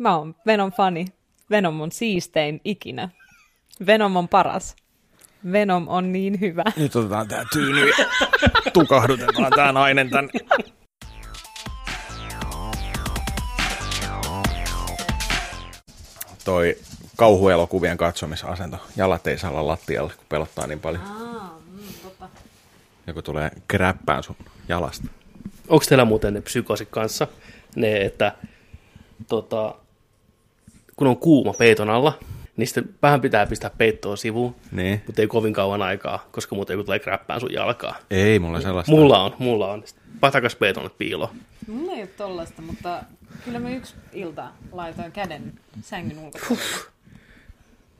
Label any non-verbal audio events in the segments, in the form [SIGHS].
Mä oon Venom fani. Venom on siistein ikinä. Venom on paras. Venom on niin hyvä. Nyt otetaan tää tyyny ja tukahdutetaan tää nainen tän. Toi kauhuelokuvien katsomisasento. Jalat ei saa olla lattialle, kun pelottaa niin paljon. Joku tulee kräppään sun jalasta. Onko teillä muuten ne psykoosit kanssa? Ne, että tota, kun on kuuma peiton alla, niin sitten vähän pitää pistää peittoa sivuun, Niin. mutta ei kovin kauan aikaa, koska muuten joku tulee kräppään sun jalkaa. Ei mulla sellaista. Mulla on, mulla on. Patakas peitonne piilo. Mulla ei ole tollasta, mutta kyllä mä yksi ilta laitoin käden sängyn ulkopuolelle.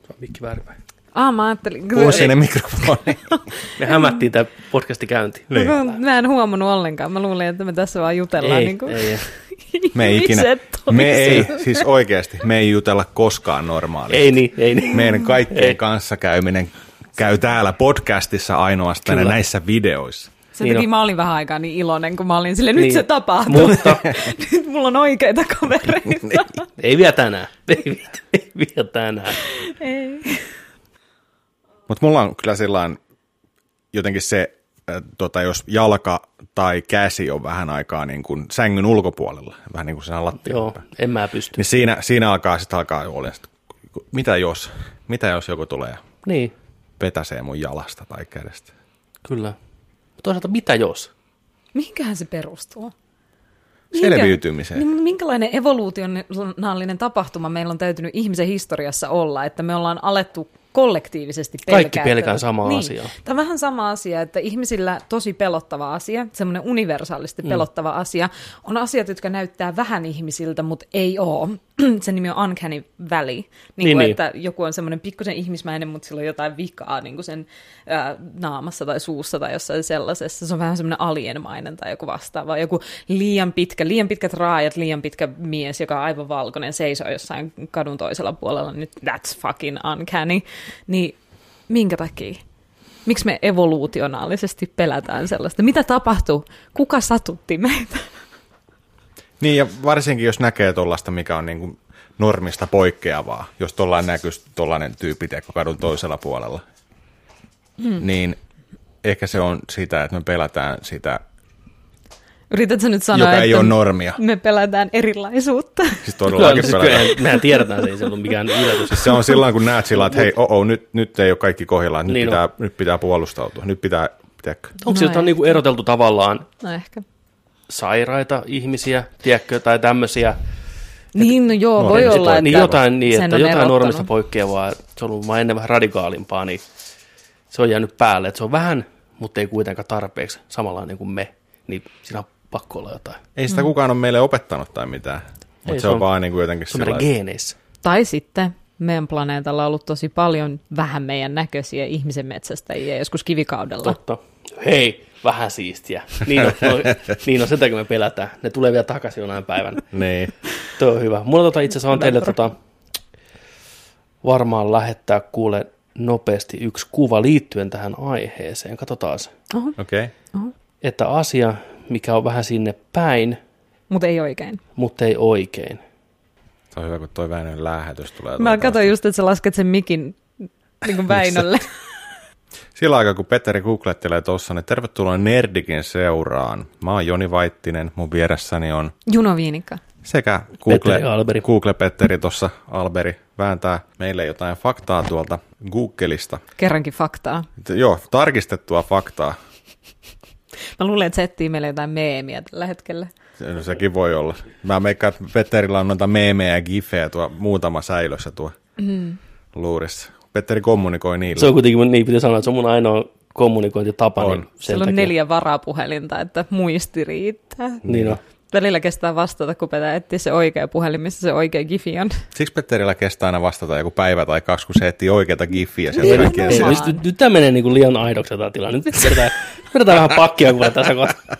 Se on mikki väärinpäin. Ah, mä ajattelin... Puhu sinne mikrofoni. [LAUGHS] Me hämättiin tämä podcasti käynti. niin. Mä, mä en huomannut ollenkaan. Mä luulin, että me tässä vaan jutellaan. Ei, niin kuin... ei, ei. Me ei ikinä, me ei, siis oikeasti, me ei jutella koskaan normaalisti. ei niin, ei niin. Meidän kaikkien Ei. kanssakäyminen käy täällä podcastissa ainoastaan ja Kyllä. näissä videoissa. Sen Niin takia on. mä olin vähän aikaa niin iloinen, kun mä olin silleen, nyt Niin. se tapahtuu. Mutta [LAUGHS] nyt mulla on oikeita kavereita. [LAUGHS] ei vielä tänään. Ei, vielä- ei vielä tänään. ei. Mutta mulla on kyllä sellainen jotenkin se, tota, jos jalka tai käsi on vähän aikaa niin kuin sängyn ulkopuolella, vähän niin kuin siinä lattialla Joo, päin, en mä pysty. niin siinä, siinä alkaa sitten alkaa olla, sit, mitä jos, mitä jos joku tulee Niin, petäsee mun jalasta tai kädestä. kyllä. Mutta toisaalta mitä jos? Mihinkähän se perustuu? Selviytymiseen. Niin, minkälainen evoluutionaalinen tapahtuma meillä on täytynyt ihmisen historiassa olla, että me ollaan alettu kollektiivisesti pelkää. Kaikki pelkää samaa niin. asiaa. Tämä on vähän sama asia, että ihmisillä tosi pelottava asia, semmoinen universaalisti pelottava asia, on asiat, jotka näyttää vähän ihmisiltä, mutta ei ole. [CLEARS THROAT] Sen nimi on Uncanny Valley. Niin, Niin, kuin, niin. että joku on semmoinen pikkusen ihmismäinen, mutta sillä on jotain vikaa niin kuin sen ää, naamassa tai suussa tai jossain sellaisessa. Se on vähän semmoinen alienmainen tai joku vastaava. Joku liian pitkä, liian pitkät raajat, liian pitkä mies, joka on aivan valkoinen, seisoo jossain kadun toisella puolella. Nyt that's fucking uncanny. Niin minkä takia? Miksi me evoluutionaalisesti pelätään sellaista? Mitä tapahtui? Kuka satutti meitä? Niin ja varsinkin jos näkee tuollaista, mikä on niin kuin normista poikkeavaa, jos tuollainen näkyisi tuollainen tyyppi kadun toisella puolella, hmm. niin ehkä se on sitä, että me pelätään sitä, Yritätkö nyt sanoa, joka että ei ole normia. me pelätään erilaisuutta? Siis Kyllä, todellakin siis pelätään. kyllähän mehän tiedetään, että ei se ollut mikään yllätys. Se on silloin, kun näet sillä, että hei, oh, oh, nyt, nyt ei ole kaikki kohdillaan, nyt, Niin pitää, nyt pitää puolustautua, nyt pitää, pitääkö? Onko No se jotain ei. niin eroteltu tavallaan No ehkä. sairaita ihmisiä, tiedätkö, tai tämmöisiä, Niin, no joo, No, voi olla, että niin jotain, niin, että jotain normista poikkeavaa, se on ollut vaan ennen vähän radikaalimpaa, niin se on jäänyt päälle, että se on vähän, mutta ei kuitenkaan tarpeeksi samanlainen kuin me, niin siinä on pakko olla jotain. Ei sitä kukaan ole meille opettanut tai mitään, mutta se, se on on- vaan niin kuin jotenkin Se on sillä geeneissä. Tai sitten meidän planeetalla on ollut tosi paljon vähän meidän näköisiä ihmisen metsästäjiä joskus kivikaudella. Totta. Hei, vähän siistiä. Niin on, no, [LAUGHS] niin on sen takia me pelätään. Ne tulee vielä takaisin jonain päivänä. niin. Tuo on hyvä. Mulla tota itse asiassa on teille tota, varmaan lähettää kuule nopeasti yksi kuva liittyen tähän aiheeseen. Katsotaan se. Okei. Okay. Että asia, mikä on vähän sinne päin, mutta ei oikein. mutta ei oikein. Se on hyvä, kun toi Väinön lähetys tulee. Mä katsoin just, että sä lasket sen mikin [LAUGHS] niin kuin Väinölle. Sillä aikaa, kun Petteri googlettelee tuossa, niin tervetuloa Nerdikin seuraan. Mä oon Joni Vaittinen, mun vieressäni on Juno Viinikka. sekä Google, Petteri Alberi. Google Petteri tuossa, Alberi, vääntää meille jotain faktaa tuolta Googleista. Kerrankin faktaa. Joo, tarkistettua faktaa. Mä luulen, että se etsii meille jotain meemiä tällä hetkellä. Se- No, sekin voi olla. Mä meikkaan, että Petterillä on noita meemejä ja gifejä tuo muutama säilössä tuo mm. luurissa. Petteri kommunikoi niillä. Se on kuitenkin, mun- niin piti sanoa, että se on mun ainoa kommunikointitapa. On. Niin sen Siellä on takia- neljä varapuhelinta, että muisti riittää. Niin on. Välillä kestää vastata, kun pitää etsiä se oikea puhelin, missä se oikea gifi on. Siksi Petterillä kestää aina vastata joku päivä tai kaksi, kun se etsii oikeata gifiä Ei, ei, Ei, nyt, nyt, tämä menee niin kuin liian aidoksi tämä tilanne. Nyt vedetään, vedetään vähän pakkia kuule tässä kohtaa.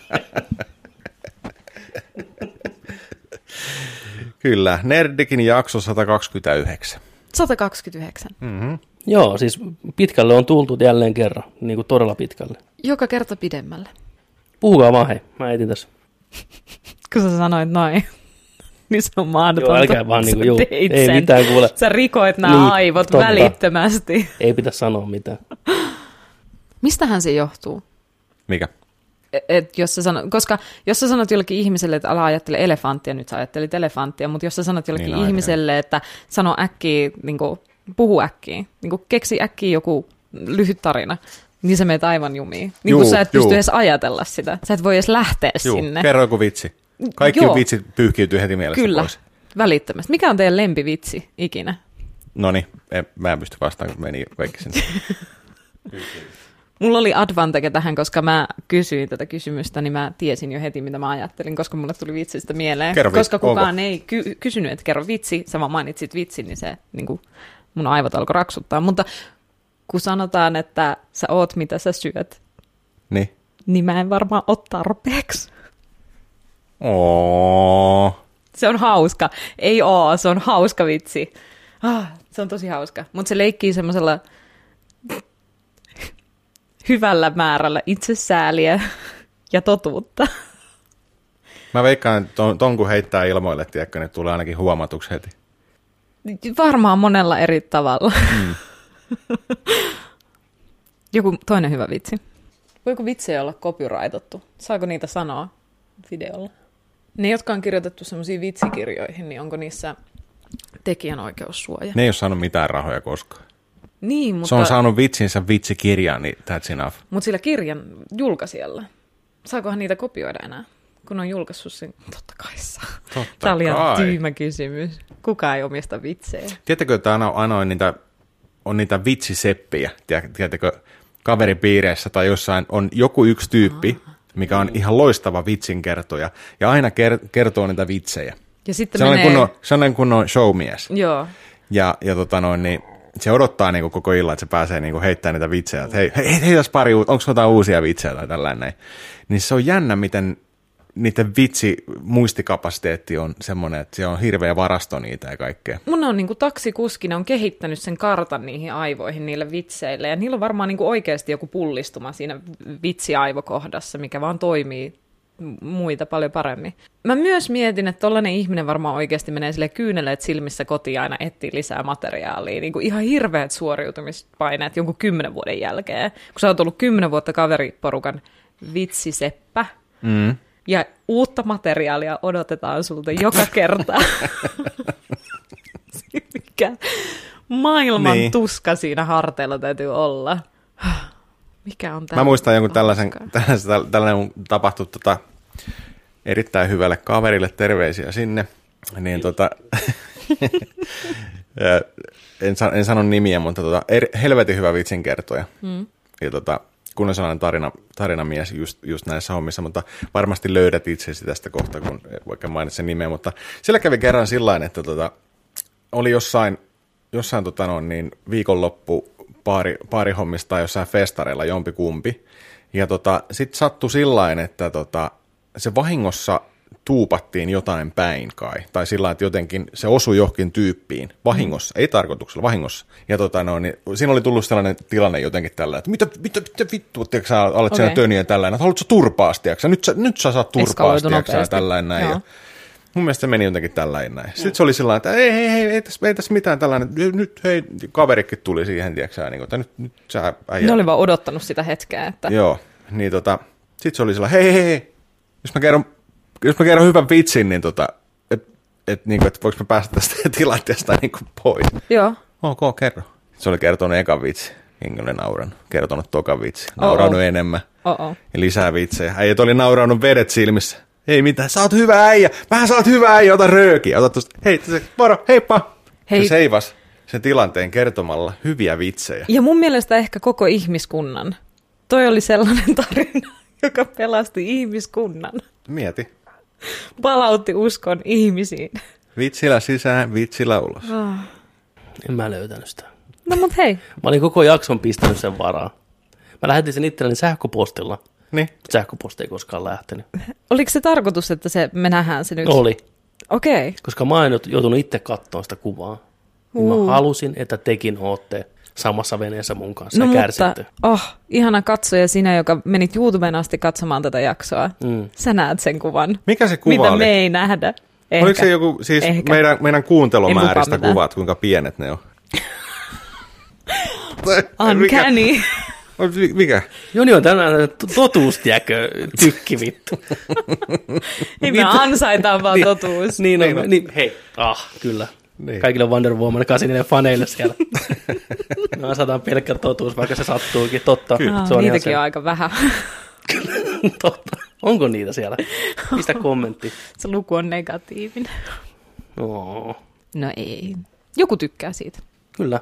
Kyllä, Nerdikin jakso 129. 129. Joo, siis pitkälle on tultu jälleen kerran, niin kuin todella pitkälle. Joka kerta pidemmälle. Puhukaa vaan hei, mä etin tässä. Kun sä sanoit noin. [LAUGHS] niin se on mahdotonta. Joo, älkää vaan Sä niinku, teit ei sen. mitään kuule. Sä rikoit nämä Niin, aivot totta. välittömästi. Ei pitäisi sanoa mitään. [GASPS] Mistähän se johtuu? Mikä? Et jos sä sanot, koska jos sä sanot jollekin ihmiselle, että ala ajattele elefanttia, nyt sä ajattelit elefanttia, mutta jos sä sanot jollekin Niin aina. ihmiselle, että sano äkkiä, niin kuin, puhu äkkiä, niin kuin, keksi äkkiä joku lyhyt tarina, niin sä meet aivan jumiin. Niin Juu, kuin sä et pysty juu. edes ajatella sitä. Sä et voi edes lähteä Juu, sinne. kerro joku vitsi. Kaikki Joo. vitsit pyyhkiytyy heti mielestä Kyllä, pois. välittömästi. Mikä on teidän lempivitsi ikinä? No niin, mä en pysty vastaamaan, kun meni kaikki sinne. [LAUGHS] Mulla oli advantage tähän, koska mä kysyin tätä kysymystä, niin mä tiesin jo heti, mitä mä ajattelin, koska mulle tuli vitsistä mieleen. Kerro vi- koska kukaan onko? ei ky- kysynyt, että kerro vitsi, sä vaan mainitsit vitsin, niin se niin kuin, mun aivot alkoi raksuttaa. Mutta kun sanotaan, että sä oot mitä sä syöt, niin. niin mä en varmaan ole tarpeeksi. Oo. Se on hauska. Ei oo, se on hauska vitsi. Ah, se on tosi hauska. Mutta se leikkii semmoisella hyvällä määrällä itsesääliä ja totuutta. Mä veikkaan, että ton, ton kun heittää ilmoille, tiedätkö, niin tulee ainakin huomatuksi heti. Varmaan monella eri tavalla. Mm. [LAUGHS] Joku toinen hyvä vitsi. Voiko vitsejä olla copyrightattu? Saako niitä sanoa videolla? Ne, jotka on kirjoitettu semmoisiin vitsikirjoihin, niin onko niissä tekijänoikeussuoja? Ne ei ole saanut mitään rahoja koskaan. Niin, Mutta... Se on saanut vitsinsä vitsikirjaan, niin that's enough. mutta sillä kirjan julkaisijalla, saakohan niitä kopioida enää? Kun on julkaissut sen, totta kai saa. Totta Tämä oli ihan tyhmä kysymys. Kuka ei omista vitsejä? Tiedättekö, että aina, aina on, niitä, on niitä vitsiseppiä, tiedä- tiedättekö, kaveripiireissä tai jossain on joku yksi tyyppi, mikä on ihan loistava vitsinkertoja, ja aina ker- kertoo niitä vitsejä. Ja sitten Sellainen menee... kunnon, sellainen kunnon showmies. Joo. Ja, ja tota noin, niin se odottaa niin koko illan, että se pääsee niin heittämään niitä vitsejä. Että hei, hei, heitäs pari, uut- onko jotain uusia vitsejä tai tällainen. Niin se on jännä, miten niiden vitsi muistikapasiteetti on semmoinen, että se on hirveä varasto niitä ja kaikkea. Mun on niinku taksikuskina on kehittänyt sen kartan niihin aivoihin niille vitseille. Ja niillä on varmaan niinku oikeasti joku pullistuma siinä vitsiaivokohdassa, mikä vaan toimii muita paljon paremmin. Mä myös mietin, että tollainen ihminen varmaan oikeasti menee sille kyyneleet silmissä kotiin aina etsii lisää materiaalia. Niin kuin ihan hirveät suoriutumispaineet jonkun kymmenen vuoden jälkeen. Kun sä oot ollut kymmenen vuotta kaveriporukan vitsiseppä, Mm. Ja uutta materiaalia odotetaan sulta joka kerta. [LAUGHS] Mikä maailman Niin. niin. tuska siinä harteilla täytyy olla. Mikä on tämä? Mä muistan jonkun tällaisen, tällaisen, tällainen tapahtui tota, erittäin hyvälle kaverille, terveisiä sinne. Niin tota, [LAUGHS] ja en, sa- en sano nimiä, mutta tota, eri, helvetin hyvä vitsinkertoja. Mm. Ja tota, kun on sellainen tarina, tarinamies just, just näissä hommissa, mutta varmasti löydät itsesi tästä kohta, kun vaikka mainitsen nimeä, mutta sillä kävi kerran sillä että tota, oli jossain, jossain tota no, niin viikonloppu paari, paarihommista tai jossain festareilla jompi kumpi. Ja tota, sitten sattui sillä että tota, se vahingossa tuupattiin jotain päin kai. Tai sillä että jotenkin se osui johonkin tyyppiin vahingossa, ei tarkoituksella, vahingossa. Ja tota, no, niin, siinä oli tullut sellainen tilanne jotenkin tällä, että mitä, mitä, mitä vittua, tiedätkö sä olet okay. töniä tällainen, että haluatko sä turpaas, tiedätkö nyt sä, nyt sä saat Eskaloitu tiedätkö tällainen näin. Joo. Ja, Mun mielestä se meni jotenkin tällainen näin. Sitten se oli sillä että ei, ei, ei, ei, tässä, ei tässä mitään tällainen. Nyt hei, kaverikin tuli siihen, tiedätkö niin kuin, että nyt, nyt sä äijä. Ne oli vaan odottanut sitä hetkeä, että Joo, niin tota, sitten se oli sillä hei, hei, hei, jos mä kerron, jos mä kerron hyvän vitsin, niin tota, että et, niin et voiko mä päästä tästä [LAUGHS] tilanteesta niin kuin pois. joo. Ok, kerro. Se oli kertonut ekan vitsi. Henki oli naurannut. Kertonut tokan vitsi. Naurannut Oh-oh. enemmän. Oh-oh. Ja lisää vitsejä. Äijät oli naurannut vedet silmissä. Ei mitään, sä oot hyvä äijä. Vähän sä oot hyvä äijä, ota röökiä. Ota tosta, hei, se, moro, heippa. Hei. Se seivas sen tilanteen kertomalla hyviä vitsejä. Ja mun mielestä ehkä koko ihmiskunnan. Toi oli sellainen [LAUGHS] tarina, joka pelasti ihmiskunnan. Mieti. Palautti uskon ihmisiin. Vitsillä sisään, vitsillä ulos. En mä löytänyt sitä. No mut hei, Mä olin koko jakson pistänyt sen varaa. Mä lähetin sen itselleni sähköpostilla. Niin. Sähköposti ei koskaan lähtenyt. oliko se tarkoitus, että se, me nähdään se nyt? Oli. Okei. Okay. Koska mä en joutunut itse katsoa sitä kuvaa. Niin Uh. mä halusin, että tekin ootte samassa veneessä mun kanssa No ja mutta, oh, ihana katsoja sinä, joka menit YouTubeen asti katsomaan tätä jaksoa. Mm. Sä näet sen kuvan. Mikä se kuva mitä oli? me ei nähdä. Ehkä. Oliko se joku, siis Ehkä. meidän, meidän kuuntelumääristä mitään. kuvat, kuinka pienet ne on? [LAUGHS] Uncanny. [LAUGHS] Mikä? Joni on tänään t- totuus, tiedäkö, tykki vittu. [LAUGHS] Ei me ansaitaan vaan totuus. Niin, Niin on. niin, hei, ah, kyllä. Niin. Kaikille Wonder Woman 84 faneille siellä. [LAUGHS] Me ansataan pelkkä totuus, vaikka se sattuukin. Totta. Kyllä. Se on ihan niitäkin on aika vähän. [LAUGHS] Totta. Onko niitä siellä? Pistä kommentti. Se luku on negatiivinen. Oo, No ei. Joku tykkää siitä. kyllä.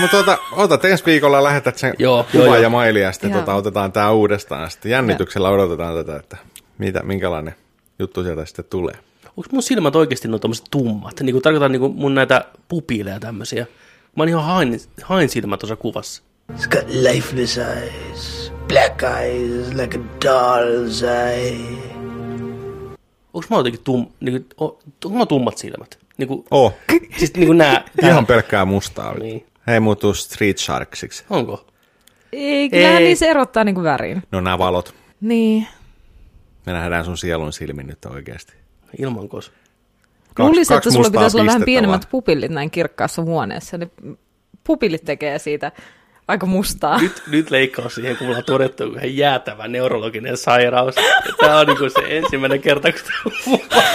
Mutta tota, otat ensi viikolla, lähetät sen Joo, kuvan joo, joo. ja mailia, ja sitten tota, otetaan tämä uudestaan. Sitten jännityksellä odotetaan tätä, että mitä, minkälainen juttu sieltä sitten tulee. Onko mun silmät oikeasti noin tommoset tummat? Niin kuin tarkoitan niin kuin mun näitä pupileja tämmöisiä. Mä oon ihan hain, hain silmät tuossa kuvassa. It's got lifeless eyes, black eyes like a doll's eye. Onko mä jotenkin tum, niin kuin, o, onko mä tummat silmät? Niin kuin, Oh, siis niin kuin nää. [LAUGHS] ihan pelkkää mustaa. Niin. Niin. Hei, muuttuu Street Sharksiksi. Onko? Ei, kyllähän Ei. niissä erottaa niinku värin. No nämä valot. Niin. Me nähdään sun sielun silmin nyt oikeasti. Ilman kos. Luulisin, että sulla pitäisi olla vähän pienemmät vaan. pupillit näin kirkkaassa huoneessa. Ne pupillit tekee siitä aika mustaa. Nyt, nyt leikkaus siihen, kun mulla on todettu ihan jäätävä neurologinen sairaus. Tämä on niin se ensimmäinen kerta, kun tämä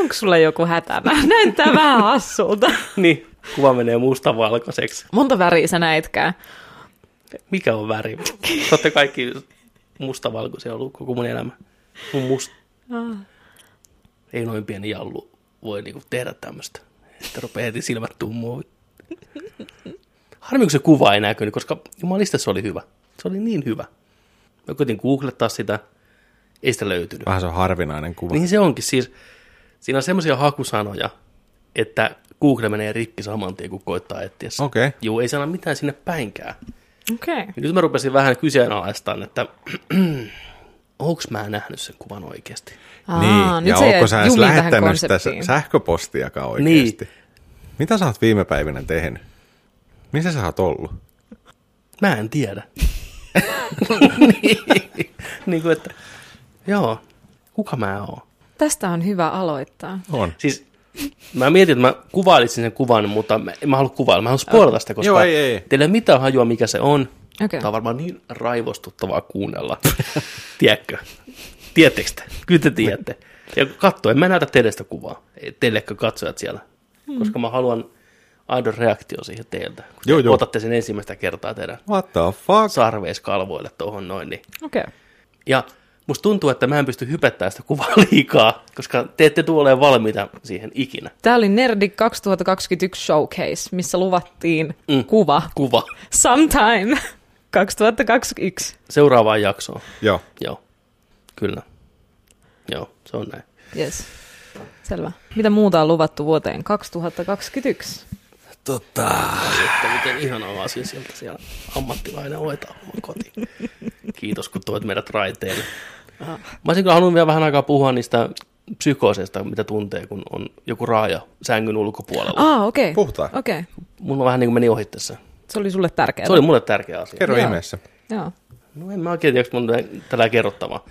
Onko sulla joku hätä? Näyttää vähän hassulta. niin, kuva menee mustavalkoiseksi. Monta väriä sä näitkään? Mikä on väri? Totta kaikki mustavalkoisia ollut koko mun elämä. Mun must... Ei noin pieni jallu voi niinku tehdä tämmöistä. Että rupeaa heti silmät tummuu. Harmi, kun se kuva ei näkynyt, koska jumalista se oli hyvä. Se oli niin hyvä. Mä koitin googlettaa sitä, ei sitä löytynyt. Vähän se on harvinainen kuva. Niin se onkin. Siis, siinä on semmoisia hakusanoja, että Google menee rikki saman tien, kun koittaa etsiä sen. Okei. Juu, ei sano mitään sinne päinkään. Okei. Okay. Ja nyt mä rupesin vähän kyseenalaistamaan, että [CLEARS THROAT] onko mä nähnyt sen kuvan oikeasti. Niin, ja onko sä edes lähettänyt sitä sä- sähköpostiakaan oikeasti? Niin. Mitä sä oot viime päivinä tehnyt? Missä sä oot ollut? Mä en tiedä. niin, [LAUGHS] niin kuin, että joo, kuka mä oon? Tästä on hyvä aloittaa. On. Siis mä mietin, että mä kuvailisin sen kuvan, mutta mä, en mä halua kuvailla. Mä haluan spoilata sitä, koska Joo, ei, ei. teillä ei ole mitään hajua, mikä se on. Okei. Tämä on varmaan niin raivostuttavaa kuunnella. [LAUGHS] Tiedätkö? Tiedättekö te? Kyllä te tiedätte. Ja katso, en mä näytä teille sitä kuvaa. Ei Teillekö katsojat siellä. Koska mä haluan aidon reaktio siihen teiltä. Kun Joo, te joo. otatte sen ensimmäistä kertaa teidän What the fuck? sarveiskalvoille tuohon noin. Niin. Okei. Okay. Ja musta tuntuu, että mä en pysty hypettämään sitä kuvaa [LAUGHS] liikaa, koska te ette tule olemaan valmiita siihen ikinä. Tämä oli Nerdi 2021 Showcase, missä luvattiin Mm. mm. kuva Kuva sometime 2021. seuraavaan jaksoon. Joo. Joo, kyllä. Joo, se on näin. Yes. Selvä. Mitä muuta on luvattu vuoteen 2021? Tota. Että miten ihanaa asia sieltä siellä ammattilainen hoitaa oman kotiin. Kiitos, kun toit meidät raiteille. Mä olisin kyllä halunnut vielä vähän aikaa puhua niistä psykooseista, mitä tuntee, kun on joku raaja sängyn ulkopuolella. Ah. Okei. Okay. Puhutaan. Okei. Okay. Mulla vähän niin kuin meni ohi tässä. Se oli sulle tärkeää. Se oli mulle tärkeä asia. Kerro Joo. ihmeessä. Joo. No en mä oikein tiedä, onko mun tällä kerrottavaa.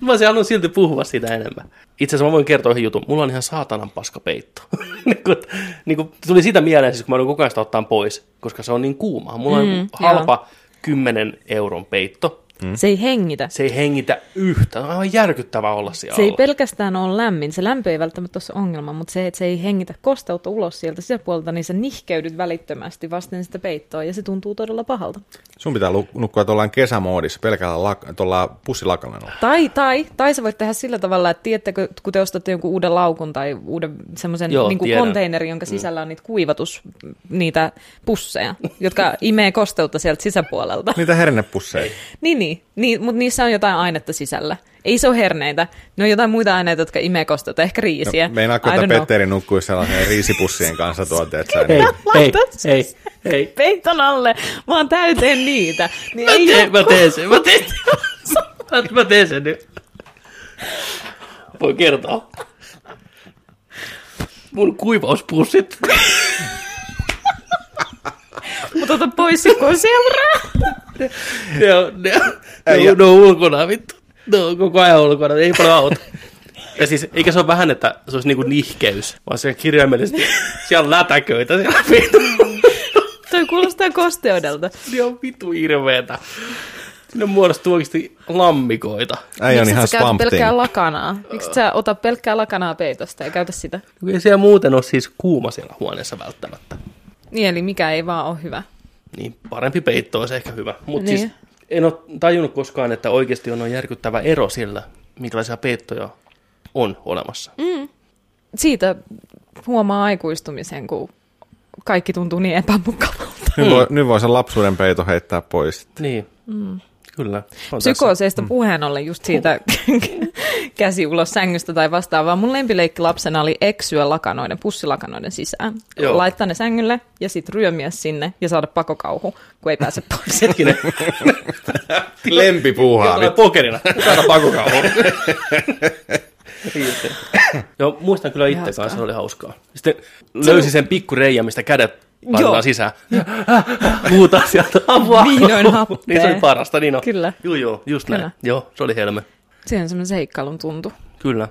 Mä olisin halunnut silti puhua siitä enemmän. Itse asiassa mä voin kertoa yhden jutun. Mulla on ihan saatanan paska peitto. [LAUGHS] niin kuin, niin tuli sitä mieleen, siis kun mä joudun koko ajan sitä ottaa pois, koska se on niin kuuma. Mulla on mm, halpa 10 euron peitto. Mm. Se ei hengitä. Se ei hengitä yhtään. On aivan järkyttävää olla siellä Se ei pelkästään ole lämmin. Se lämpö ei välttämättä ole se ongelma, mutta se, että se ei hengitä kosteutta ulos sieltä sisäpuolelta, niin sä nihkeydyt välittömästi vasten sitä peittoa ja se tuntuu todella pahalta. Sun pitää nukkua tuolla kesämoodissa pelkällä lak- tuolla pussilakanalla. Tai, tai, tai sä voit tehdä sillä tavalla, että tiedättekö, kun te ostatte jonkun uuden laukun tai uuden semmoisen niin konteinerin, jonka sisällä on niitä kuivatus, niitä pusseja, jotka imee kosteutta sieltä sisäpuolelta. Niitä hernepusseja. Niin, niin, niin mutta niissä on jotain ainetta sisällä. Ei se ole herneitä, ne on jotain muita aineita, jotka imee kosteutta, ehkä riisiä. No, meinaatko, että. Petteri nukkuisi sellaisen riisipussien kanssa tuolta, että sä Hei, niin, hei, Laita hei, hei. Peiton alle, vaan täyteen niitä. Niin ei Mä ole teen, mä teen sen, mä teen sen. [LAUGHS] Mä- Mä teen sen nyt. Voi kertoa. Mun kuivauspussit. Mutta ota pois se, kun on seuraa. Ne on, ne, on- ne, Äijä. on, ne on ulkona vittu. No, koko ajan ulkona, ei paljon auta. [LAUGHS] Ja siis, eikä se ole vähän, että se olisi niinku nihkeys, vaan se kirjaimellisesti, [LAUGHS] siellä on lätäköitä, siellä [LAUGHS] on vitu, Toi kuulostaa kosteudelta. niin on vitu hirveetä. Sinne muodostuu oikeasti lammikoita. Äijä on Miksi ihan sä käytä pelkkää lakanaa? Miksi sä ota pelkkää lakanaa peitosta ja käytä sitä? Ei siellä muuten ole siis kuuma siellä huoneessa välttämättä. Niin, eli mikä ei vaan ole hyvä. Niin parempi peitto olisi ehkä hyvä. Mutta Niin. siis en ole tajunnut koskaan, että oikeasti on noin järkyttävä ero sillä, minkälaisia peittoja on olemassa. Mm. Siitä huomaa aikuistumisen, kun kaikki tuntuu niin epämukavalta. Nyt, voi, nyt voi sen lapsuuden peito heittää pois. Niin, mm. Kyllä. Psykooseista puheen ollen just siitä [LAUGHS] käsi ulos sängystä tai vastaavaa. Mun lempileikki lapsena oli eksyä lakanoiden, pussilakanoiden sisään. Joo. Laittaa ne sängylle ja sitten ryömiä sinne ja saada pakokauhu, kun ei pääse pois. Hetkinen, [LAUGHS] Lempipuuhaa. tulee pokerina. Saada pakokauhu. [LAUGHS] Joo, muistan kyllä itse kanssa, se oli hauskaa. Sitten löysi sen pikku reijän, mistä kädet laitetaan Joo. sisään. Huutaa sieltä apua. Vihdoin [LAUGHS] happea. Niin se oli parasta, niin on. Kyllä. Joo, joo, just näin. Kyllä. Joo, se oli helme. Siihen on semmoinen seikkailun tuntu. Kyllä.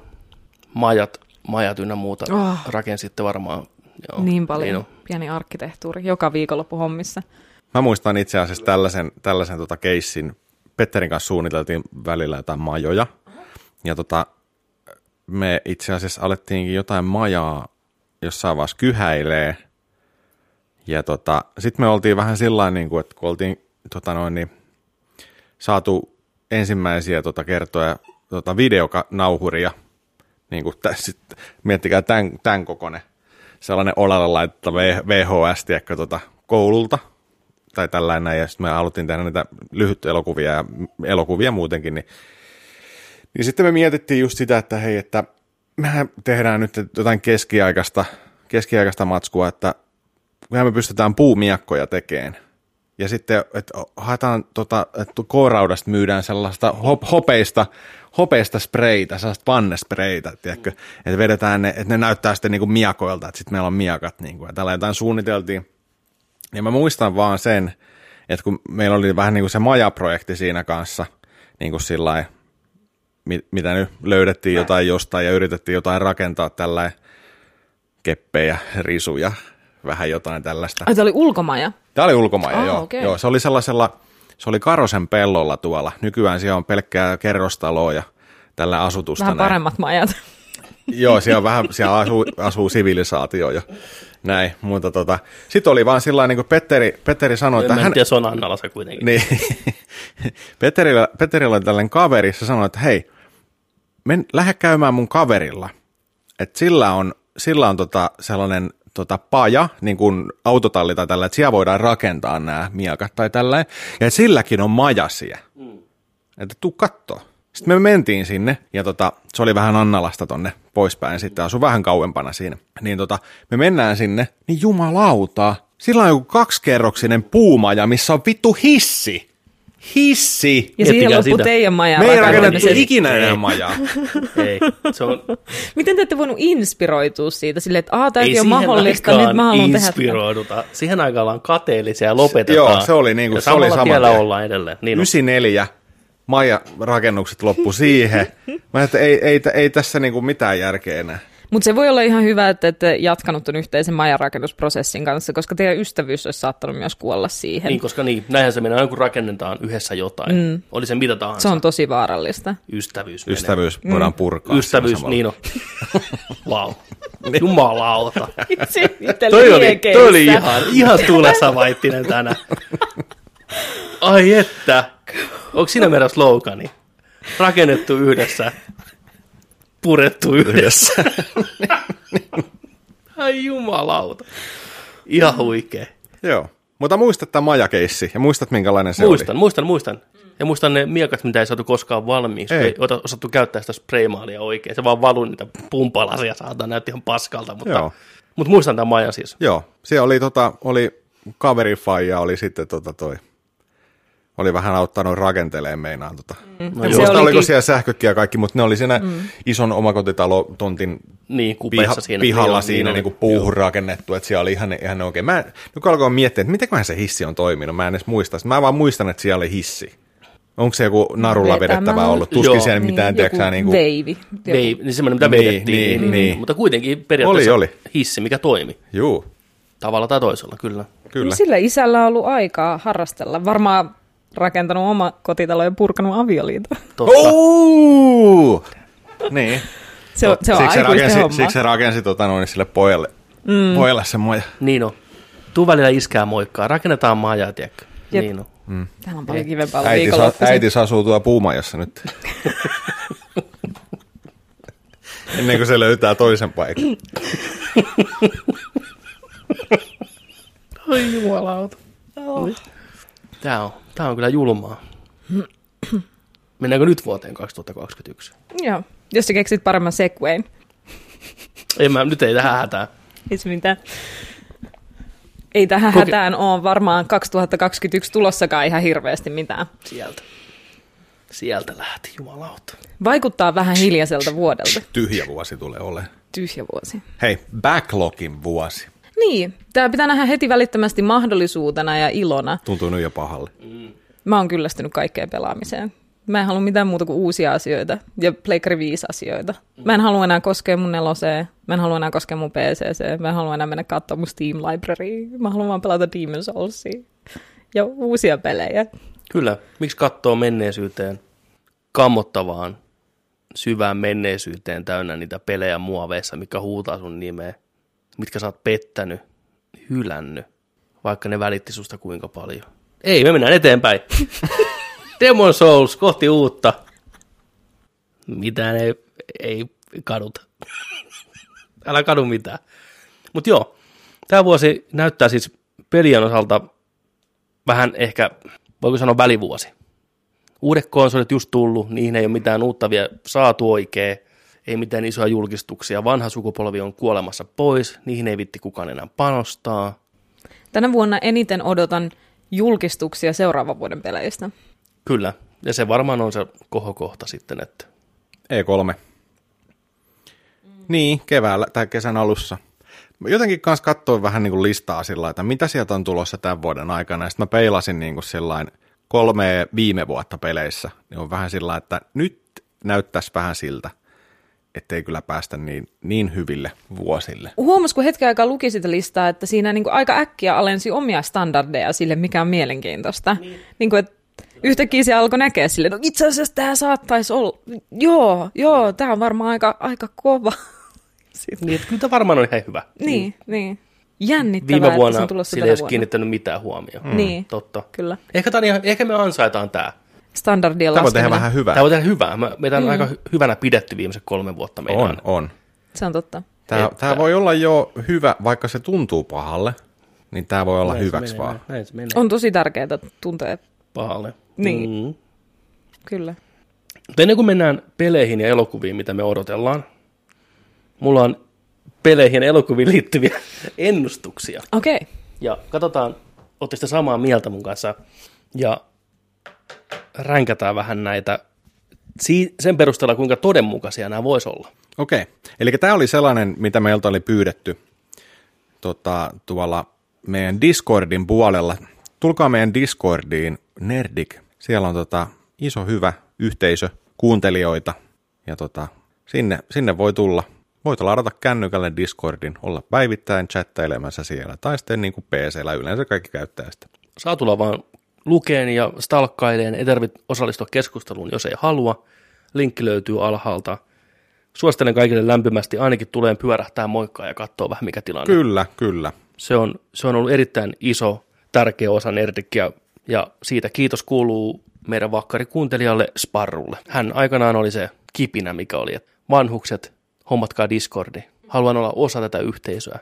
Majat, majat ynnä muuta Oh. rakensitte varmaan. Joo, niin paljon. Niin on. Pieni arkkitehtuuri. Joka viikonloppu hommissa. Mä muistan itse asiassa tällaisen, tällaisen tota keissin. Petterin kanssa suunniteltiin välillä jotain majoja. Ja tota, me itse asiassa alettiinkin jotain majaa jossain vaiheessa kyhäilee. Ja tota, sitten me oltiin vähän sillä niin kuin, että kun oltiin tota noin, niin, saatu ensimmäisiä tota, kertoja tota, videonauhuria, niin kuin tässä, sit, miettikää tämän, tämän kokoinen sellainen olalle laittava VHS, tiedätkö, tota, koululta, tai tällainen, ja sitten me haluttiin tehdä näitä lyhyt elokuvia ja elokuvia muutenkin, niin, niin sitten me mietittiin just sitä, että hei, että mehän tehdään nyt jotain keskiaikaista, keskiaikaista matskua, että kyllähän me pystytään puumiakkoja tekemään. Ja sitten, että haetaan, tota, että kooraudasta myydään sellaista hop, hopeista, hopeista spreitä, sellaista pannespreitä, tiedätkö? Että vedetään ne, että ne näyttää sitten niinku miakoilta, että sitten meillä on miakat. Niinku, ja tällä jotain suunniteltiin. Ja mä muistan vaan sen, että kun meillä oli vähän niin kuin se majaprojekti siinä kanssa, niin kuin sillä mi- mitä nyt löydettiin jotain jostain ja yritettiin jotain rakentaa tällä keppejä, risuja, vähän jotain tällaista. Ai, tämä oli ulkomaja. Tämä oli ulkomaja, Ah, joo. okei. joo. Se oli sellaisella, se oli Karosen pellolla tuolla. Nykyään siellä on pelkkää kerrostaloa ja tällä asutusta. Vähän näin. paremmat majat. [LAUGHS] Joo, siellä, on vähän, siellä asuu, asuu sivilisaatio jo. Näin, mutta tota, sitten oli vaan sillä niin kuin Petteri, Petteri sanoi, että hän, tiedä, se on Annalassa kuitenkin. niin, [LAUGHS] Petterillä, Petterillä oli tällainen kaveri, se sanoi, että hei, men, lähde käymään mun kaverilla. Että sillä on, sillä on tota, sellainen tota, paja, niin kuin autotalli tai tällä, että siellä voidaan rakentaa nämä miakat tai tällä. Ja silläkin on majasia. Mm. Että tuu kattoo. Sitten me mentiin sinne, ja tota, se oli vähän Annalasta tonne poispäin, sitten asu vähän kauempana siinä. Niin tota, me mennään sinne, niin jumalauta, sillä on joku kaksikerroksinen puumaja, missä on vittu hissi. Hissi! Ja siihen loppuu sitä. teidän maja. Me ei rakennettu ikinä enää majaa. [LAUGHS] Ei, se on, [LAUGHS] Miten te ette voinut inspiroitua siitä silleen, että aah, ei tämäkin on mahdollista, nyt mä haluan tehdä. Siihen aikaan ollaan kateellisia ja lopetetaan. Joo, se oli niinku- ja se oli samalla saman tiellä tien. ollaan edelleen. Niin on. 94, maja rakennukset loppu siihen. [LAUGHS] Mä että ei, ei, ei tässä niinku mitään järkeä enää. Mutta se voi olla ihan hyvä, että ette jatkanut ton yhteisen majanrakennusprosessin kanssa, koska teidän ystävyys olisi saattanut myös kuolla siihen. Niin, koska niin, näinhän se menee, aina kun rakennetaan yhdessä jotain. Mm. Oli se mitä tahansa. se on tosi vaarallista. Ystävyys. menee. Ystävyys voidaan purkaa. Ystävyys, niin on. [LAUGHS] Vau. Jumalauta. [LAUGHS] Itse toi, oli, toi oli ihan, ihan tuulessa vaittinen tänään. Ai että. Onko siinä meidän slogani? Rakennettu yhdessä, purettu yhdessä. [LAUGHS] Ai jumalauta. Ihan huikea. Joo. Mutta muistat tämä majakeissi ja muistat minkälainen se Muistan, oli. muistan, muistan. Ja muistan ne miekat, mitä ei saatu koskaan valmiiksi. Ei. Ei, osattu käyttää sitä spraymaalia oikein. Se vaan valui niitä pumpalasia, saattaa näytti ihan paskalta. Mutta, Joo. mutta muistan tämän majan siis. Joo. Siellä oli, tota, oli kaveri faija, oli sitten tota toi, oli vähän auttanut rakenteleen meinaan. Tota. Mm. No Se oliko siellä sähkökkiä ja kaikki, mutta ne oli siinä mm. ison omakotitalo-tontin Niin, piha, siinä. pihalla Niin siinä niin niin puuhun rakennettu, että siellä oli ihan, ihan oikein. Mä nyt kun alkoin miettiä, että mitenköhän se hissi on toiminut, mä en edes muista. Mä vaan muistan, että siellä oli hissi. Onko se joku narulla vedettävä ollut? Tuskin Joo. siellä mitään, tiedätkö sä, niin kuin, veivi. Joku- Vei, niin semmoinen, mitä Niin, vedettiin. niin, Niin, niin. Mutta kuitenkin periaatteessa Oli, oli. hissi, mikä toimi. juu, Tavalla tai toisella, kyllä. kyllä. No Sillä isällä on ollut aikaa harrastella. Varmaan rakentanut oma kotitalo ja purkanut avioliiton. Totta. Niin. Se on, se on siksi, se aikuisten rakensi, homma. siksi se rakensi tota noin sille pojalle, mm. pojalle semmoja. Niin on. Tuu välillä iskää moikkaa. Rakennetaan maajaa, tiedätkö? Jep. Niin on. Täällä on paljon kivempaa olla Äiti, sa, viikonloppuisin. äitis asuu tuo puumajassa nyt. [LAUGHS] Ennen kuin se löytää toisen paikan. Oi jumalauta. Tää on, tää on kyllä julmaa. Mennäänkö nyt vuoteen 2021? Joo. Jos sä keksit paremman segwayn. En mä, nyt ei tähän hätää. Ei se mitään. Ei tähän Koke- hätään ole varmaan 2021 tulossakaan ihan hirveästi mitään. Sieltä. Sieltä lähti, jumalauta. Vaikuttaa vähän hiljaiselta vuodelta. Tyhjä vuosi tulee olemaan. Tyhjä vuosi. Hei, backlogin vuosi. Niin, tämä pitää nähdä heti välittömästi mahdollisuutena ja ilona. Tuntuu nyt jo pahalle. Mä oon kyllästynyt kaikkeen pelaamiseen. Mä en halua mitään muuta kuin uusia asioita ja Pleikkari 5 asioita. Mä en halua enää koskea mun neloseen, mä en halua enää koskea mun PCC, mä en halua enää mennä katsomaan mun Steam Library, mä haluan vaan pelata Demon's Soulsia ja uusia pelejä. Kyllä. Miksi katsoo menneisyyteen, kammottavaan, syvään menneisyyteen täynnä niitä pelejä muoveissa, mikä huutaa sun nimeä, mitkä sä oot pettänyt, hylännyt, vaikka ne välitti susta kuinka paljon. Ei, me mennään eteenpäin. [LAUGHS] Demon Souls kohti uutta. Mitään ei, ei kaduta. [LAUGHS] Älä kadu mitään. Mutta joo, tämä vuosi näyttää siis pelien osalta vähän ehkä, voiko sanoa välivuosi. Uudet konsolit just tullut, niihin ei ole mitään uutta vielä saatu oikein, ei mitään isoja julkistuksia. Vanha sukupolvi on kuolemassa pois, niihin ei vitti kukaan enää panostaa. Tänä vuonna eniten odotan julkistuksia seuraavan vuoden peleistä. Kyllä, ja se varmaan on se kohokohta sitten, että E3. Niin, keväällä tai kesän alussa. Mä Jotenkin kanssa katsoin vähän niin kuin listaa sillä että mitä sieltä on tulossa tämän vuoden aikana. Ja sitten mä peilasin niin kuin sillain kolme viime vuotta peleissä. Niin on vähän sillä että nyt näyttäisi vähän siltä, ettei kyllä päästä niin, niin hyville vuosille. Huomas, kun hetken aikaa luki sitä listaa, että siinä niin kuin aika äkkiä alensi omia standardeja sille, mikä on mielenkiintoista. Niin. Niin kuin, että yhtäkkiä se alkoi näkeä sille, no itse asiassa tämä saattaisi olla, joo, joo, tämä on varmaan aika, aika kova. [LAUGHS] Sitten. niin, että kyllä tämä varmaan on ihan hyvä. Niin, niin. Jännittävää, Viime että se vuonna on tulossa sillä ei olisi vuonna. kiinnittänyt mitään huomioon. Mm. Niin, Totta. kyllä. Ehkä, ihan, ehkä me ansaitaan tämä. Standardien Tämä voi tehdä vähän hyvää. Tämä voi tehdä hyvää. Me, meitä on mm. aika hy- hyvänä pidetty viimeiset kolme vuotta meidän. On, on. Se on totta. Tämä, Että- tämä voi olla jo hyvä, vaikka se tuntuu pahalle, niin tämä voi olla Näin hyväksi menee, vaan. Näin se menee. On tosi tärkeää tuntea, pahalle. Niin. Mm. kyllä. Mutta ennen kuin mennään peleihin ja elokuviin, mitä me odotellaan, mulla on peleihin ja elokuviin liittyviä [LAUGHS] ennustuksia. Okei. Okay. Ja katsotaan, ootte sitä samaa mieltä mun kanssa. Ja ränkätään vähän näitä sen perusteella, kuinka todenmukaisia nämä vois olla. Okei, eli tämä oli sellainen, mitä meiltä oli pyydetty tota, tuolla meidän Discordin puolella. Tulkaa meidän Discordiin, Nerdik. Siellä on tota, iso hyvä yhteisö, kuuntelijoita, ja tota, sinne, sinne voi tulla. Voit ladata kännykälle Discordin, olla päivittäin chattailemassa siellä, tai sitten niin kuin PCllä yleensä kaikki käyttää sitä. Saa tulla vaan lukeen ja stalkkaileen, ei tarvitse osallistua keskusteluun, jos ei halua. Linkki löytyy alhaalta. Suosittelen kaikille lämpimästi, ainakin tulee pyörähtää moikkaa ja katsoa vähän mikä tilanne. Kyllä, kyllä. Se on, se on ollut erittäin iso, tärkeä osa Nerdikkiä, ja siitä kiitos kuuluu meidän vakkarikuuntelijalle Sparrulle. Hän aikanaan oli se kipinä, mikä oli, että vanhukset, hommatkaa Discordi. Haluan olla osa tätä yhteisöä.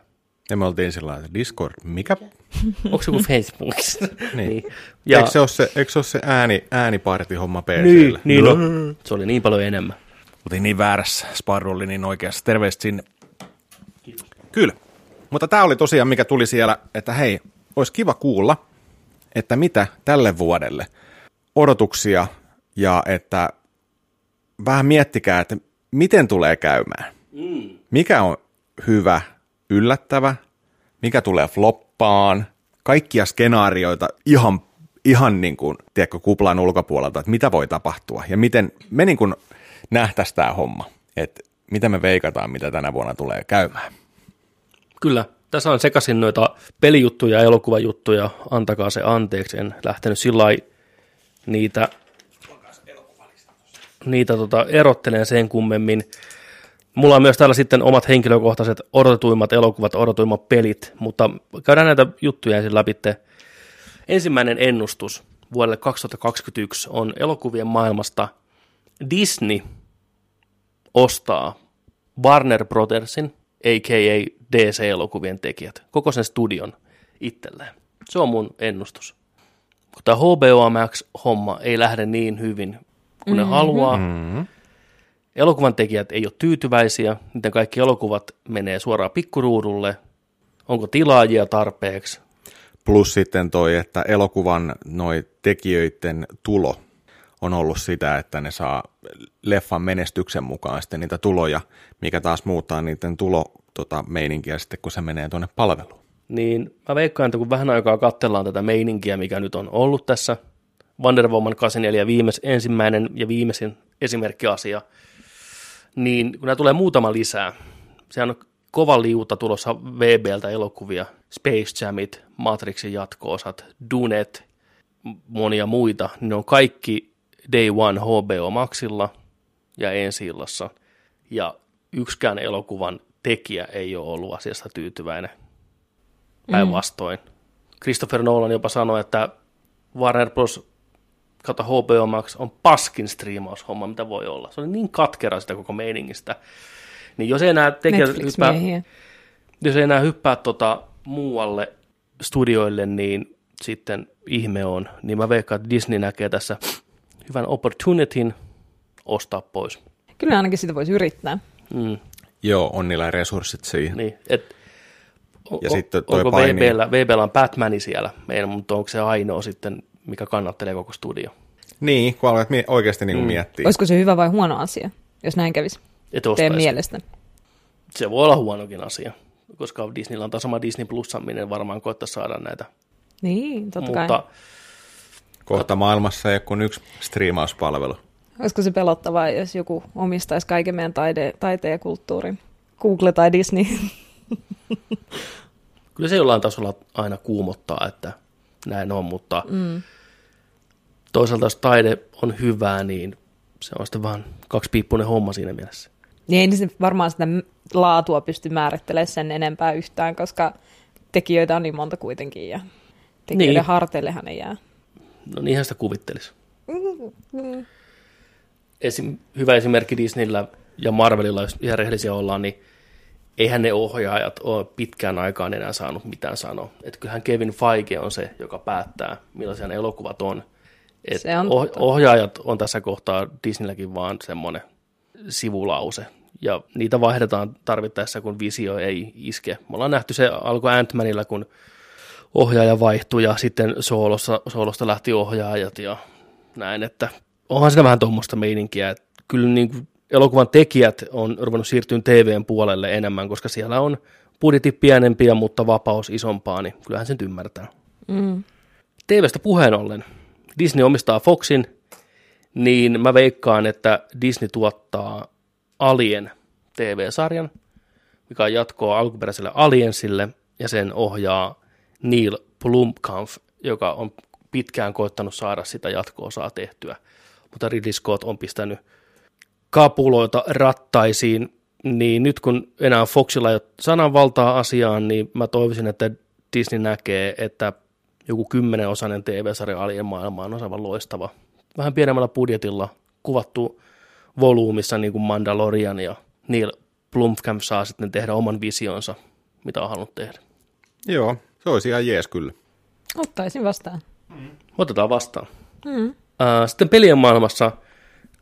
Ja me oltiin sillä Discord, mikä? [LAUGHS] Onko se joku Facebookissa? [LAUGHS] Niin. Ja, Ja... Eikö se ole se, eikö se, ole se ääni, ääniparti-homma PClle? niin, niin no. Se oli niin paljon enemmän. Oltiin niin väärässä, Sparru oli niin oikeassa. Terveistä sinne. Kyllä. Mutta tämä oli tosiaan, mikä tuli siellä, että hei, olisi kiva kuulla, että mitä tälle vuodelle odotuksia ja että vähän miettikää, että miten tulee käymään. Mikä on hyvä, yllättävä, mikä tulee floppaan, kaikkia skenaarioita ihan ihan niin kuin, tiedätkö, kuplan ulkopuolelta, että mitä voi tapahtua ja miten me niin kuin nähtäisiin tämä homma, että mitä me veikataan, mitä tänä vuonna tulee käymään. Kyllä, tässä on sekaisin noita pelijuttuja ja elokuvajuttuja, antakaa se anteeksi, en lähtenyt sillä niitä, niitä tota, erottelen sen kummemmin. Mulla on myös täällä sitten omat henkilökohtaiset odotetuimmat elokuvat, odotetuimmat pelit, mutta käydään näitä juttuja ensin läpi. Ensimmäinen ennustus vuodelle 2021 on elokuvien maailmasta Disney ostaa Warner Brothersin, a.k.a. DC-elokuvien tekijät, koko sen studion itselleen. Se on mun ennustus. Kun tämä HBO Max-homma ei lähde niin hyvin kuin ne haluaa, Mm-hmm. Elokuvan tekijät ei ole tyytyväisiä, miten kaikki elokuvat menee suoraan pikkuruudulle, onko tilaajia tarpeeksi, Plus sitten toi, että elokuvan noi tekijöiden tulo on ollut sitä, että ne saa leffan menestyksen mukaan sitten niitä tuloja, mikä taas muuttaa niiden tulo tota, meininkiä sitten, kun se menee tuonne palveluun. niin mä veikkaan, että kun vähän aikaa katsellaan tätä meininkiä, mikä nyt on ollut tässä, Wonder Woman 84 viimeis, ensimmäinen ja viimeisin esimerkkiasia, niin kun nämä tulee muutama lisää, sehän on kova liuta tulossa VBltä elokuvia, Space Jamit, Matrixin jatko-osat, Dunet, monia muita, niin ne on kaikki Day One HBO Maxilla ja ensi illassa. Ja yksikään elokuvan tekijä ei ole ollut asiasta tyytyväinen. Päinvastoin. Christopher Nolan jopa sanoi, että Warner Bros. Kautta HBO Max on paskin striimaushomma, mitä voi olla. Se oli niin katkera sitä koko meiningistä. Niin jos ei enää tekijät hyppää, jos ei enää hyppää tota muualle studioille, niin sitten ihme on. Niin mä veikkaan, että Disney näkee tässä hyvän opportunityn ostaa pois. Kyllä ainakin sitä voisi yrittää. Mm, Joo, on niillä resurssit siihen. niin, et, o, Ja o- sitten toi onko VBllä, VBllä on Batmani siellä, meidän, mutta onko se ainoa sitten, mikä kannattelee koko studio? Niin, kun aloit mie- oikeasti niin mm. miettiä. Olisiko se hyvä vai huono asia, jos näin kävisi? Et Teidän mielestä. Se voi olla huonokin asia, koska Disneyllä on taas sama Disney Plusaminen varmaan koittaa saada näitä. Niin, totta kai. mutta Kohta maailmassa ei ole kuin yksi striimauspalvelu. Olisiko se pelottavaa, jos joku omistaisi kaiken meidän taide, taiteen ja kulttuurin? Google tai Disney. [LAUGHS] kyllä se jollain tasolla aina kuumottaa, että näin on, mutta mm. toisaalta jos taide on hyvää, niin se on sitten vaan kaksipiippunen homma siinä mielessä. niin ei niin varmaan sitä laatua pysty määrittelemään sen enempää yhtään, koska tekijöitä on niin monta kuitenkin ja tekijöiden Niin. harteillehan ei jää. No niinhän sitä kuvittelisi. Esim, hyvä esimerkki Disneyllä ja Marvelilla, jos ihan rehellisiä ollaan, niin eihän ne ohjaajat ole pitkään aikaan enää saanut mitään sanoa. Että kyllähän Kevin Feige on se, joka päättää, millaisia ne elokuvat on. Et Se on oh, ohjaajat on tässä kohtaa Disneylläkin vaan semmoinen sivulause. Ja niitä vaihdetaan tarvittaessa, kun visio ei iske. Me ollaan nähty se alku Ant-Manilla, kun ohjaaja vaihtui ja sitten soolosta, soolosta lähti ohjaajat ja näin, että onhan siinä vähän tuommoista meininkiä, että kyllä niin kuin elokuvan tekijät on ruvennut siirtyä TVn puolelle enemmän, koska siellä on budjetti pienempiä, mutta vapaus isompaa, niin kyllähän sen ymmärtää. Mm. TVstä puheen ollen, Disney omistaa Foxin, niin mä veikkaan, että Disney tuottaa Alien TV-sarjan, mikä on jatkoa alkuperäiselle Aliensille, ja sen ohjaa Neil Blomkamp, joka on pitkään koittanut saada sitä jatko-osaa tehtyä. Mutta Ridley Scott on pistänyt kapuloita rattaisiin, niin nyt kun enää Foxilla ei ole sananvaltaa asiaan, niin mä toivoisin, että Disney näkee, että joku kymmenenosainen TV-sarja Alien maailmaan on aivan loistava. Vähän pienemmällä budjetilla kuvattu volyymissa niin kuin Mandalorian ja Neil Blomkamp saa sitten tehdä oman visionsa, mitä on halunnut tehdä. Joo, se olisi ihan jees kyllä. Ottaisin vastaan. Otetaan vastaan. Mm. Sitten pelien maailmassa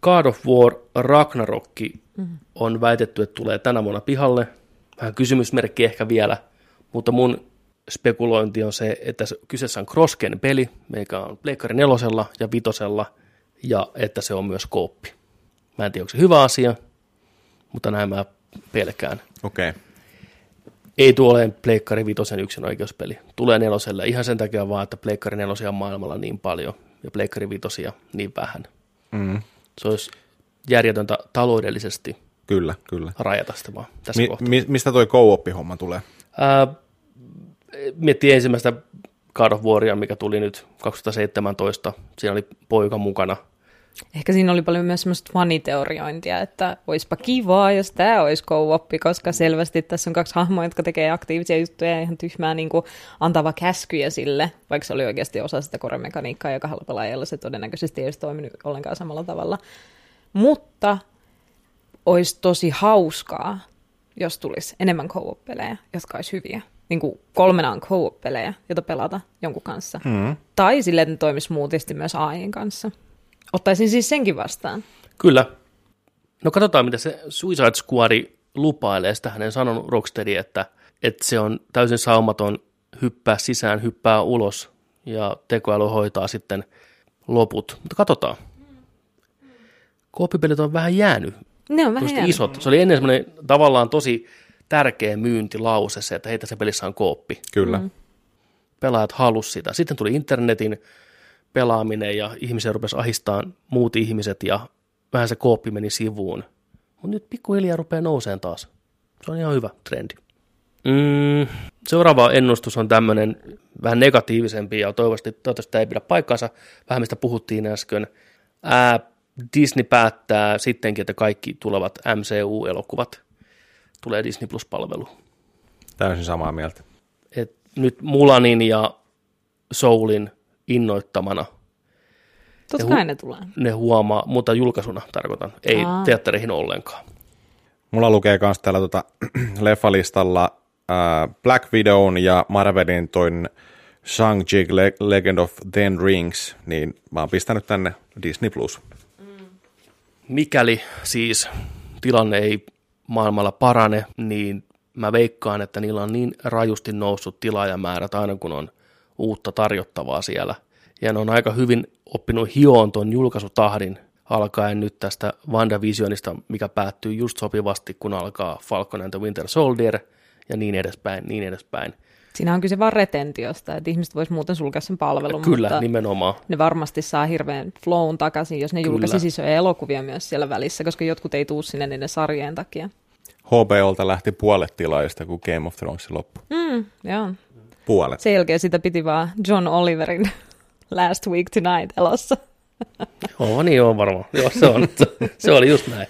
God of War Ragnarok mm. on väitetty, että tulee tänä vuonna pihalle. Vähän kysymysmerkki ehkä vielä, mutta mun spekulointi on se, että se- kyseessä on crossgen peli, mikä on Pleikkari nelosella ja vitosella, ja että se on myös kooppi. Mä en tiedä, onko se hyvä asia, mutta näin mä pelkään. Okei. Okay. Ei tuo ole Pleikkari Vitosen yksin oikeuspeli. Tulee neloselle ihan sen takia vaan, että Pleikkari nelosia on maailmalla niin paljon ja Pleikkari Vitosia niin vähän. Mm. Se olisi järjetöntä taloudellisesti Kyllä, kyllä. rajata sitä vaan tässä Mi- kohtaa. mi- mistä toi co-op-homma tulee? Ää, miettii ensimmäistä God of Waria, mikä tuli nyt 2017. Siinä oli poika mukana. Ehkä siinä oli paljon myös semmoista faniteoriointia, että olisipa kivaa, jos tämä olisi co koska selvästi tässä on kaksi hahmoa, jotka tekee aktiivisia juttuja ja ihan tyhmää niin kuin antava käskyjä sille, vaikka se oli oikeasti osa sitä koremekaniikkaa ja kahdella pelaajalla se todennäköisesti ei olisi toiminut ollenkaan samalla tavalla. Mutta olisi tosi hauskaa, jos tulisi enemmän co-op-pelejä, jotka olisi hyviä. Niin kuin kolmenaan co-op-pelejä, joita pelata jonkun kanssa. Mm. Tai sille, että ne toimisi muutisti myös AIn kanssa. Ottaisin siis senkin vastaan. Kyllä. No katsotaan, mitä se Suicide Squad lupailee. Sitä hänen sanonut Rocksteady, että, että se on täysin saumaton hyppää sisään, hyppää ulos ja tekoäly hoitaa sitten loput. Mutta katsotaan. Kooppipelit on vähän jäänyt. Ne on vähän jäänyt. isot. Se oli ennen semmoinen tavallaan tosi tärkeä myyntilause se, että hei tässä pelissä on kooppi. Kyllä. Mm. Pelaajat halusi sitä. Sitten tuli internetin pelaaminen ja ihmisiä rupesi ahistamaan muut ihmiset ja vähän se kooppi meni sivuun. Mutta nyt pikkuhiljaa rupeaa nouseen taas. Se on ihan hyvä trendi. Mm, seuraava ennustus on tämmöinen vähän negatiivisempi ja toivottavasti, toivottavasti tämä ei pidä paikkaansa. Vähän mistä puhuttiin äsken. Ää, Disney päättää sittenkin, että kaikki tulevat MCU-elokuvat tulee Disney Plus-palvelu. Täysin samaa mieltä. Et nyt Mulanin ja Soulin innoittamana Totta kai hu- ne tulee. ne huomaa, mutta julkaisuna tarkoitan, ei Aa. teattereihin ollenkaan. Mulla lukee myös täällä tota, [CLEARS THROAT] leffalistalla äh, Black Widown ja Marvelin toin Shang-Chi Le- Legend of Ten Rings, niin mä oon pistänyt tänne Disney Plus. Mikäli siis tilanne ei maailmalla parane, niin mä veikkaan, että niillä on niin rajusti noussut tilaajamäärät aina kun on uutta tarjottavaa siellä. Ja ne on aika hyvin oppinut hioon ton julkaisutahdin alkaen nyt tästä WandaVisionista, mikä päättyy just sopivasti, kun alkaa Falcon and the Winter Soldier ja niin edespäin, niin edespäin. Siinä on kyse vaan retentiosta, että ihmiset vois muuten sulkea sen palvelun, Kyllä, mutta nimenomaan. ne varmasti saa hirveän flown takaisin, jos ne Kyllä. julkaisi isoja elokuvia myös siellä välissä, koska jotkut ei tuu sinne niiden sarjojen takia. HBOlta lähti puolet tilaajista, kun Game of Thrones loppui. Mm, joo. Puolet. Sen jälkeen sitä piti vaan John Oliverin [LAUGHS] Last Week Tonight elossa. [LAUGHS] Oo, niin on varmaan. Joo, se, on, se oli just näin.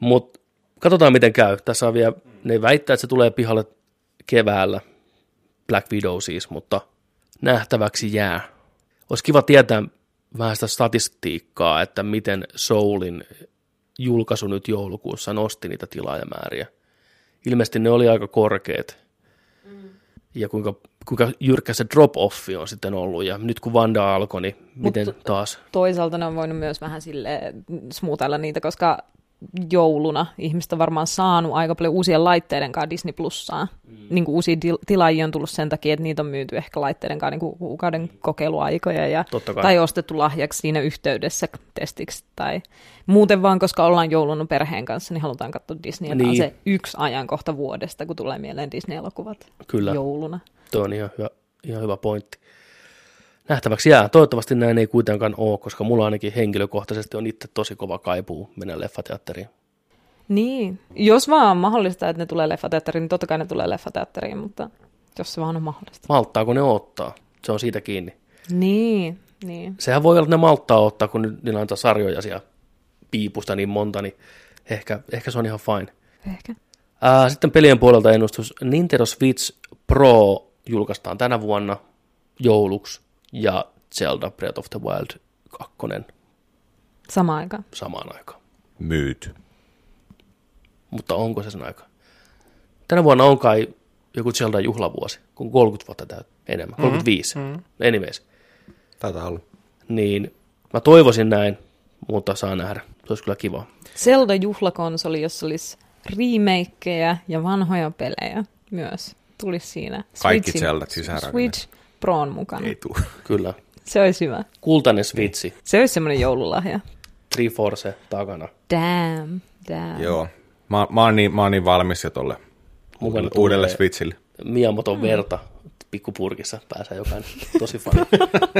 Mutta katsotaan, miten käy. Tässä on vielä, ne väittää, että se tulee pihalle keväällä. Black Widow siis, mutta nähtäväksi jää. Olisi kiva tietää vähän sitä statistiikkaa, että miten Soulin julkaisu nyt joulukuussa nosti niitä tilaajamääriä. Ilmeisesti ne oli aika korkeat. Ja kuinka, kuinka jyrkkä se drop-offi on sitten ollut. Ja nyt kun Vanda alkoi, niin miten Mut- taas? Toisaalta ne on voinut myös vähän sille smuutailla niitä, koska jouluna ihmiset on varmaan saanut aika paljon uusien laitteiden kanssa Disney Plussaa. Mm. Niin kuin uusia til- tilaajia on tullut sen takia, että niitä on myyty ehkä laitteiden kanssa niin kuin kuukauden kokeiluaikoja ja, tai ostettu lahjaksi siinä yhteydessä testiksi tai muuten vaan, koska ollaan jouluna perheen kanssa, niin halutaan katsoa Disneyä. Niin. on Niin. se yksi ajankohta vuodesta, kun tulee mieleen Disney-elokuvat Kyllä. jouluna. Tuo on ihan hyvä, ihan hyvä pointti. Nähtäväksi jää. Toivottavasti näin ei kuitenkaan ole, koska mulla ainakin henkilökohtaisesti on itse tosi kova kaipuu mennä leffateatteriin. Niin, jos vaan on mahdollista, että ne tulee leffateatteriin, niin totta kai ne tulee leffateatteriin, mutta jos se vaan on mahdollista. Malttaako ne ottaa? Se on siitä kiinni. Niin, niin. Sehän voi olla, että ne malttaa ottaa, kun niillä on sarjoja siellä piipusta niin monta, niin ehkä, ehkä se on ihan fine. Ehkä. Ää, sitten pelien puolelta ennustus. Nintendo Switch Pro julkaistaan tänä vuonna jouluksi ja Zelda Breath of the Wild 2 Sama aika. samaan aikaan. Myyty. Mutta onko se sen aika? Tänä vuonna on kai joku Zelda juhlavuosi, kun 30 vuotta täytyy enemmän, 35. Mm, Anyways. Taitaa olla. Niin mä toivoisin näin, mutta saa nähdä. Se olisi kyllä kiva. Zelda-juhlakonsoli, jossa olisi remakeja ja vanhoja pelejä myös. Tulisi siinä. Kaikki Switchin- Zeldat sisäänrakennettu. Switch Proon mukana. Ei tuu. Kyllä. Se olisi hyvä. Kultainen Switchi, Se olisi semmoinen joululahja. Triforce takana. Damn, damn. Joo. Mä, mä, oon niin, mä oon niin valmis jo tolle Mukana uudelle Switchille. Miamoton verta pikkupurkissa pääsee jokainen. Tosi fani.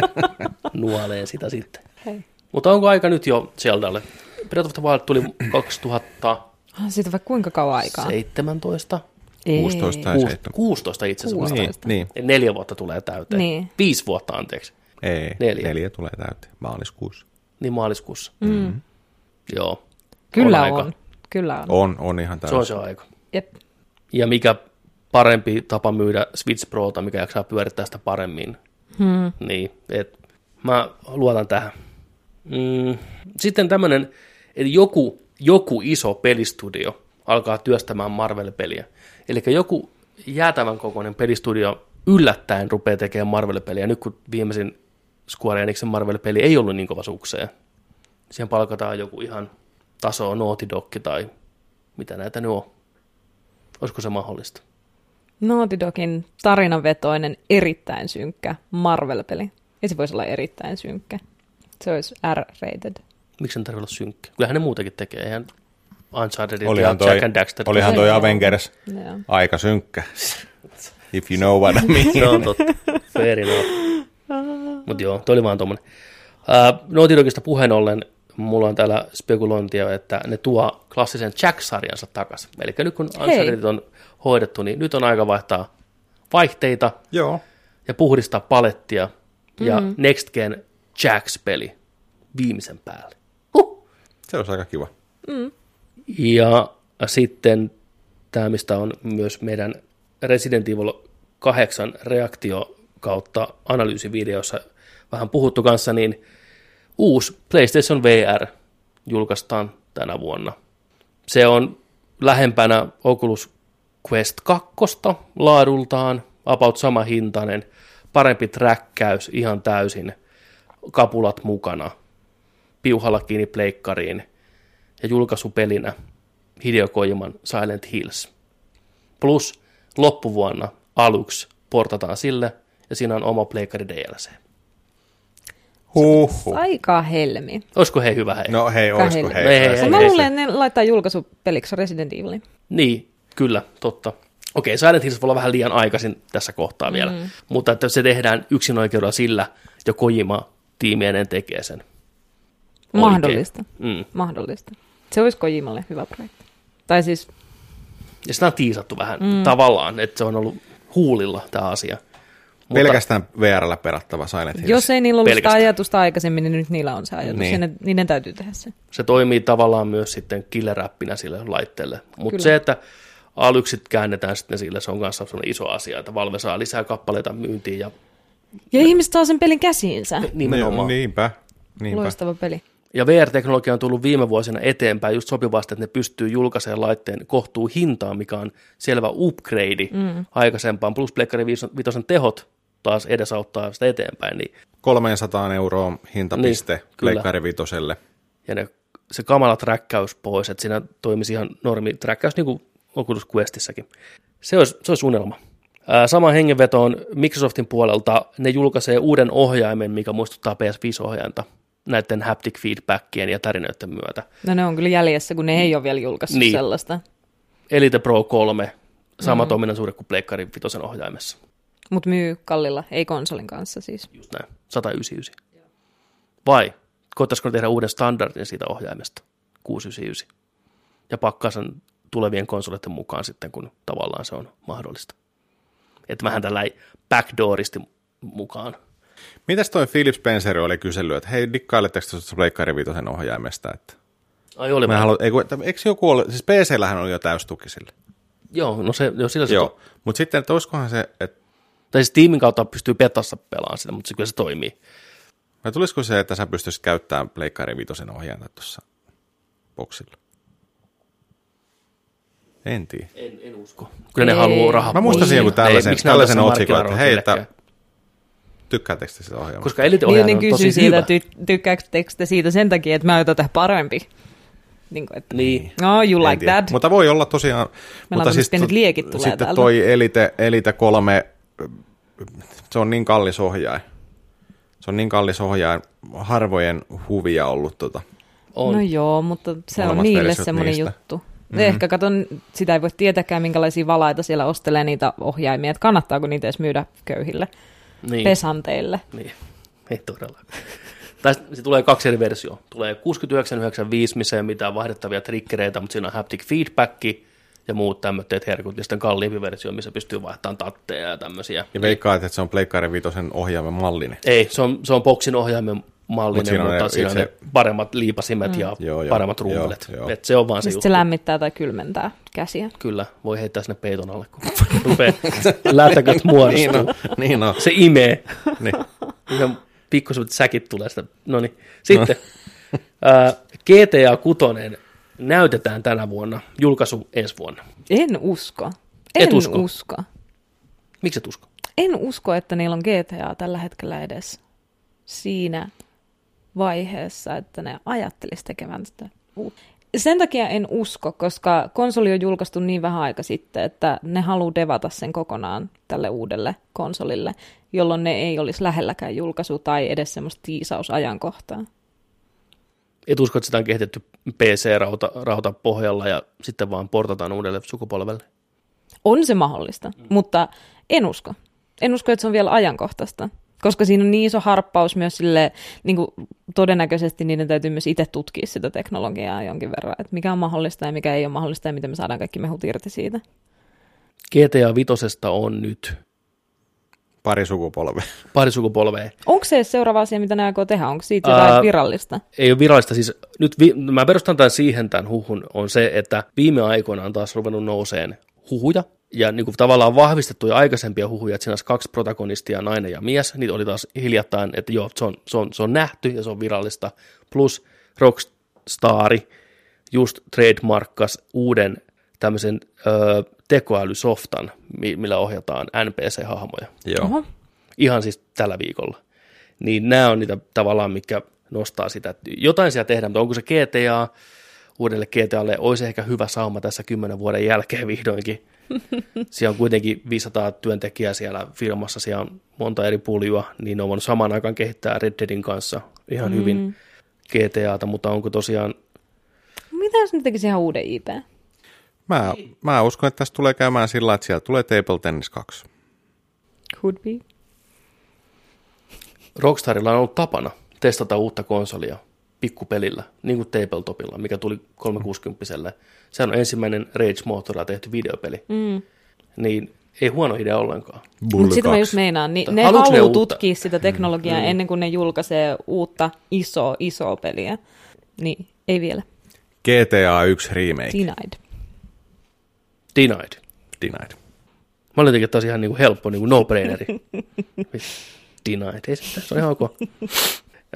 [LAUGHS] Nuoleen sitä sitten. Hei. Mutta onko aika nyt jo Zeldalle? Breath of the Wild tuli 2017. Ah, Siitä on vaikka kuinka kauan aikaa? Ei. 16 tai Kuus- 7. 16 itse asiassa. vasta. Niin, niin. Neljä vuotta tulee täyteen. Niin. Viisi vuotta, anteeksi. Ei, Neljä. neljä. tulee täyteen maaliskuussa. Niin maaliskuussa. Mm. Joo. Kyllä aika. on. Kyllä on. On, on ihan Se on täysin. se aika. Jep. Ja mikä parempi tapa myydä Switch Prota, mikä jaksaa pyörittää sitä paremmin. Hmm. Niin, et mä luotan tähän. Mm. Sitten tämmöinen, että joku, joku iso pelistudio alkaa työstämään Marvel-peliä. Eli joku jäätävän kokoinen pelistudio yllättäen rupeaa tekemään Marvel-peliä. Nyt kun viimeisin Square Enixin Marvel-peli ei ollut niin kova sukseen, siihen palkataan joku ihan taso Naughty Dog tai mitä näitä nyt on. Olisiko se mahdollista? Naughty Dogin tarinavetoinen, erittäin synkkä Marvel-peli. Ei se voisi olla erittäin synkkä. Se olisi R-rated. Miksi sen tarvitse olla synkkä? Kyllähän ne muutakin tekee. Eihän Uncharted ja Olihan toi, Jack and Daxter. olihan toi. Avengers Joo. aika synkkä. [LAUGHS] If you know what I mean. Se on totta. Fair enough. Mutta joo, toi oli vaan tommonen. Uh, Naughty Dogista puheen ollen, mulla on täällä spekulointia, että ne tuo klassisen Jack-sarjansa takaisin. Eli nyt kun Uncharted on hoidettu, niin nyt on aika vaihtaa vaihteita Joo. ja puhdistaa palettia ja mm-hmm. Next Gen Jacks-peli viimeisen päälle. Huh. Se olisi aika kiva. Ja sitten tämä, mistä on myös meidän Resident Evil 8 reaktio kautta analyysivideossa vähän puhuttu kanssa, niin uusi PlayStation VR julkaistaan tänä vuonna. Se on lähempänä Oculus Quest 2 laadultaan, about sama hintainen, parempi träkkäys ihan täysin, kapulat mukana, piuhalla kiinni pleikkariin ja julkaisupelinä Hideo Kojiman Silent Hills. Plus loppuvuonna aluksi portataan sille ja siinä on oma pleikkari DLC. Huhhuh. Aika helmi. Olisiko hei hyvä hei? No hei, olisiko hei. Hei, hei, olisiko hei. Mä luulen, se- että ne laittaa julkaisupeliksi Resident Evilin. Niin, kyllä, totta. Okei, Silent Hills voi olla vähän liian aikaisin tässä kohtaa vielä, mm. mutta että se tehdään yksin oikeudella sillä, ja Kojima tiimienen tekee sen. Oikein. Mahdollista. Mm. Mahdollista. Se olisi Kojimalle hyvä projekti. Tai siis, Ja sitä on tiisattu vähän mm. tavallaan, että se on ollut huulilla tämä asia. Mutta, Pelkästään VRllä perattava Silent Hills. jos ei niillä ollut sitä Pelkästään. ajatusta aikaisemmin, niin nyt niillä on se ajatus. Niin. Niin. Ja ne, niiden täytyy tehdä se. se toimii tavallaan myös sitten killer-appinä sille laitteelle. Mutta se, että alyksit käännetään sitten sille, se on kanssa iso asia, että Valve saa lisää kappaleita myyntiin ja Ja ihmiset saa sen pelin käsiinsä. nimenomaan. Niin, niinpä. niinpä. Loistava peli. Ja VR-teknologia on tullut viime vuosina eteenpäin just sopivasti, että ne pystyy julkaisemaan laitteen kohtuu hintaan, mikä on selvä upgrade mm. aikaisempaan. Plus Pleikkari 5 tehot taas edesauttaa sitä eteenpäin. Niin, 300 euroa hintapiste Niin, niin. Pleikkari Vitoselle. ja ne, se kamala träkkäys pois, että siinä toimisi ihan normi träkkäys niin kuin Oculus Questissäkin. Se olisi, se olisi unelma. Hengenveto on Microsoftin puolelta. Ne julkaisee uuden ohjaimen, mikä muistuttaa PS5-ohjainta näiden haptic feedbackien ja tarinoiden myötä. No ne on kyllä jäljessä, kun ne ei ole vielä julkaissut Niin. sellaista. Elite Pro 3, samat mm. ominaisuudet kuin Pleikkari Vitosen ohjaimessa. Mutta myy kallilla, ei konsolin kanssa siis. Just näin, 199. Vai koittaisiko ne tehdä uuden standardin siitä ohjaimesta, 699, ja pakkaa sen tulevien konsoleiden mukaan sitten, kun tavallaan se on mahdollista. Että vähän tällä backdooristi mukaan. Mitäs toi Philip Spencer oli kysellyt, että hei, dikkailetteko tuosta Pleikkari Vitosen ohjaimesta? Että Ai oli mä vähän. haluan, ei, kun, että, eikö joku ole, siis PC-lähän oli jo täystuki sille. Joo, no se, jo sillä se to- Joo, mutta sitten, että olisikohan se, että Tai siis tiimin kautta pystyy petassa pelaamaan sitä, mutta se kyllä se toimii. vai tulisiko se, että sä pystyisit käyttämään Pleikkari Vitosen ohjainta tuossa boksilla? En tiedä. En, en usko. Kyllä ne Ei. haluaa rahaa Mä muistasin pois. joku Ei, tällaisen, tällaisen otsikon, että hei, että tykkäättekö te sitä ohjelmaa? Koska Elite Niin, ohjaaja niin on kysyin tosi siitä, hyvä. ty- te siitä sen takia, että mä aion tätä parempi. Niin kuin, että, Niin. no, you En like tiedä. that. Mutta voi olla tosiaan. mutta tämmöiset siis pienet liekit tulee Sitten täältä. toi Elite, Elite 3, se on niin kallis ohjain. Se on niin kallis ohjain. Harvojen huvia ollut tota. On. No joo, mutta se on niille semmoinen niistä. juttu. Mm-hmm. Ehkä katon, sitä ei voi tietääkään, minkälaisia valaita siellä ostelee niitä ohjaimia, että kannattaako niitä edes myydä köyhille Niin. pesanteille. Niin, ei todellakaan. Tai se tulee kaksi eri versiota. Tulee 6995, missä ei ole mitään vaihdettavia triggereitä, mutta siinä on haptic feedback ja muut tämmöiset herkut. Ja sitten kalliimpi versio, missä pystyy vaihtamaan tatteja ja tämmöisiä. Ja veikkaat, että se on Pleikkari Vitosen ohjaamme mallinen. Ei, se on, se on boksin ohjaimen mallinen, Mut siinä on mutta ne siinä on itse- ne paremmat liipasimet mm. ja Joo, joo, paremmat joo, rummelet. joo. Et se on vaan se juttu. se lämmittää tai kylmentää käsiä. Kyllä, voi heittää sinne peiton alle, kun [LAUGHS] rupeaa lätäköt [LAUGHS] muodostuu. Niin on, niin on. Se imee. Niin. [LAUGHS] Ihan säkit tulee sitä. No niin. Sitten ää, GTA 6 näytetään tänä vuonna, julkaisu ensi vuonna. En usko. Et En usko? usko. Miksi et usko? En usko, että niillä on GTA tällä hetkellä edes siinä vaiheessa, että ne ajattelisi tekemään sitä. uutta. Sen takia en usko, koska konsoli on julkaistu niin vähän aika sitten, että ne haluaa devata sen kokonaan tälle uudelle konsolille, jolloin ne ei olisi lähelläkään julkaisu tai edes semmoista tiisausajankohtaa. Et usko, että sitä on kehitetty PC-rauta rauta pohjalla ja sitten vaan portataan uudelle sukupolvelle. On se mahdollista, mm. mutta en usko. En usko, että se on vielä ajankohtaista, koska siinä on niin iso harppaus myös sille, niin kuin todennäköisesti niiden täytyy myös itse tutkia sitä teknologiaa jonkin verran, että mikä on mahdollista ja mikä ei ole mahdollista ja miten me saadaan kaikki mehut irti siitä. GTA 5 on nyt Pari sukupolvea. pari sukupolvea. Onko se seuraava asia, mitä ne aikoo tehdä? Onko siitä jotain Ää, virallista? Ei ole virallista, siis nyt vi- mä perustan tämän siihen tämän huhun, on se, että viime aikoina on taas ruvennut nouseen huhuja, ja niin kuin tavallaan vahvistettuja aikaisempia huhuja, että siinä olisi kaksi protagonistia, nainen ja mies, niitä oli taas hiljattain, että joo, se on, se on, se on nähty ja se on virallista, plus Rockstari just trademarkkas uuden tämmöisen ö, tekoälysoftan, mi- millä ohjataan NPC-hahmoja Joo. Oho. ihan siis tällä viikolla. Niin nämä on niitä tavallaan, mikä nostaa sitä. että Jotain siellä tehdään, mutta onko se GTA uudelle GTAlle, olisi ehkä hyvä sauma tässä kymmenen vuoden jälkeen vihdoinkin. [LAUGHS] Siellä on kuitenkin 500 työntekijää siellä firmassa, siellä on monta eri puljua, niin ne on voinut samaan aikaan kehittää Red Deadin kanssa ihan mm. hyvin GTAta, mutta onko tosiaan, Mitä jos ne tekisi ihan uuden IP? Mä, mä uskon, että tästä tulee käymään sillä, että siellä tulee Table Tennis 2. Could be. Rockstarilla on ollut tapana testata uutta konsolia pikkupelillä, niin kuin Tabletopilla, mikä tuli 360 Sehän on ensimmäinen Rage Motorilla tehty videopeli. Mm. Niin ei huono idea ollenkaan. Mutta sitä mä 2. just meinaan, niin ne ne haluaa uutta? tutkia sitä teknologiaa mm. ennen kuin ne julkaisee uutta isoa, isoa peliä. Niin, ei vielä. GTA 1 remake. Denied. Denied. Denied. Mä olin jotenkin, että tämä olisi ihan niin kuin helppo, niin kuin no-braineri. [LAUGHS] Denied. Ei se se on ihan ok.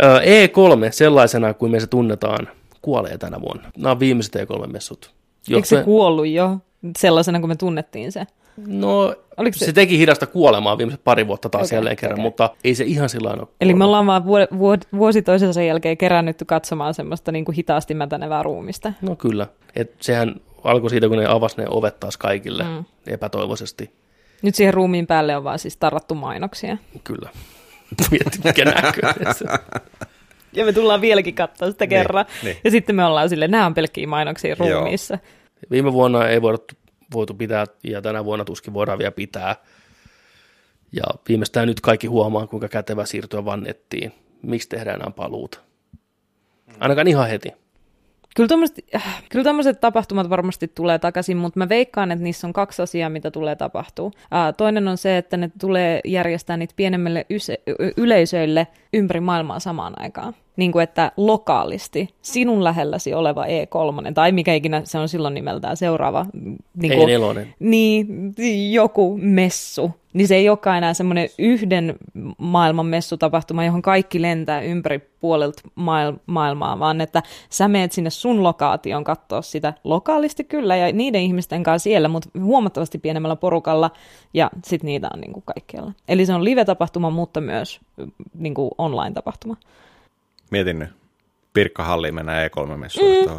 Ö, E3 sellaisena kuin me se tunnetaan, kuolee tänä vuonna. Nämä on viimeiset E3-messut. Eikö se kuollut jo sellaisena, kun me tunnettiin se? No, Oliko se... se- teki hidasta kuolemaa viimeiset pari vuotta taas Okei, jälleen kerran, okei. mutta ei se ihan sillä lailla ole Eli me ollaan vaan vuo- vuo- vuosi toisensa jälkeen kerännytty katsomaan semmoista niin kuin hitaasti mätänevää ruumista. No kyllä. Et sehän alkoi siitä, kun ne avasi ne ovet taas kaikille mm. epätoivoisesti. Nyt siihen ruumiin päälle on vaan siis tarrattu mainoksia. Kyllä. Mietti, mikä näkö. [LAUGHS] Ja me tullaan vieläkin katsoa sitä kerran. niin. Ja sitten me ollaan silleen, nämä on pelkkiä mainoksia Joo. ruumiissa. Viime vuonna ei voitu, voitu pitää, ja tänä vuonna tuskin voidaan vielä pitää. Ja viimeistään nyt kaikki huomaa, kuinka kätevä siirtyä vaan nettiin. Miksi tehdään nämä paluuta? Ainakaan ihan heti. Kyllä tommoset, äh, kyllä tapahtumat varmasti tulee takaisin, mutta mä veikkaan, että niissä on kaksi asiaa, mitä tulee tapahtuu. Äh, toinen on se, että ne tulee järjestää niitä pienemmille yse, yleisöille ympäri maailmaa samaan aikaan. Niin kuin että lokaalisti sinun lähelläsi oleva E3, tai mikä ikinä se on silloin nimeltään seuraava. Niin kuin, E4. Niin, joku messu. Niin se ei olekaan enää semmoinen yhden maailman messutapahtuma, johon kaikki lentää ympäri puolelta mail- maailmaa, vaan että sä meet sinne sun lokaation katsoa sitä lokaalisti kyllä ja niiden ihmisten kanssa siellä, mutta huomattavasti pienemmällä porukalla ja sitten niitä on niin kuin kaikkialla. Eli se on live-tapahtuma, mutta myös niin kuin online-tapahtuma. Mietin nyt. Pirkka Halliin mennään E3-messuille. Mm.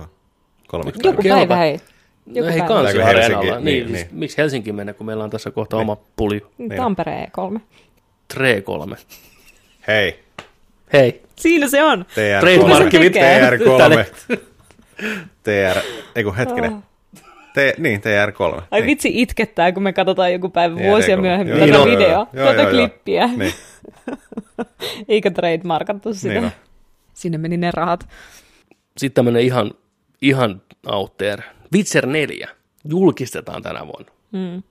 Kolmeksi Joku päiväksi. päivä, hei. No Joku ei päivä. kansi Helsinki- areenalla. Niin, niin, niin, niin. Miksi Helsinki mennä, kun meillä on tässä kohta oma pulju? Tampere E3. Tre 3. Hei, Hei, Siinä se on. TR3. Trademarkki tekee? TR3. TR, ei kun hetkinen. T, niin, TR3. Ai niin. vitsi itkettää, kun me katsotaan joku päivä TR3. vuosia myöhemmin Joo, tätä joo, videoa, joo, tätä joo, joo. klippiä. Niin, [LAUGHS] Eikä trademarkattu sitä. niin on. Sinne meni ne rahat. Sitten tämmöinen ihan, ihan out there. Witcher 4 julkistetaan tänä vuonna. Mm.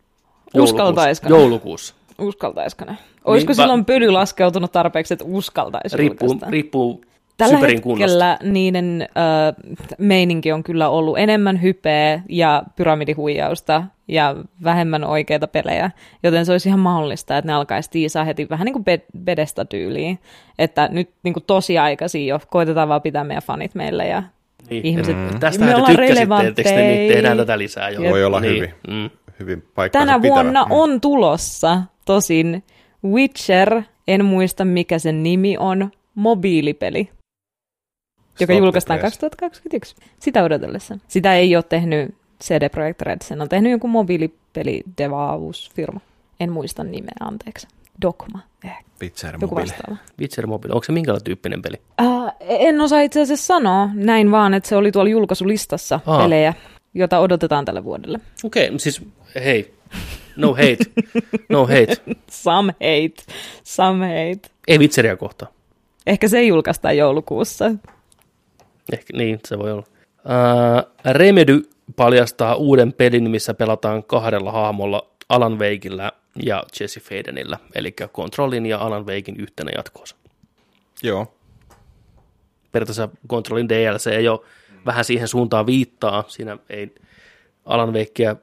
Uskaltaisiko? Joulukuussa. Uskaltaisiko ne? Olisiko Niin, silloin va- pöly laskeutunut tarpeeksi, että uskaltaisi Riippuu, riippuu Tällä kunnosta. hetkellä niiden äh, meininki on kyllä ollut enemmän hypeä ja pyramidihuijausta ja vähemmän oikeita pelejä, joten se olisi ihan mahdollista, että ne alkaisi tiisaa heti vähän niin kuin Be- Bedesta tyyliin, että nyt niin kuin tosiaikaisia jo koitetaan vaan pitää meidän fanit meille ja Niin. ihmiset, Mm. me Tästähän te ollaan etteikö te, niin relevantteja. tehdään tätä lisää. Jo. Voi olla niin. hyvin. Mm. Hyvin Tänä pitävä. vuonna Mm. on tulossa tosin Witcher, en muista mikä sen nimi on, mobiilipeli, joka julkaistaan the press. 2021. Sitä odotellessa. Sitä ei ole tehnyt CD Projekt Red, sen on tehnyt joku mobiilipeli devausfirma. En muista nimeä, anteeksi. Dogma, eh, Witcher joku Mobile. vastaava. Witcher Mobile, onko se minkälainen tyyppinen peli? Äh, en osaa itse asiassa sanoa, näin vaan, että se oli tuolla julkaisulistassa Aa. pelejä, jota odotetaan tälle vuodelle. Okei, okay, siis hei, no hate, no hate. [LAUGHS] Some hate, some hate. Ei Witcheria kohtaan. Ehkä se julkaistaan joulukuussa. Ehkä niin, se voi olla. Uh, Remedy paljastaa uuden pelin, missä pelataan kahdella hahmolla Alan Wakeillä ja Jesse Fadenillä, eli Controlin ja Alan Wakein yhtenä jatkoosa. Joo. Periaatteessa Controlin DLC jo vähän siihen suuntaan viittaa. Siinä ei Alan Wakea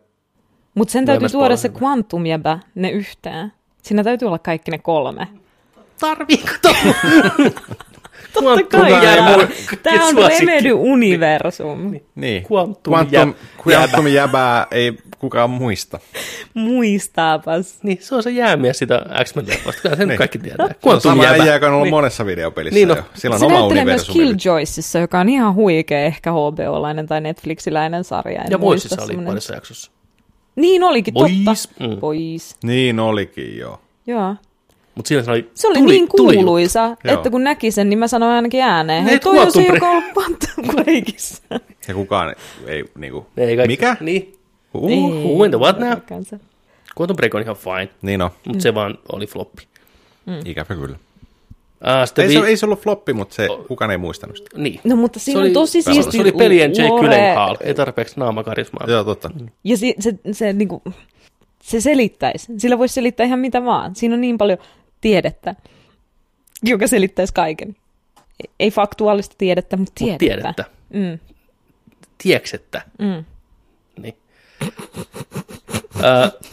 Mutta sen täytyy tuoda se. Quantum jäbä, ne yhteen. Siinä täytyy olla kaikki ne kolme. tarviiko? [LAUGHS] Totta kai, jäbä. jäbä. Tämä on Suosikki. Remedy-universum. Niin. Quantum Quantum, jä- Quantum jäbää ei kukaan muista. Muistaapas. Niin, se on se jäämies sitä X-Men leffasta. Kyllä sen Niin. kaikki tietää. Se on sama jäbä. joka on ollut Niin. monessa videopelissä Niin on. jo. Sillä on Se oma näyttelee myös universumi. Killjoysissa, joka on ihan huikea, ehkä HBO-lainen tai Netflixiläinen sarja. en Ja muista Voicessa oli parissa jaksossa. Niin olikin, Boys. totta. Mm. Boys. Niin olikin, joo. Joo. Mutta siinä se oli, Se oli tuli, niin tuli kuuluisa, Joo. että kun näki sen, niin mä sanoin ainakin ääneen. Ne Hei, toi on se, joka on Quantum Breakissa. [LAUGHS] Ja kukaan ei niinku... Ei kaikki. Mikä? Niin. Uh, who in the what now? kanssa. Quantum Break on ihan fine, Niin on, mutta se vaan oli floppi. ikävä kyllä. Uh, sitten Ei vi- se, ei se ollut floppi, mutta se, kukaan ei muistanut sitä. Niin. No mutta siinä se on oli, tosi se, siisti se oli pelien Jake. Gyllenhaal, ei tarpeeksi naamakarismaa. Joo, totta. Ja se, se, se, niinku, se selittäisi. Sillä voisi selittää ihan mitä vaan. Siinä on niin paljon tiedettä, joka selittäisi kaiken. Ei faktuaalista tiedettä, mutta Mut tiedettä. tiedettä. Mm, Tieksettä. mm. Niin. uh,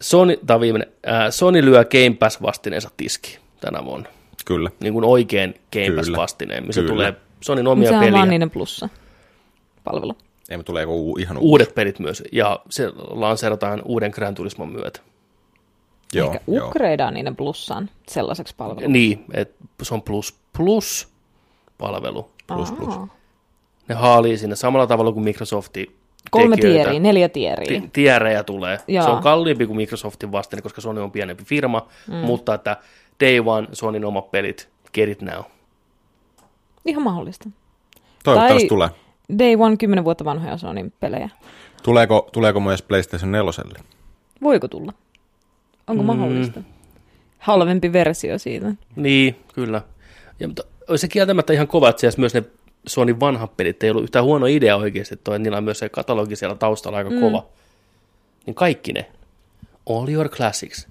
Sony, tämä on viimeinen. Uh, Sony lyö Game Pass vastineensa tiski tänä vuonna. Kyllä. Niin kuin oikein Game Pass Kyllä. vastineen, missä Kyllä. tulee Sonin Mutta omia se on peliä. vaan niiden plussa palvelu. Ei me tulee joku ihan uusi. Uudet pelit myös, ja se lanseerataan uuden Gran Turismon myötä. Joo, Ehkä joo. upgradeaa niiden plussaan sellaiseksi palveluksi. Niin, että se on plus plus palvelu. Plus, plus. Ne haalii sinne samalla tavalla kuin Microsofti Kolme tekijöitä. tieriä, neljä tieriä. Ti- tierejä tulee. Joo. Se on kalliimpi kuin Microsoftin vastine, koska Sony on pienempi firma, mm. mutta että Day One, Sonyn omat pelit, get it now. Ihan mahdollista. Toivottavasti Tai- tulee. Day One 10 vuotta vanhoja Sonyn pelejä. Tuleeko, tuleeko myös PlayStation 4? Voiko tulla? Onko mm. mahdollista? Halvempi versio siitä. Niin, kyllä. Ja, mutta olisi se kieltämättä ihan kova, että myös ne Sonyn vanhat pelit ei ollut yhtään huono idea oikeasti, että toi, niillä on myös se katalogi siellä taustalla aika mm. kova. Niin kaikki ne, all your classics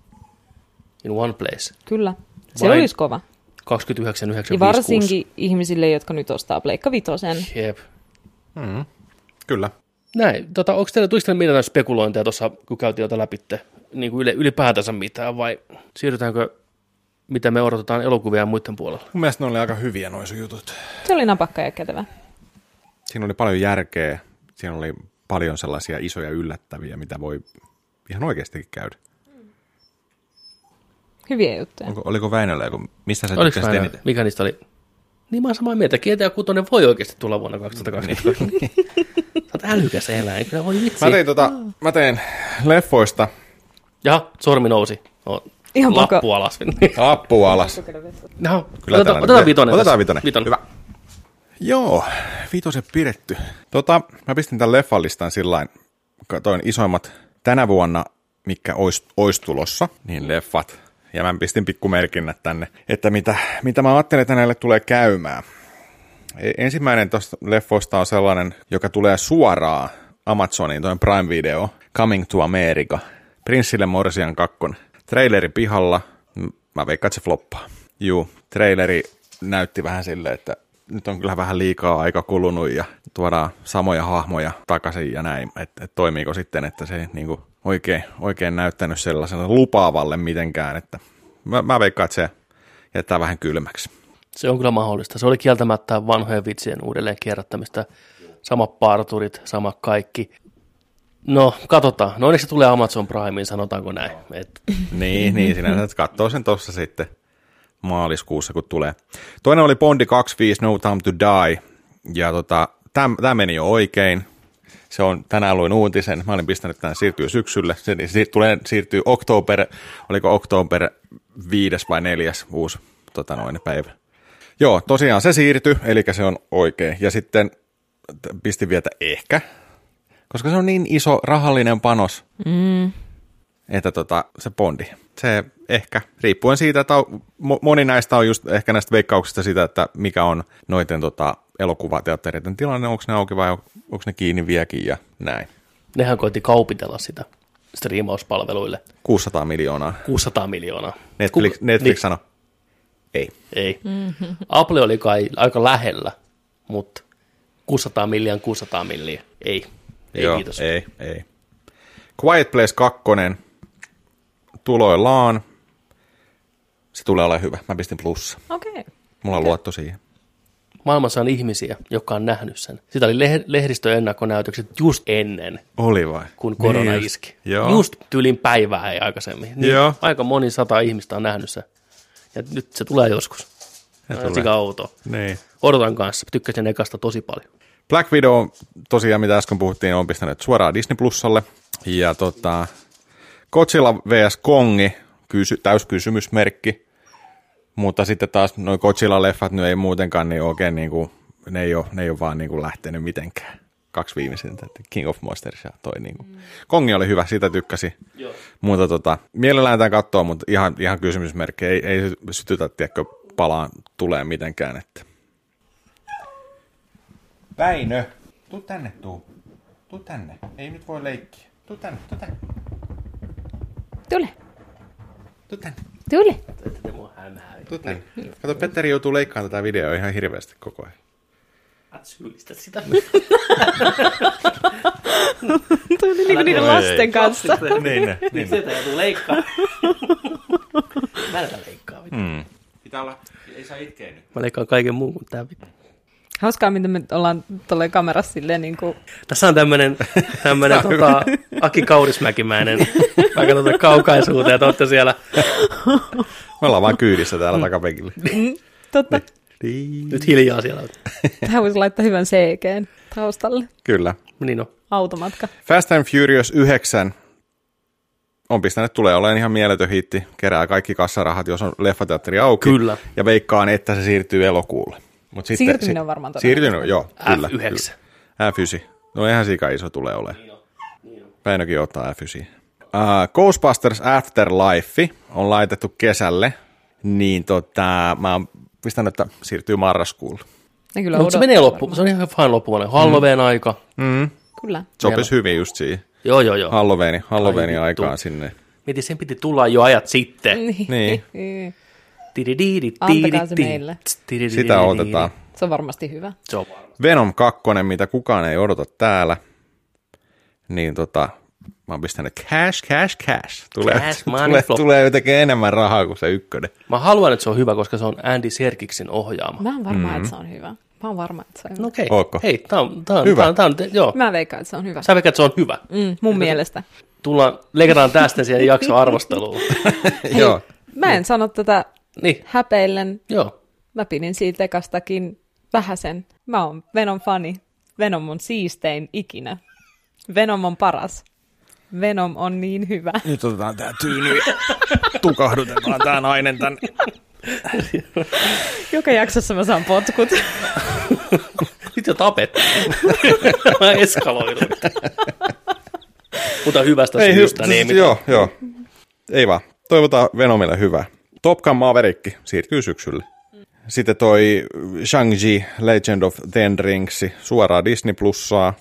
in one place, Kyllä. Se Vain- olisi kova. 29,95. Ja varsinkin ihmisille, jotka nyt ostaa Pleikka Vitosen. Jep. Kyllä. Näin. Tota, onko teillä, tuliko teillä mitään spekulointeja tuossa, kun käytiin jotain läpi, niin kuin ylipäätänsä mitään, vai siirrytäänkö, mitä me odotetaan elokuvia ja muiden puolella? Mun mielestä ne oli aika hyviä noin sun jutut. Se oli napakka ja kätevä. Siinä oli paljon järkeä. Siinä oli paljon sellaisia isoja yllättäviä, mitä voi ihan oikeastikin käydä. Hyviä juttuja. Onko, oliko Väinöllä joku, mistä sä Oliko tykkäsit eniten? mikä niistä oli? Niin mä oon samaa mieltä, GTA 6 voi oikeasti tulla vuonna 2022. Sä oot älykäs eläin, kyllä voi vitsi. Mä tein, tota, mä tein leffoista Jaha, sormi nousi. O, Ihan lappu alas. [LAUGHS] appu alas. no, Kyllä otetaan, otetaan vitonen. Otetaan vitonen. vitonen. Hyvä. Joo, vitosen pidetty. Tota, mä pistin tämän leffalistan sillain katoin isoimmat tänä vuonna, mikä olisi ois tulossa, niin leffat. Ja mä pistin pikkumerkinnät tänne, että mitä, mitä mä ajattelin, että näille tulee käymään. E- Ensimmäinen tuosta leffoista on sellainen, joka tulee suoraan Amazoniin, toinen Prime Video, Coming to America. Prinssille Morsian kakkonen. Traileri pihalla, mä veikkaan, että se floppaa. Juu, traileri näytti vähän silleen, että nyt on kyllä vähän liikaa aika kulunut ja tuodaan samoja hahmoja takaisin ja näin, että et toimiiko sitten, että se ei niinku oikein, oikein näyttänyt sellaiselle lupaavalle mitenkään, että mä, mä veikkaan, että se jättää vähän kylmäksi. Se on kyllä mahdollista. Se oli kieltämättä vanhojen vitsien uudelleen kierrättämistä. Samat parturit, sama kaikki. No, katsotaan. No onneksi se tulee Amazon Primeen, sanotaanko näin. Et, [LAUGHS] Niin, niin että katsoo sen tuossa sitten maaliskuussa, kun tulee. Toinen oli Bondi 25, No Time to Die, ja tota, tämä meni jo oikein. Se on, tänään luin uutisen, mä olin pistänyt tämän siirtyy syksylle, se niin siir- tulee, siirtyy oktober, oliko oktober viides vai neljäs uusi tota noin, päivä. Joo, tosiaan se siirtyi, eli se on oikein. Ja sitten pistin vielä, ehkä, koska se on niin iso rahallinen panos, Mm. että tota, se Bondi, se ehkä, riippuen siitä, että on, mo- moni näistä on just ehkä näistä veikkauksista sitä, että mikä on noiden tota, elokuvateattereiden tilanne, onko ne auki vai onko ne kiinni vieläkin ja näin. nehän koitti kaupitella sitä striimauspalveluille. 600 miljoonaa. 600 miljoonaa. Netflix, Ku- Netflix niin, sanoi, ei. Ei. Apple oli kai aika lähellä, mutta 600 milliä 600 milliä. Ei. Ei, Joo, kiitos. ei, ei. Quiet Place 2 tuloillaan. Se tulee olemaan hyvä. Mä pistin plussa. Okei. Okay. Mulla on luotto siihen. Maailmassa on ihmisiä, jotka on nähnyt sen. Sitä oli leh- lehdistöennakkonäytökset just ennen, Oli vai? kun korona Niin just. iski. Joo. Just tyylin päivää ei aikaisemmin. Niin Joo. Aika moni sata ihmistä on nähnyt sen. Ja nyt se tulee joskus. Se Aika tulee. outo. Niin. Odotan kanssa. Tykkäsin ekasta tosi paljon. Black Widow, tosiaan mitä äsken puhuttiin, on pistänyt suoraan Disney Plusalle. Ja tota, Godzilla vs. Kongi, kysy, täys kysymysmerkki. Mutta sitten taas noin Godzilla-leffat nyt ei muutenkaan niin oikein niin kuin, ne ei ole, ne ei ole vaan niin kuin lähtenyt mitenkään. Kaksi viimeisintä, King of Monsters ja toi niin kuin. Kongi oli hyvä, sitä tykkäsi. Joo. Mutta tota, mielellään tämän katsoo, mutta ihan, ihan kysymysmerkki. Ei, ei sytytä, tiedätkö, palaan tulee mitenkään. Että. Väinö, tuu tänne, tuu. Tuu tänne. Ei nyt voi leikkiä. Tuu tänne, tuu tänne, Tule. tuu tänne. Tule. Ette mua hämää. Tuu tänne. Kato, Petteri joutuu leikkaamaan tätä videoa ihan hirveästi koko ajan. At syyllistä sitä. Toi oli niinku niiden lasten kanssa. niin ne, niin ne. Sitä joutuu leikkaa. Mä leikkaa. vittu. Mm. Pitää olla, ei saa itkeä nyt. Mä leikkaan kaiken muun kuin tää vittu. Hauskaa, miten me ollaan tuolle kamerassa silleen niin kuin, Tässä on tämmönen, [LAUGHS] tämmönen tota, Aki Kaurismäkimäinen. Mä katson kaukaisuuteen, että ootte siellä. Me ollaan vaan kyydissä täällä takapenkillä. totta, Nyt hiljaa siellä. tähän voisi laittaa hyvän CG taustalle. Kyllä. Niin on. Automatka. Fast and Furious 9 on pistänyt, tulee olemaan ihan mieletön hitti, kerää kaikki kassarahat, jos on leffateatteri auki. Kyllä. Ja veikkaan, että se siirtyy elokuulle. Mut sitten, Siirtyminen on varmaan Siirtynyt, joo, kyllä. F9. Kyllä. F9. No ihan sika iso tulee olemaan. Päinökin ottaa F9. Uh, Ghostbusters Afterlife on laitettu kesälle, niin tota, mä oon pistänyt, että siirtyy marraskuulle. Ne kyllä Mutta se menee loppu. varmaan. Se on ihan fine loppuvainen. Halloween aika. Kyllä. Sopisi hyvin just siihen. Joo, joo, joo. Halloweeni, Halloweenin vittu. aikaan sinne. Mieti, sen piti tulla jo ajat sitten. Niin. Tidididi, [LAUGHS] Antakaa se tididi, meille. Sitä otetaan. Se on varmasti hyvä. Se on varma. Venom 2, mitä kukaan ei odota täällä. Niin tota, mä oon pistänyt cash, cash, cash. Tulee, Cash, tulee, tulee jotenkin enemmän rahaa kuin se ykkönen. Mä haluan, että se on hyvä, koska se on Andy Serkiksin ohjaama. Mä oon varma, mm. että se on hyvä. Mä oon varma, että se on hyvä. No okei. Ootko? Hei, tää on, tää on, Hyvä. Tää on, tää on, joo. Mä veikkaan, että se on hyvä. Sä veikät, että se on hyvä. Mm, mun mielestä. Tullaan, leikataan tästä siihen jakso arvosteluun. [LAUGHS] Joo. Mä en sano tätä niin, häpeillen. joo. Mä pidin siitä ekastakin vähäsen. Mä oon Venom fani. Venom on siistein ikinä. Venom on paras. Venom on niin hyvä. Nyt otetaan tää tyyny ja tukahdutetaan tää nainen tänne. Joka jaksossa mä saan potkut. Nyt jo tapettiin. Mä eskaloidun. Mutta hyvästä Ei, syystä, hy- niin ei siis, joo, joo. Ei vaan. Toivotaan Venomille hyvää. Top Gun Maverick siirtyy syksylle. Sitten toi Shang-Chi Legend of Ten Rings suoraan Disney Plussaa.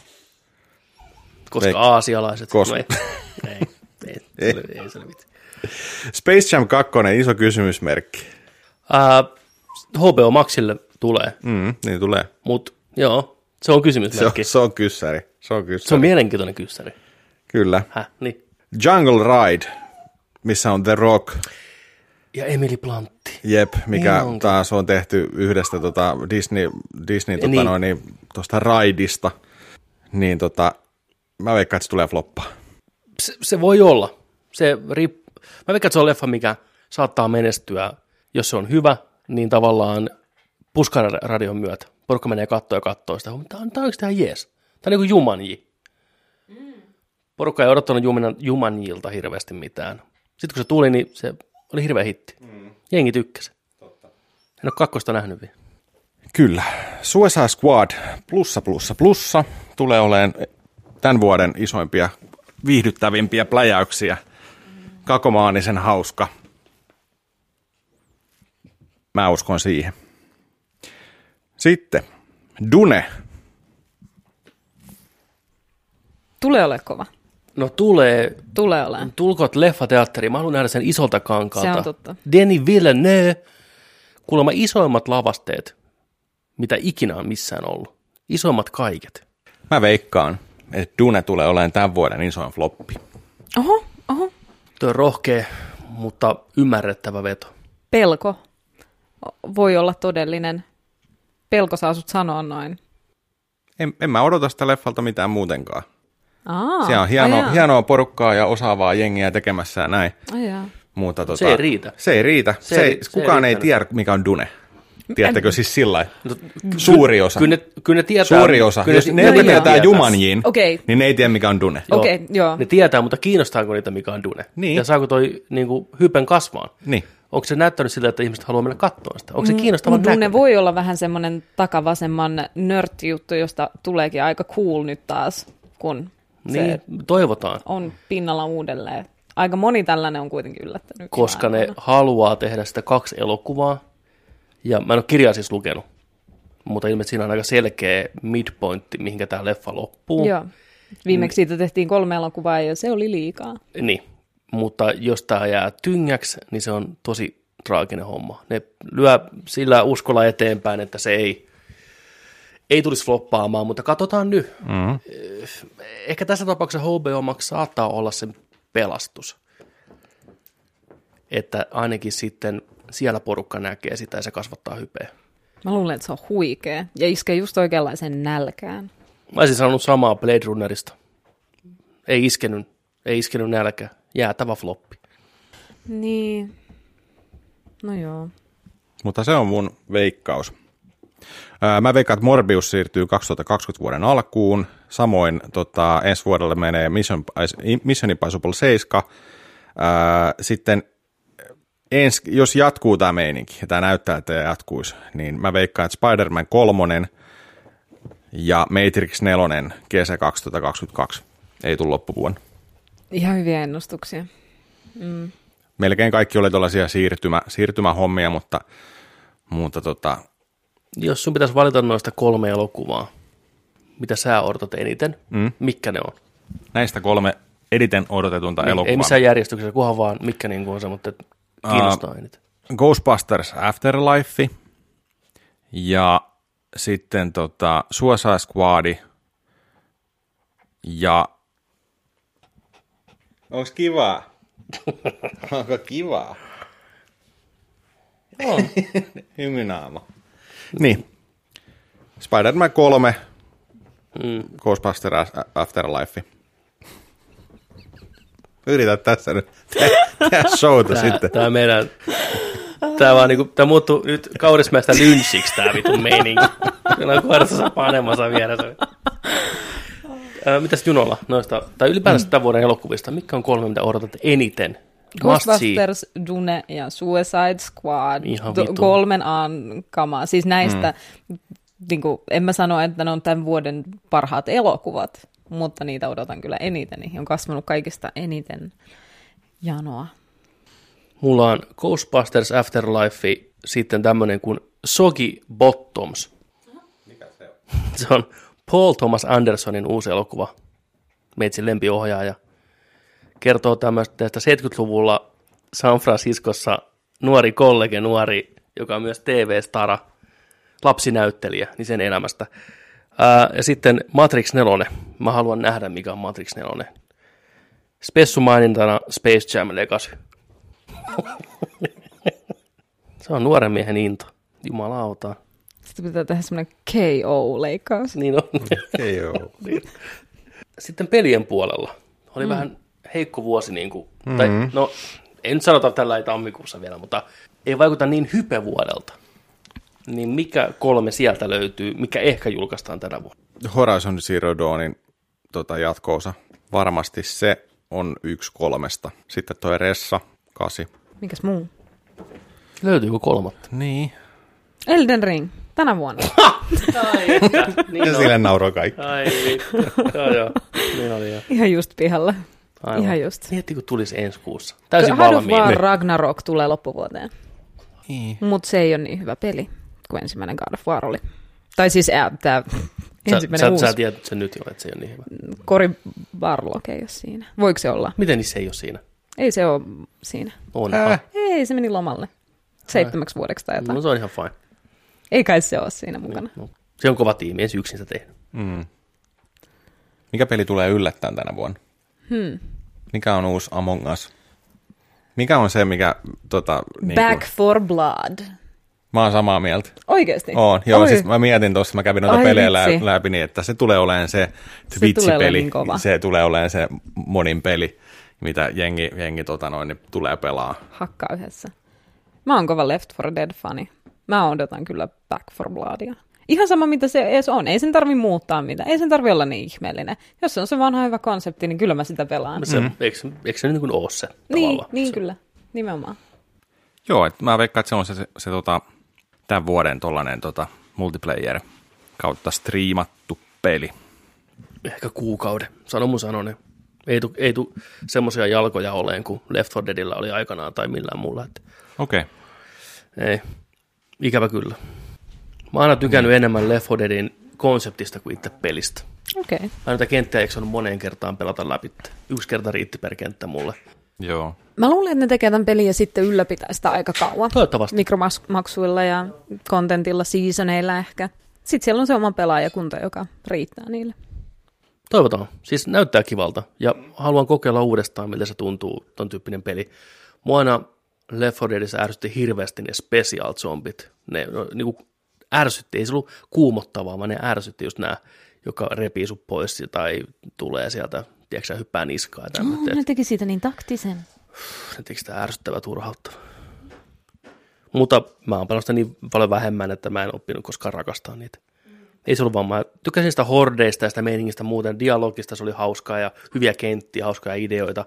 Koska Veik- aasialaiset. Koska- No ei, [LAUGHS] ei, ei, Ei. ei, ei se ole mitään. Space Jam 2, iso kysymysmerkki. Uh, HBO Maxille tulee, Mm, niin tulee. mutta joo, se on Se on, kysymysmerkki. se on kyssäri. Se on kyssäri. Se on mielenkiintoinen kyssäri. Kyllä. Häh, niin. Jungle Ride, missä on The Rock, Ja Emily Blantti. jep, mikä Niin onkin. taas on tehty yhdestä tota Disney, Disney tota Niin. noin, niin, tosta Raidista. Niin tota, mä veikkaan, että se tulee floppaa. Se, se voi olla. Se riip... Mä veikkaan, että se on leffa, mikä saattaa menestyä, jos se on hyvä, niin tavallaan puskaradion myötä. Porukka menee kattoon ja kattoo sitä. Tämä on, tämä on ihan jees. Tämä on niin kuin Jumanji. Porukka ei odottanut Juman- Jumanjilta hirveästi mitään. Sitten kun se tuli, niin se oli hirveä hitti. Jengi tykkäsi. En ole kakkosta nähnyt vielä. Kyllä. Suicide Squad plussa plussa plussa tulee olemaan tämän vuoden isoimpia viihdyttävimpiä pläjäyksiä. Kakomaanisen hauska. Mä uskon siihen. Sitten Dune. Tulee ole kova. No tulee, Tulee olemaan. tulkoot leffateatteriin. Mä haluan nähdä sen isolta kankaalta. Se on totta. Denis Villeneuve, kuulemma isoimmat lavasteet, mitä ikinä on missään ollut. Isoimmat kaiket. Mä veikkaan, että Dune tulee olemaan tämän vuoden isoin floppi. Oho, oho. Tuo on rohkea, mutta ymmärrettävä veto. Pelko voi olla todellinen. Pelko saa sut sanoa noin. En, en mä odota sitä leffalta mitään muutenkaan. Aa, Siellä on hieno, ajaa, hienoa porukkaa ja osaavaa jengiä tekemässä ja näin. Ajaa. Mutta tota, Se ei riitä. Se ei riitä. Se, Se ei, ei- se ei kukaan ei, riittänyt. tiedä, mikä on Dune. Tiedättekö siis sillä? No, Suuri osa. Kyllä ne, kyllä ne tietää. Suuri osa. Kyllä Jos ne, jotka tietää. tietää Jumanjin, Okei. niin ne ei tiedä, mikä on Dune. Joo. Okei, joo. Ne tietää, mutta kiinnostaako niitä, mikä on Dune? Niin. Ja saako toi niin kuin, hypen kasvaan? Niin. Onko se näyttänyt siltä, että ihmiset haluaa mennä katsomaan sitä? Onko se kiinnostavaa Mutta näköinen? ne voi olla vähän semmoinen takavasemman nörttijuttu, josta tuleekin aika cool nyt taas, kun Niin, toivotaan. on pinnalla uudelleen. Aika moni tällainen on kuitenkin yllättänyt. koska ne maailmalla. haluaa tehdä sitä kaksi elokuvaa. Ja mä en ole kirjaa siis lukenut, mutta ilmeisesti siinä on aika selkeä midpointti, mihinkä tämä leffa loppuu. Joo. Viimeksi siitä tehtiin kolme elokuvaa ja se oli liikaa. Niin, mutta jos tämä jää tyngäksi, niin se on tosi traaginen homma. Ne lyö sillä uskolla eteenpäin, että se ei, ei tulisi floppaamaan, mutta katsotaan nyt. Mm-hmm. Ehkä tässä tapauksessa HBO Max saattaa olla sen pelastus. Että ainakin sitten siellä porukka näkee sitä ja se kasvattaa hypeä. Mä luulen, että se on huikea ja iskee just oikeanlaisen nälkään. Mä olisin sanonut samaa Blade Runnerista. Ei iskenyt, ei iskenyt nälkä. Jäätävä floppi. Niin. No joo. Mutta se on mun veikkaus. Mä veikkaan, että Morbius siirtyy 2020 vuoden alkuun. Samoin tota, ensi vuodelle menee Mission, Mission Impossible 7. Ää, Sitten ens, jos jatkuu tämä meininki, ja tämä näyttää, että jatkuisi, niin mä veikkaan, että Spider-Man 3 ja Matrix 4 kesä 2022 ei tule loppuvuonna. Ihan hyviä ennustuksia. Melkein kaikki oli tällaisia siirtymä, siirtymähommia, mutta, mutta tota, Jos sun pitäisi valita noista kolme elokuvaa, mitä sä odotat eniten, mm. mitkä ne on? näistä kolme editen odotetunta Niin, elokuvaa. Ei missään järjestyksessä, kunhan vaan mitkä niin on se, mutta kiinnostaa eniten. Ghostbusters Afterlife ja sitten tota Suicide Squad ja [LAUGHS] Onko kivaa? [LAUGHS] Onko kivaa? On. Hymynaama. Niin. Spider-Man 3, Mm. Ghostbusters Afterlife. Yritä tässä nyt te- tehdä showta Tää, sitten. tää meidän... Tää vaan niinku, tää muuttuu nyt kaurismäistä lynchiksi tää vitun meininki. Meillä on koirassa panemassa vieressä. Ää, mitäs Junolla noista, tai ylipäänsä tämän vuoden elokuvista, mitkä on kolme, mitä odotat eniten? Ghostbusters, Dune ja Suicide Squad. Ihan To- kolmen aan kamaa. Siis näistä, mm. niin kuin, en mä sano, että ne on tämän vuoden parhaat elokuvat, mutta niitä odotan kyllä eniten. Niihin on kasvanut kaikista eniten janoa. Mulla on Ghostbusters Afterlife, sitten tämmönen kuin Soggy Bottoms. Mikä se on? [LAUGHS] Se on Paul Thomas Andersonin uusi elokuva, meitsin lempiohjaaja. Kertoo tämmöistä 70-luvulla San Franciscossa nuori kollege, nuori, joka on myös TV-stara, lapsinäyttelijä, niin sen elämästä. Ää, ja sitten Matrix 4. Mä haluan nähdä, mikä on Matrix 4. Spessu mainintana Space Jam Legacy. [LAUGHS] Se on nuoren miehen into. Jumalauta. Sitten pitää tehdä semmoinen KO-leikkaus. Niin on. Ei oo. [LAUGHS] Sitten pelien puolella. Oli mm. vähän heikko vuosi, niin kuin, mm-hmm. tai no, en sanota tällä tammikuussa vielä, mutta ei vaikuta niin hypevuodelta. Niin mikä kolme sieltä löytyy, mikä ehkä julkaistaan tänä vuonna? Horizon Zero Dawnin tota, jatkoosa. Varmasti se on yksi kolmesta. Sitten toi Ressa, kasi. Mikäs muu? Löytyykö kolmatta? Niin. Elden Ring, tänä vuonna. [LAUGHS] Ai, että, [LAUGHS] niin Ja on. sille nauroi kaikki. Ai vittu. Joo, joo. Niin oli jo. Ihan just pihalla. Aivan. Ihan just. Mietti, kun tulisi ensi kuussa. Täysin of valmiina. War Ragnarok tulee loppuvuoteen. Niin. Mutta se ei ole niin hyvä peli kuin ensimmäinen God of War oli. Tai siis äh, tämä [LAUGHS] ensimmäinen sä, uusi. sä tiedät sen nyt jo, että se ei ole niin hyvä. Cory Barlog ei ole siinä. Voiko se olla? Miten niin se ei ole siinä? Ei se ole siinä. On. Äh. Äh. Ei, se meni lomalle. Seitsemäksi vuodeksi tai jotain. No se on ihan fine. Ei kai se ole siinä mukana. No. Se on kova tiimi, ei se yksin sitä tehnyt. Mm. Mikä peli tulee yllättäen tänä vuonna? Hmm. Mikä on uusi Among Us? Mikä on se, mikä... Tota, niin Back for Blood. Mä oon samaa mieltä. Oikeesti? Oon, joo, Oi. siis mä mietin tuossa, mä kävin noita Ai pelejä vitsi. lä- läpi, niin että se tulee olemaan se tulee olemaan Twitch-peli, niin se tulee olemaan se monin peli, mitä jengi, jengi tota noin, niin tulee pelaa. Hakkaa yhdessä. Mä oon kova Left 4 Dead-fani. Mä odotan kyllä Back for Bloodia. Ihan sama, mitä se edes on. Ei sen tarvi muuttaa mitään. Ei sen tarvi olla niin ihmeellinen. Jos se on se vanha hyvä konsepti, niin kyllä mä sitä pelaan. Se, mm. eikö, eikö se niin kuin ole se Niin, tavallaan? niin se, kyllä. Nimenomaan. Joo, että mä veikkaan, että se on se, se, se tota, tämän vuoden tollanen tota, multiplayer kautta striimattu peli. Ehkä kuukauden. Sano mun sanonen. Ei tu, ei tu semmoisia jalkoja oleen kuin Left 4 Deadillä oli aikanaan tai millään muulla. Että Okei. Okay. ei. Ikävä kyllä. Mä oon aina tykännyt mm. enemmän Left 4 Deadin konseptista kuin itse pelistä. Okei. Okay. Mä noita kenttää eikö on moneen kertaan pelata läpi. Yksi kerta riitti per kenttä mulle. Joo. Mä luulen, että ne tekee tämän pelin ja sitten ylläpitää sitä aika kauan. Toivottavasti. Mikromaksuilla ja kontentilla, seasoneilla ehkä. Sitten siellä on se oma pelaajakunta, joka riittää niille. Toivotaan. Siis näyttää kivalta. Ja haluan kokeilla uudestaan, miltä se tuntuu, ton tyyppinen peli. Mua aina Left 4 Deadissä ärsytti hirveästi ne special zombit. Ne no, niinku ärsytti, ei se ollut kuumottavaa, vaan ne ärsytti just nämä, joka repii sut pois tai tulee sieltä, tiedätkö hyppää niskaa. Oh, ne teki siitä niin taktisen. Se teki sitä ärsyttävää turhauttava. Mutta mä oon sitä niin paljon vähemmän, että mä en oppinut koskaan rakastaa niitä. Ei se ollut vaan, mä tykkäsin sitä hordeista ja sitä meiningistä muuten, dialogista se oli hauskaa ja hyviä kenttiä, hauskoja ideoita.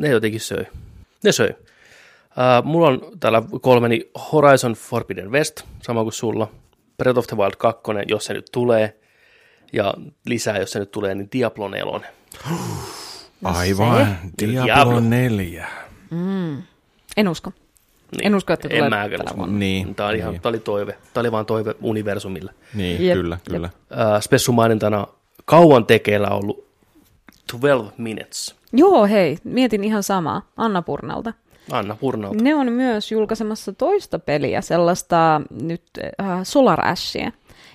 Ne jotenkin söi. Ne söi. Uh, mulla on täällä kolmeni Horizon Forbidden West, sama kuin sulla. Breath of the Wild 2, jos se nyt tulee. Ja lisää, jos se nyt tulee, niin Diablo 4. Aivan. Diablo, Diablo. 4. En usko. Niin. En usko, että en tulee mäkään tänä usko. vuonna. Niin. Tämä oli, ihan, niin. tämä oli toive. Tämä oli vaan toive universumille. Niin, Jep, kyllä, jep. kyllä. Äh, Spessu mainintana kauan tekeillä ollut 12 Minutes. Joo, hei, mietin ihan samaa. Anna Purnalta. Anna Purnalta. Ne on myös julkaisemassa toista peliä, sellaista nyt äh, Solar Ashia,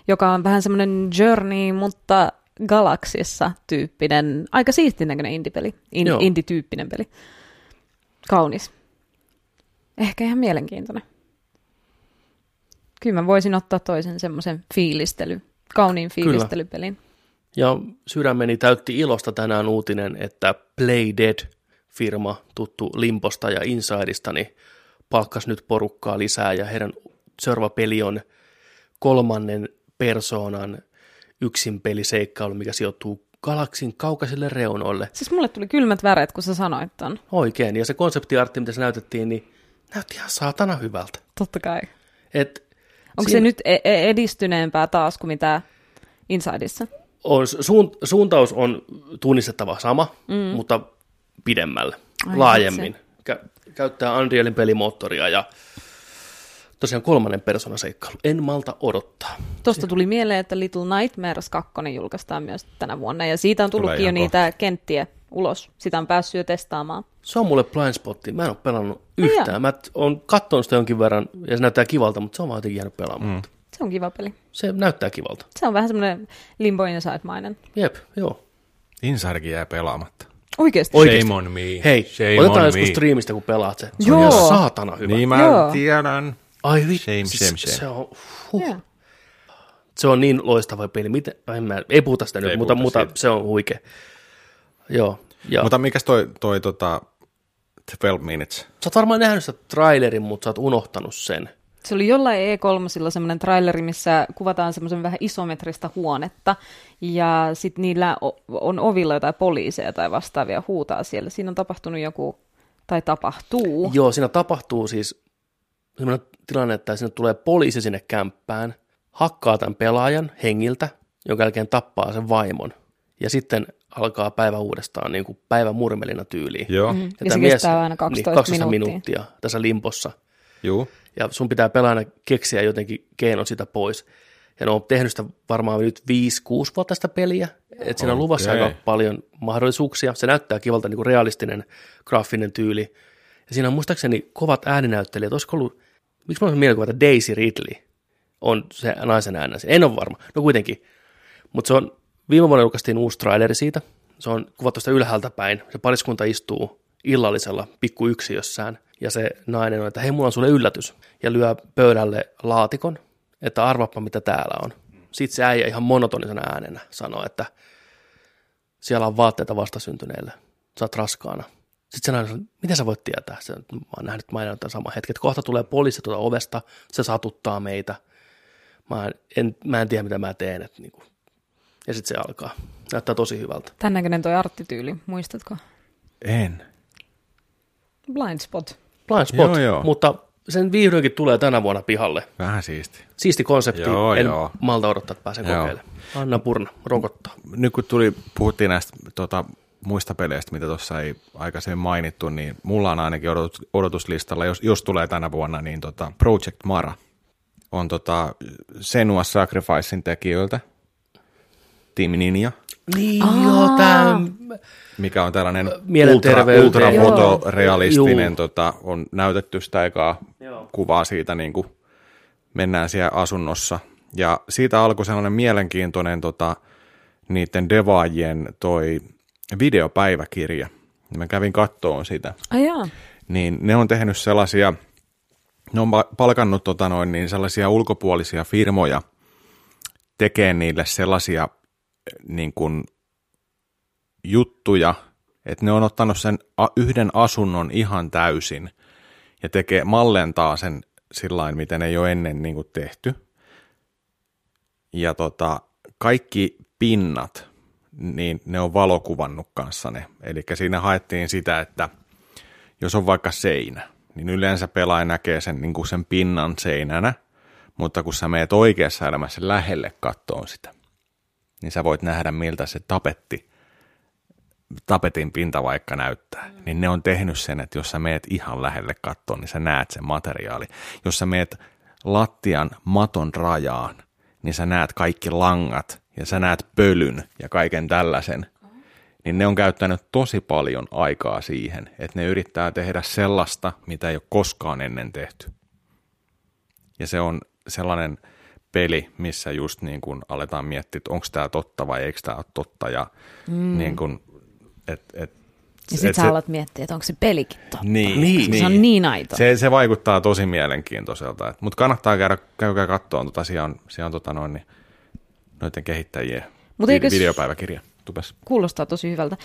joka on vähän semmoinen Journey, mutta galaksissa tyyppinen, aika siistin näköinen indie-peli, in, indie-tyyppinen peli. Kaunis. Ehkä ihan mielenkiintoinen. Kyllä mä voisin ottaa toisen semmoisen fiilistely, kauniin fiilistelypelin. Ja sydämeni täytti ilosta tänään uutinen, että Play Dead-firma, tuttu Limposta ja Insideista, niin palkkas nyt porukkaa lisää ja heidän seuraava peli on kolmannen persoonan yksin peliseikkailu, mikä sijoittuu galaksin kaukaisille reunoille. Siis mulle tuli kylmät väreet, kun sä sanoit ton. Oikein, ja se konseptiartti, mitä se näytettiin, niin näytti ihan saatana hyvältä. Totta kai. Et Onko siinä- se nyt e- e- edistyneempää taas kuin mitä Insideissa? on, suun, suuntaus on tunnistettava sama, mm. mutta pidemmälle, Ai, laajemmin. Kä- käyttää Unrealin pelimoottoria ja tosiaan kolmannen persoonan seikkailu. En malta odottaa. Tuosta tuli mieleen, että Little Nightmares 2 julkaistaan myös tänä vuonna, ja siitä on tullutkin jo niitä kenttiä ulos. Sitä on päässyt jo testaamaan. Se on mulle blind spotti. Mä en ole pelannut yhtään. Mä oon katsonut sitä jonkin verran ja se näyttää kivalta, mutta se on vaan jotenkin jäänyt pelaamaan. Mm. Se on kiva peli. Se näyttää kivalta. Se on vähän semmoinen Limbo Inside-mainen. Jep, joo. Insiderkin jää pelaamatta. Oikeasti. Oikeesti. Shame on me. Hei, Shame otetaan joskus me. striimistä, kun pelaat se. Se Joo. on ihan saatana hyvä. Niin mä Joo. tiedän. Ai vittu. Shame, siis shame, shame. Se on, huh. Joo. se on niin loistava peli. Miten, en mä, ei puhuta sitä nyt, Ei mutta, puhuta mutta siitä. se on huikea. Joo. Ja. Mutta mikäs toi, toi tota, 12 Minutes? Sä oot varmaan nähnyt sitä trailerin, mutta sä oot unohtanut sen. Se oli jollain E3 semmoinen traileri, missä kuvataan semmoisen vähän isometristä huonetta, ja sitten niillä on ovilla jotain poliiseja tai vastaavia huutaa siellä. Siinä on tapahtunut joku, tai tapahtuu. Joo, siinä tapahtuu siis sellainen tilanne, että sinne tulee poliisi sinne kämppään, hakkaa tämän pelaajan hengiltä, jonka jälkeen tappaa sen vaimon. Ja sitten alkaa päivä uudestaan niin kuin päivä murmelina tyyliin. Joo, Mm. Ja tämä se kestää aina 12 niin, 12 minuuttia. minuuttia tässä limpossa. juu. Ja sun pitää pelaajana keksiä jotenkin keino sitä pois. Ja ne on tehnyt sitä varmaan nyt 5-6 vuotta sitä peliä. Että siinä on luvassa Okei. aika paljon mahdollisuuksia. Se näyttää kivalta niin kuin realistinen graafinen tyyli. Ja siinä on muistaakseni kovat ääninäyttelijät. Olisiko ollut, miksi mä olen mielikuva, että Daisy Ridley on se naisen äänensä. En ole varma. No kuitenkin. Mutta se on, viime vuonna julkaistiin uusi traileri siitä. Se on kuvattu sitä ylhäältä päin. Se pariskunta istuu illallisella pikku yksiössään. Ja se nainen on, että hei, mulla on sulle yllätys. Ja lyö pöydälle laatikon, että arvappa mitä täällä on. Sitten se äijä ihan monotonisena äänenä sanoo, että siellä on vaatteita vastasyntyneille. Sä oot raskaana. Sitten se nainen sanoo, miten sä voit tietää? Se, mä oon nähnyt mainontaa sama hetki, että kohta tulee poliisi tuota ovesta, se satuttaa meitä. Mä en, en, mä en tiedä, mitä mä teen. Että niinku. Ja sitten se alkaa. Näyttää tosi hyvältä. Tän näköinen toi arttityyli, muistatko? En. Blind Spot. Blind spot, Joo, joo. mutta sen vihdoinkin tulee tänä vuonna pihalle. Vähän siisti. Siisti konsepti, Joo, en joo. malta odottaa, että pääsen Joo. kokeilemaan. Anna Purna, rokottaa. Nyt kun tuli, puhuttiin näistä tota, muista peleistä, mitä tuossa ei aikaisemmin mainittu, niin mulla on ainakin odotus, odotuslistalla, jos, jos tulee tänä vuonna, niin tota Project Mara on tota Senua Sacrificein tekijöiltä, Team Ninja, Niin joo, tämä mikä on tällainen ultra, ultrafotorealistinen, Joo. tota, on näytetty sitä ekaa Joo. kuvaa siitä, niin kuin mennään siellä asunnossa. Ja siitä alkoi sellainen mielenkiintoinen tota, niiden devaajien toi videopäiväkirja. Mä kävin kattoon sitä. Ai jaa. Niin ne on tehnyt sellaisia, ne on pa- palkannut tota noin, niin sellaisia ulkopuolisia firmoja tekee niille sellaisia niin kuin juttuja, että ne on ottanut sen yhden asunnon ihan täysin ja tekee, mallentaa sen sillä miten ei ole ennen niin kuin tehty. Ja tota, kaikki pinnat, niin ne on valokuvannut kanssa ne. Eli siinä haettiin sitä, että jos on vaikka seinä, niin yleensä pelaaja näkee sen, niin kuin sen pinnan seinänä, mutta kun sä meet oikeassa elämässä lähelle kattoon sitä, niin sä voit nähdä, miltä se tapetti, tapetin pinta vaikka näyttää. Niin ne on tehnyt sen, että jos sä meet ihan lähelle kattoon, niin sä näet sen materiaali. Jos sä meet lattian maton rajaan, niin sä näet kaikki langat ja sä näet pölyn ja kaiken tällaisen. Niin ne on käyttänyt tosi paljon aikaa siihen, että ne yrittää tehdä sellaista, mitä ei ole koskaan ennen tehty. Ja se on sellainen peli, missä just niin kuin aletaan miettiä, että onko tämä totta vai eikö tämä ole totta. Ja mm. niin kuin, et, et, Ja sit et sä se- alat miettiä, että onko se pelikin totta. Niin, Niin. Se on niin aito. Se, se vaikuttaa tosi mielenkiintoiselta. Mutta kannattaa käydä, käykää kattoon, tota, siellä on, siellä on tota noin, niin, noiden kehittäjien Mut eikös- videopäiväkirja. Tupes. Kuulostaa tosi hyvältä.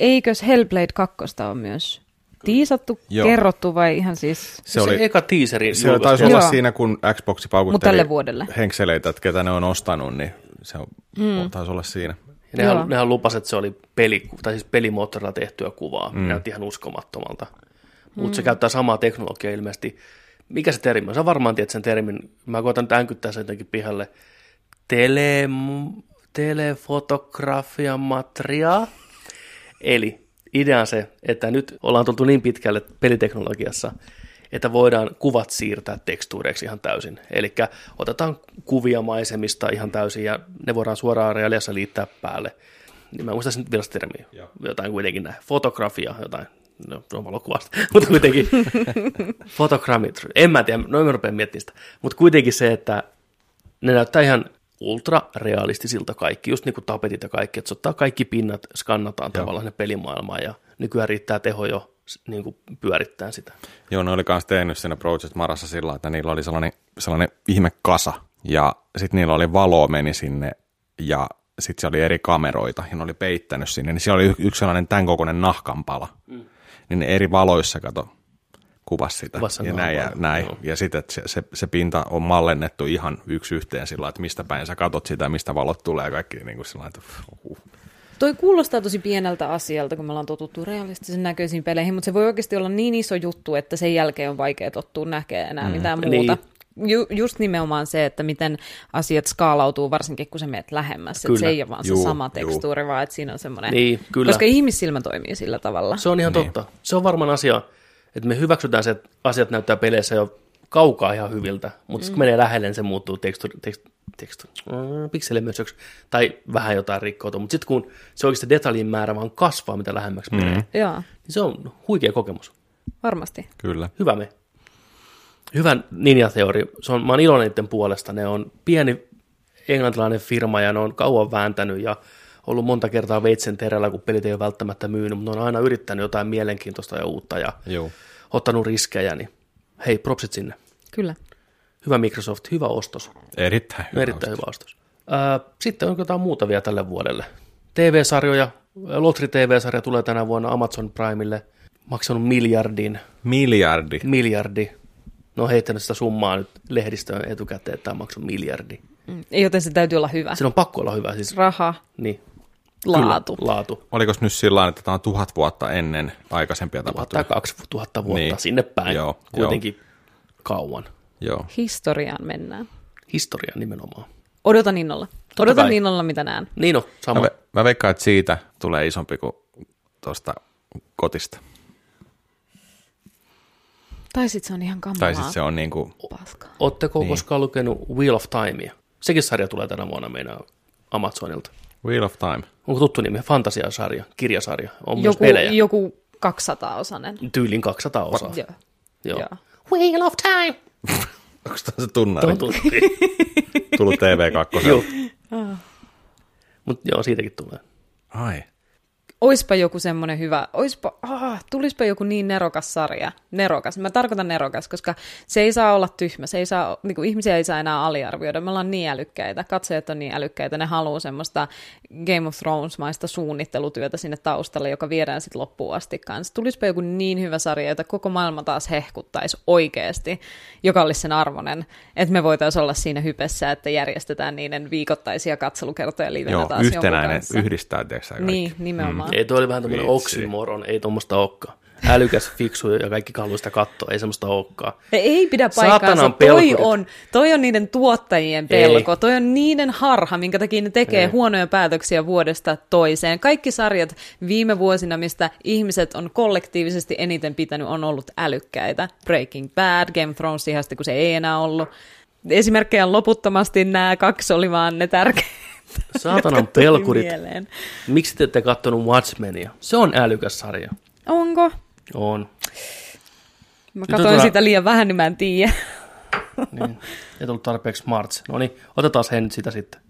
Eikös Hellblade 2 ole myös tiisattu, Joo. kerrottu vai ihan siis... Se, Se, oli, se eka teaseri se taisi Joo. olla siinä, kun Xbox paukutteli tälle vuodelle. henkseleitä, että ketä ne on ostanut, niin se on, mm. taisi olla siinä. Ja nehän, Joo. nehän lupas, että se oli peli, tai siis pelimoottorilla tehtyä kuvaa. Mm. Näytti ihan uskomattomalta. Mutta Mm. se käyttää samaa teknologiaa ilmeisesti. Mikä se termi on? Sä varmaan tiedät sen termin. Mä koitan nyt änkyttää sen jotenkin pihalle. Tele, telefotografian materiaa. Eli idea on se, että nyt ollaan tultu niin pitkälle peliteknologiassa, että voidaan kuvat siirtää tekstuureiksi ihan täysin. Eli otetaan kuvia maisemista ihan täysin ja ne voidaan suoraan reaaliassa liittää päälle. Niin mä muistan sen virallista termiä. Jotain kuitenkin näin. Fotografia, jotain. No, valokuvasta, [LAUGHS] mutta kuitenkin fotogrammetry. En mä tiedä, noin mä rupean miettimään sitä. Mutta kuitenkin se, että ne näyttää ihan ultrarealistisilta kaikki, just niin kuin tapetit ja kaikki, että se ottaa kaikki pinnat, skannataan Joo. tavallaan ne pelimaailmaan ja nykyään riittää teho jo niin kuin pyörittää sitä. Joo, ne oli myös tehnyt siinä Project Marassa sillä että niillä oli sellainen, sellainen ihme kasa ja sitten niillä oli valo meni sinne ja sitten se oli eri kameroita ja ne oli peittänyt sinne, niin siellä oli yksi sellainen tämän kokoinen nahkanpala. Mm. Niin eri valoissa, kato, kuvasi sitä. Kuvasi ja näin, ja, näin. Joo. ja sitten se, se, se, pinta on mallennettu ihan yksi yhteen sillä että mistä päin sä katot sitä, mistä valot tulee ja kaikki niin kuin sillä että uh. Toi kuulostaa tosi pieneltä asialta, kun me ollaan totuttu realistisen näköisiin peleihin, mutta se voi oikeasti olla niin iso juttu, että sen jälkeen on vaikea tottua näkemään enää mm. mitään muuta. Ju, just nimenomaan se, että miten asiat skaalautuu, varsinkin kun sä menet lähemmäs. Että se ei ole vaan Juu, se sama juu. tekstuuri, vaan että siinä on semmoinen... Niin, kyllä. Koska ihmissilmä toimii sillä tavalla. Se on ihan niin. totta. Se on varmaan asia, että me hyväksytään se, että asiat näyttää peleissä jo kaukaa ihan hyviltä, mutta mm. kun menee lähelle, niin se muuttuu tekstu, tekst, tekstu, mm, pikselimössöksi tai vähän jotain rikkoutuu. Mutta sitten kun se oikeasti detaljin määrä vaan kasvaa, mitä lähemmäksi mm. menee, Joo, niin se on huikea kokemus. varmasti. Kyllä. Hyvä me. Hyvä Ninja-teori. Se on, mä oon iloinen niiden puolesta. Ne on pieni englantilainen firma ja ne on kauan vääntänyt ja ollut monta kertaa veitsen terällä, kun pelit ei ole välttämättä myynyt, mutta ne on aina yrittänyt jotain mielenkiintoista ja uutta ja Joo. ottanut riskejä, niin hei, propsit sinne. Kyllä. Hyvä Microsoft, hyvä ostos. Erittäin hyvä. Erittäin hyvä ostos. Ää, sitten on jotain muuta vielä tälle vuodelle. TV-sarjoja, Lotri TV-sarja tulee tänä vuonna Amazon Primelle, maksanut miljardin, Miljardi. miljardi. No heittänyt sitä summaa nyt lehdistöön etukäteen, että tämä maksoi miljardi. Mm. Joten se täytyy olla hyvä. Siinä on pakko olla hyvä, siis Raha, niin, laatu. Kyllä, laatu. Oliko nyt sillä lailla, että tämä on tuhat vuotta ennen aikaisempia Tuhatta tapahtumia? kaksi tuhatta vuotta Niin. sinne päin. Joo, Kuitenkin kauan. Joo. Historiaan mennään. Historia nimenomaan. Odotan innolla. Odotan kai. innolla, mitä näen. Niin on, sama. Mä, ve- mä veikkaan, että siitä tulee isompi kuin tuosta kotista. Tai sitten se on ihan kamalaa. Tai sitten se on niin kuin, Paskaa. Oletteko Niin. koskaan lukenut Wheel of Timea? Sekin sarja tulee tänä vuonna meidän Amazonilta. Wheel of Time. Onko tuttu nimi? Fantasiasarja, kirjasarja. On myös Joku, pelejä. joku 200-osainen. Tyylin 200 osaa. Joo. Joo. Joo. Wheel of Time! [LAUGHS] Onko tämä se tunnari? Tuo tuttu. Tullut TV2. Joo. Mutta joo, siitäkin tulee. Ai. Oispa joku semmoinen hyvä, oispa, ah, tulispa joku niin nerokas sarja, nerokas, mä tarkoitan nerokas, koska se ei saa olla tyhmä, se ei saa, niin kuin ihmisiä ei saa enää aliarvioida, me ollaan niin älykkäitä, katsojat on niin älykkäitä, ne haluaa semmoista Game of Thrones-maista suunnittelutyötä sinne taustalle, joka viedään sitten loppuun asti kanssa. Tulispa joku niin hyvä sarja, jota koko maailma taas hehkuttaisi oikeasti, joka olisi sen arvoinen, että me voitaisiin olla siinä hypessä, että järjestetään niiden viikoittaisia katselukertoja livenä Joo, taas yhtenäinen yhdistää, tiedätkö kaikki. Niin, nimenomaan. Ei, toi oli vähän tämmöinen Vitsi. oksimoron, ei tuommoista olekaan. Älykäs, fiksu ja kaikki haluaa sitä katsoa, ei semmoista olekaan. Ei, ei pidä paikkaansa. Toi on, toi on niiden tuottajien pelko. Toi on niiden harha, minkä takia ne tekee Ei. huonoja päätöksiä vuodesta toiseen. Kaikki sarjat viime vuosina, mistä ihmiset on kollektiivisesti eniten pitänyt, on ollut älykkäitä. Breaking Bad, Game of Thrones ihan kun se ei enää ollut. Esimerkkejä on loputtomasti, nämä kaksi oli vaan ne tärkeitä. Saatanan pelkurit. mieleen. Miksi te ette kattonut Watchmenia? Se on älykäs sarja. Onko? On. Mä katsoin sitä liian vähän, niin mä en tiedä. Niin. Ei tullut tarpeeksi smarts. No niin, otetaan he nyt sitä sitten.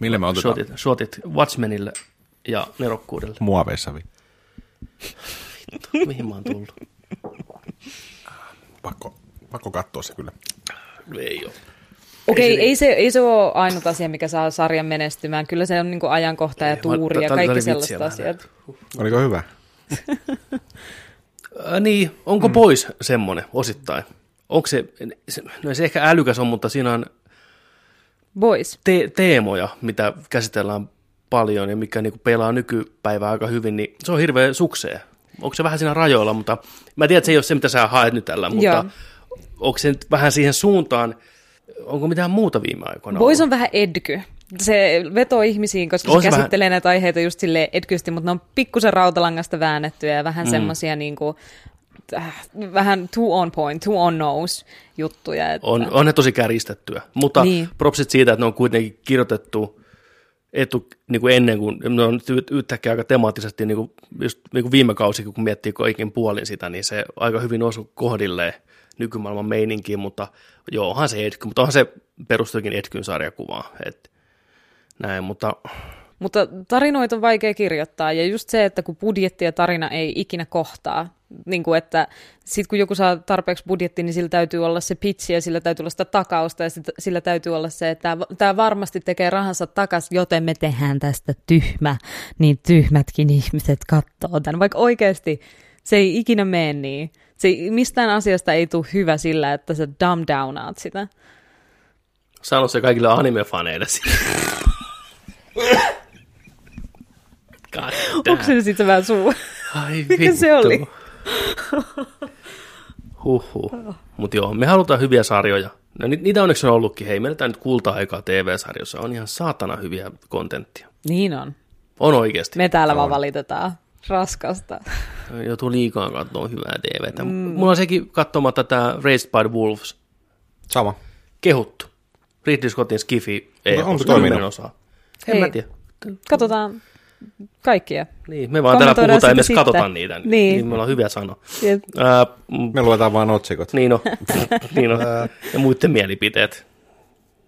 Millä me otetaan? Shotit, shotit Watchmenille ja nerokkuudelle. Muoveissa. vi- Mihin mä oon tullut? Pakko, pakko katsoa se kyllä. Ei ole. Okei, se ei, se, ei se ole ainut asia, mikä saa sarjan menestymään. Kyllä se on niin ajankohta ja tuuri ja kaikki sellaiset asiat. Oliko hyvä? [LAUGHS] Äh, niin, onko mm. pois semmonen osittain? Onko se, no se ehkä älykäs on, mutta siinä on Boys. te- teemoja, mitä käsitellään paljon ja mikä niinku pelaa nykypäivää aika hyvin, niin se on hirveä suksee. Onko se vähän siinä rajoilla, mutta mä tiedän, että se ei ole se, mitä sä haet nyt tällä, mutta Joo. onko se nyt vähän siihen suuntaan, onko mitään muuta viime aikoina Boys on vähän edky. se vetoo ihmisiin, koska On se se käsittelee näitä aiheita just silleen etkysti, mutta ne on pikkusen rautalangasta väännettyjä ja vähän mm. semmoisia niinku, äh, vähän too on point, too on nose juttuja. Että... On, on ne tosi kärjistettyä, mutta Niin. niin. propsit siitä, että ne on kuitenkin kirjoitettu etu, niin kuin ennen kuin, ne on yhtäkkiä aika temaattisesti, niin kuin, just niin kuin viime kausi, kun miettii kaikin puolin sitä, niin se aika hyvin osui kohdilleen nykymaailman meininkiin, mutta joo, onhan se Edky, mutta onhan se perustuikin Edkyn sarjakuvaan, että näin, mutta Mutta tarinoita on vaikea kirjoittaa, ja just se, että kun budjetti ja tarina ei ikinä kohtaa, niin kuin että sit kun joku saa tarpeeksi budjetti, niin sillä täytyy olla se pitchi ja sillä täytyy olla sitä takausta ja sit, sillä täytyy olla se, että tämä varmasti tekee rahansa takas, joten me tehdään tästä tyhmä, niin tyhmätkin ihmiset katsoo tämän. Vaikka oikeasti se ei ikinä mene niin. Se mistään asiasta ei tule hyvä sillä, että sä dumb downaat sitä. sano se kaikille anime-faneille. God Onko se sitten vähän suu? Ai Mikä vittu. se oli? Huhhuh. Mutta joo, me halutaan hyviä sarjoja. No, ni- niitä onneksi on ollutkin. Hei, meillä nyt kulta-aikaa TV-sarjossa on ihan saatana hyviä kontenttia. Niin on. On oikeasti. Me täällä vaan valitetaan. Raskasta. Joutuu liikaa katsoa hyvää TVtä. Mm. Mulla on sekin katsomatta tämä Raised by the Wolves. Sama. Kehuttu. Ridley Scottin Skifi. Ei, onko koska toiminut? osaa. En Hei. mä tiedä. Katsotaan kaikkia. Niin, me vaan täällä puhutaan ja me sitä katsotaan niitä. Niin. niin. me ollaan hyviä sanoa. Ää, mm, Me luetaan vain otsikot. niin on. [LAUGHS] niin on. Ja muiden mielipiteet.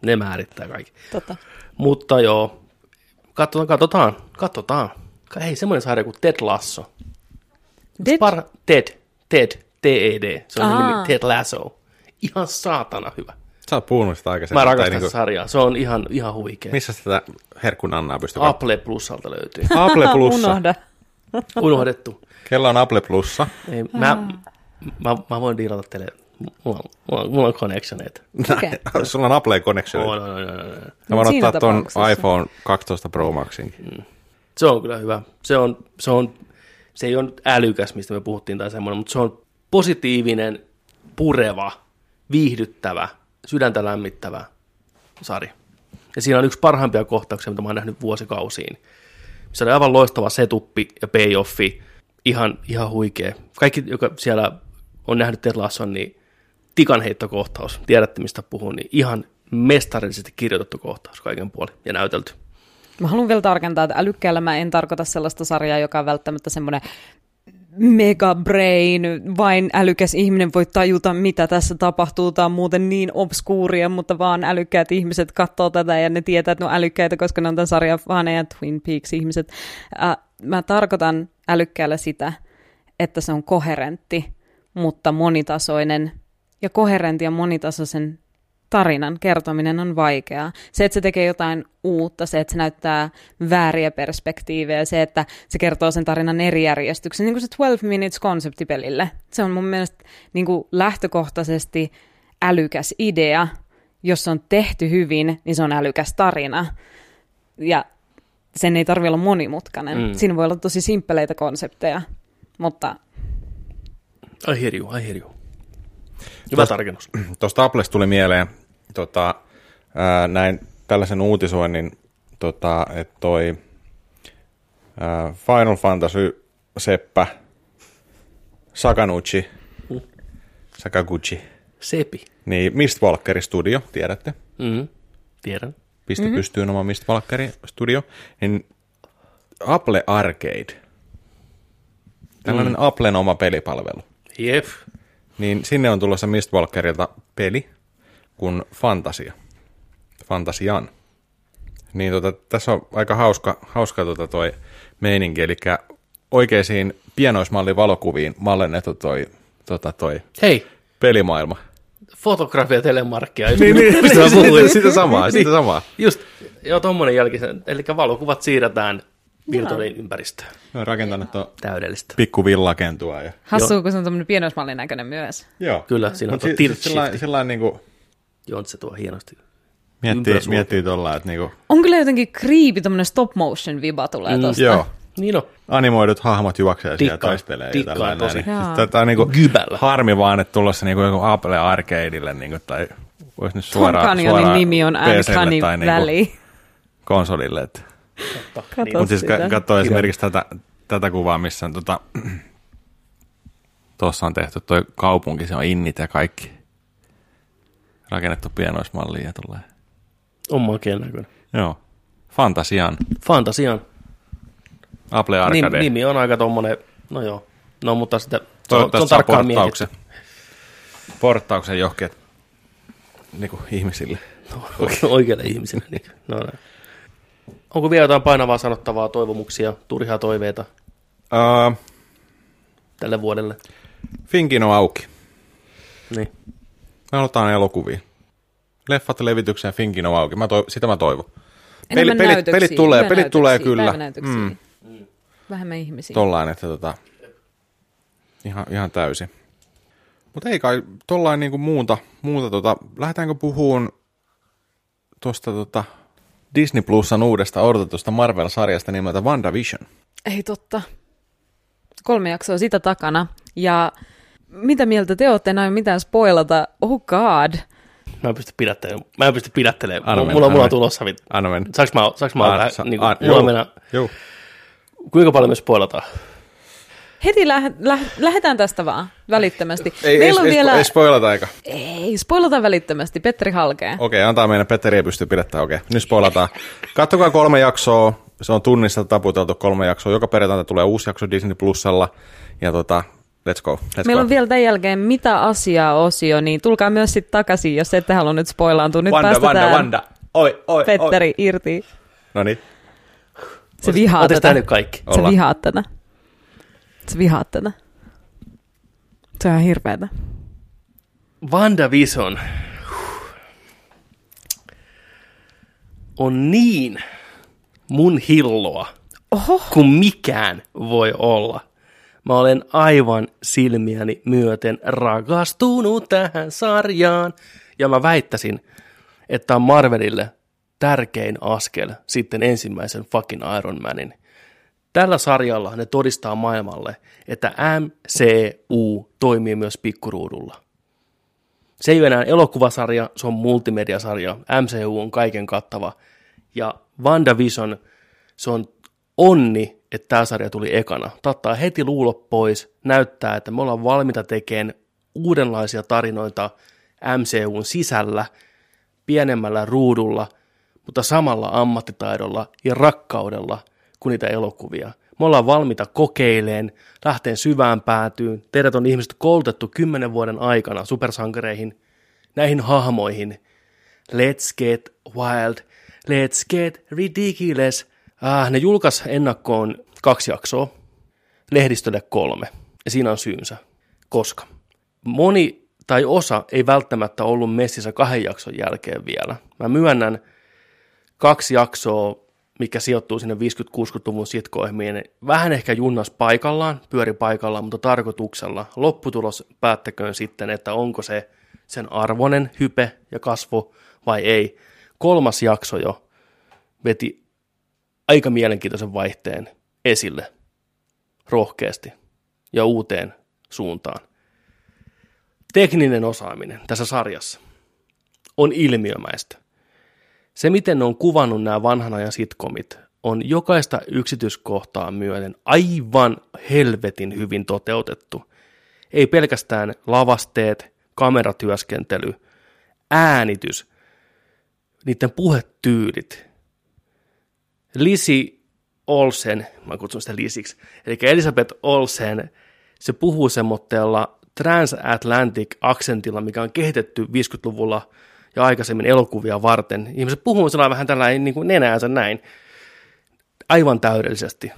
Ne määrittää kaikki. Tota. Mutta joo, katsotaan, katsotaan, katsotaan. Hei, semmoinen sarja kuin Ted Lasso. Dead? Par- Ted, Ted, T-E-D. Se on Aa. nimi Ted Lasso. Ihan saatana hyvä. Sä oot puhunut sitä aikaisemmin. Mä rakastan niinku- niinku... sarjaa. Se on ihan, ihan huikea. Missä sitä herkkun Annaa pystyy Apple Plusalta löytyy. [LAUGHS] Apple [LAUGHS] Plussa. Unohda. Unohdettu. Kello on Apple Plussa. Ei, mä, mä, mä, voin diilata teille. Mulla, on- mulla, on- mulla on connectioneita. Okei. Sulla on Apple Connection. On, on, on, on, on. Mä voin ottaa ton iPhone 12 Pro Maxinkin. Se on kyllä hyvä. Se, on, se, on, se ei ole älykäs, mistä me puhuttiin tai semmoinen, mutta se on positiivinen, pureva, viihdyttävä, sydäntä lämmittävä sarja. Ja siinä on yksi parhaimpia kohtauksia, mitä mä oon nähnyt vuosikausiin. Se oli aivan loistava setuppi ja payoffi, ihan, ihan huikea. Kaikki, joka siellä on nähnyt Ted Lasson, niin tikanheittokohtaus, tiedätte mistä puhun, niin ihan mestarillisesti kirjoitettu kohtaus kaiken puolin ja näytelty. Mä haluan vielä tarkentaa, että älykkäällä mä en tarkoita sellaista sarjaa, joka on välttämättä semmoinen mega brain, vain älykäs ihminen voi tajuta, mitä tässä tapahtuu. Tämä on muuten niin obskuuria, mutta vaan älykkäät ihmiset katsoo tätä ja ne tietää, että ne on älykkäitä, koska ne on tämän sarjan faneja, Twin Peaks-ihmiset. Äh, mä tarkoitan älykkäällä sitä, että se on koherentti, mutta monitasoinen. Ja koherentti ja monitasoisen tarinan kertominen on vaikeaa. Se, että se tekee jotain uutta, se, että se näyttää vääriä perspektiivejä, se, että se kertoo sen tarinan eri järjestyksen, niin kuin se 12 Minutes konseptipelille. Se on mun mielestä niin kuin lähtökohtaisesti älykäs idea. Jos se on tehty hyvin, niin se on älykäs tarina. Ja sen ei tarvitse olla monimutkainen. Mm. Siinä voi olla tosi simppeleitä konsepteja, mutta I hear you, I hear you. Hyvä Tuosta- tarkennus. [CLEARS THROAT] Tuosta Applesta tuli mieleen tota, ää, näin tällaisen uutisoinnin, tota, että toi ää, Final Fantasy Seppä Sakaguchi, Sakaguchi, Sepi. niin Mistwalkeri Studio, tiedätte, Mm-hmm. Tiedän. pisti mm-hmm. pystyyn oma Mistwalkeri Studio, niin Apple Arcade, tällainen mm. Applen oma pelipalvelu, Jep. Niin sinne on tulossa Mistwalkerilta peli kuin Fantasia. Fantasian. Niin tota, tässä on aika hauska, hauska tota toi meininki, eli oikeisiin pienoismallin valokuviin mallennettu toi, tota toi Hei, pelimaailma. fotografia telemarkkia. [LAUGHS] Niin, niin, mistä niin, sitä- sitä samaa, sitä samaa. Just, joo, tommonen jälkisen. Eli valokuvat siirretään Mä oon rakentanut tuon Täydellistä. pikku villakentua. Ja... hassua, kun se on tämmöinen pienoismallin näköinen myös. Joo. Kyllä, siinä on tuo si- sillä, shifti. sillä niinku Joo, se tuo hienosti. miettii, miettii tuolla, että niinku, On kyllä jotenkin creepy, tämmöinen stop motion viba tulee Mm, tosta. joo, Niin on. animoidut hahmot juoksee siellä taistelee. ja tikkaan tällainen, tosi. Niin. Jaa. Tätä on niinku Gybällä. harmi vaan, että tulossa niinku joku Apple Arcadeille, niinku, tai voisi nyt Tom suoraan, Canyonin suoraan nimi on PC:lle tai niinku- konsolille. Että. Kato Mutta siis sitä. ka- katsoo esimerkiksi tätä, tätä kuvaa, missä on tota, tuossa on tehty toi kaupunki, se on innit ja kaikki. Rakennettu pienoismalliin ja tulee. On makeen näköinen. Joo. Fantasian. Fantasian. Apple Nim, Arcade. nimi on aika tommonen, no joo. No mutta sitä, se on, se on tarkkaan mietitty. porttauksen. Porttauksen johonkin niin ihmisille. [LAUGHS] Oikealle ihmiselle. Niin. No, näin. Onko vielä jotain painavaa sanottavaa, toivomuksia, turhaa toiveita Uh, tälle vuodelle? Finkin on auki. Niin. Me halutaan elokuvia. Leffat levitykseen, Finkin on auki. Mä toiv- sitä mä toivon. Enemmän pelit, näytöksiä, pelit tulee, pelit tulee kyllä. Mm, Vähemmän ihmisiä. tollain, että tota, ihan, ihan täysin. Mutta ei kai tollain niinku muuta, muuta tota, lähdetäänkö puhuun tuosta tota Disney Plusan uudesta odotetusta Marvel-sarjasta nimeltä WandaVision. Ei totta. Kolme jaksoa sitä takana. Ja mitä mieltä te olette? En aio mitään spoilata. Oh god. Mä en pysty pidättelemään. Mä en pysty pidättelemään. Anna Mulla, mennä, mulla, anna mulla on tulossa. Vit. Anna mennä. Saanko mä, saanko mä An- vähän, sa- niin kuin, an- mulla joo, mennä, joo. kuinka paljon me spoilataan? Heti läh- läh- lähdetään tästä vaan välittömästi. Ei, Meillä ei, on ei, vielä... ei spoilata eikä. Ei, spoilata välittömästi. Petteri Halkee. Okei, antaa meidän Petteri ei pysty pidettämään. Okei, nyt spoilataan. Kattokaa kolme jaksoa. Se on tunnista taputeltu kolme jaksoa. Joka perjantaina tulee uusi jakso Disney Plusalla. Ja tota, let's go. Let's Meillä go. on vielä tämän jälkeen mitä asiaa osio, niin tulkaa myös sitten takaisin, jos ette halua nyt spoilaantua. Nyt päästetään Vanda, Vanda. Oi, oi, Petteri irti. No niin. Se vihaa tätä. tehnyt kaikki? Se vihaat tätä. Se vihaat tätä. Se on ihan hirveetä. WandaVision on niin mun hilloa Oho. kuin mikään voi olla. Mä olen aivan silmiäni myöten rakastunut tähän sarjaan. Ja mä väittäisin, että on Marvelille tärkein askel sitten ensimmäisen fucking Iron Manin. Tällä sarjalla ne todistaa maailmalle, että MCU toimii myös pikkuruudulla. Se ei ole enää elokuvasarja, se on multimediasarja. MCU on kaiken kattava. Ja WandaVision, se on onni, että tämä sarja tuli ekana. Tattaa heti luulot pois, näyttää, että me ollaan valmiita tekemään uudenlaisia tarinoita MCUn sisällä, pienemmällä ruudulla, mutta samalla ammattitaidolla ja rakkaudella kuin niitä elokuvia. Me ollaan valmiita kokeileen, lähteen syvään päätyyn. Teidät on ihmiset koulutettu kymmenen vuoden aikana supersankareihin, näihin hahmoihin. Let's get wild, let's get ridiculous. Ah, ne julkaisi ennakkoon kaksi jaksoa, lehdistölle kolme. Ja siinä on syynsä. Koska moni tai osa ei välttämättä ollut messissä kahden jakson jälkeen vielä. Mä myönnän kaksi jaksoa, mikä sijoittuu sinne 50-60-luvun sitkoihmiin, vähän ehkä junnas paikallaan, pyöri paikallaan, mutta tarkoituksella. Lopputulos päättäköön sitten, että onko se sen arvonen hype ja kasvu vai ei. Kolmas jakso jo veti aika mielenkiintoisen vaihteen esille rohkeasti ja uuteen suuntaan. Tekninen osaaminen tässä sarjassa on ilmiömäistä. Se, miten ne on kuvannut nämä vanhan ajan sitcomit, on jokaista yksityiskohtaa myöten aivan helvetin hyvin toteutettu. Ei pelkästään lavasteet, kameratyöskentely, äänitys, niiden puhetyylit. Lisi Olsen, mä kutsun sitä Lisiksi, eli Elisabeth Olsen, se puhuu semmoitteella transatlantic aksentilla, mikä on kehitetty 50-luvulla ja aikaisemmin elokuvia varten. Ihmiset puhuu sellainen vähän tällainen niin kuin nenäänsä näin. Aivan täydellisesti.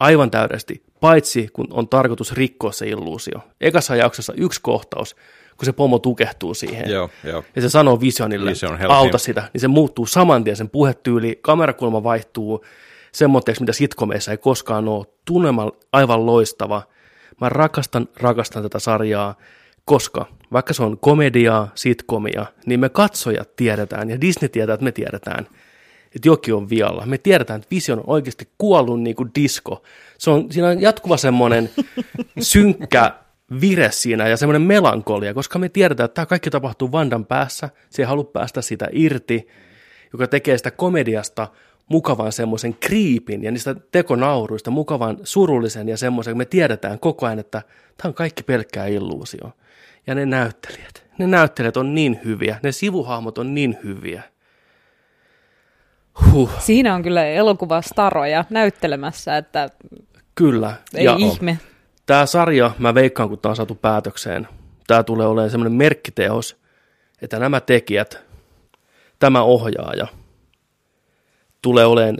Aivan täydellisesti. Paitsi kun on tarkoitus rikkoa se illuusio. Ekassa jaksossa yksi kohtaus, kun se pomo tukehtuu siihen. Joo, joo. Ja se sanoo Visionille, Vision, auta sitä, niin se muuttuu saman tien, sen puhetyyli, kamerakulma vaihtuu semmoitteeksi, mitä sitkomeissa ei koskaan ole. Tunnelma aivan loistava. Mä rakastan, rakastan tätä sarjaa, koska vaikka se on komediaa, sitkomia, niin me katsojat tiedetään, ja Disney tietää, että me tiedetään, että jokin on vialla. Me tiedetään, että Vision on oikeasti kuollut niin kuin disco. Se on, siinä on jatkuva semmoinen [LAUGHS] synkkä vire siinä ja semmoinen melankolia, koska me tiedetään, että tämä kaikki tapahtuu Vandan päässä. Se ei halua päästä sitä irti, joka tekee sitä komediasta mukavan semmoisen kriipin ja niistä tekonauruista mukavan surullisen ja semmoisen, kun me tiedetään koko ajan, että tämä on kaikki pelkkää illuusio. Ja ne näyttelijät, ne näyttelijät on niin hyviä, ne sivuhahmot on niin hyviä. Huh, Siinä on kyllä elokuvastaroja näyttelemässä, että kyllä. ei ja ihme. Tämä sarja, mä veikkaan, kun tämä on saatu päätökseen, tämä tulee olemaan semmoinen merkkiteos, että nämä tekijät, tämä ohjaaja, tulee olemaan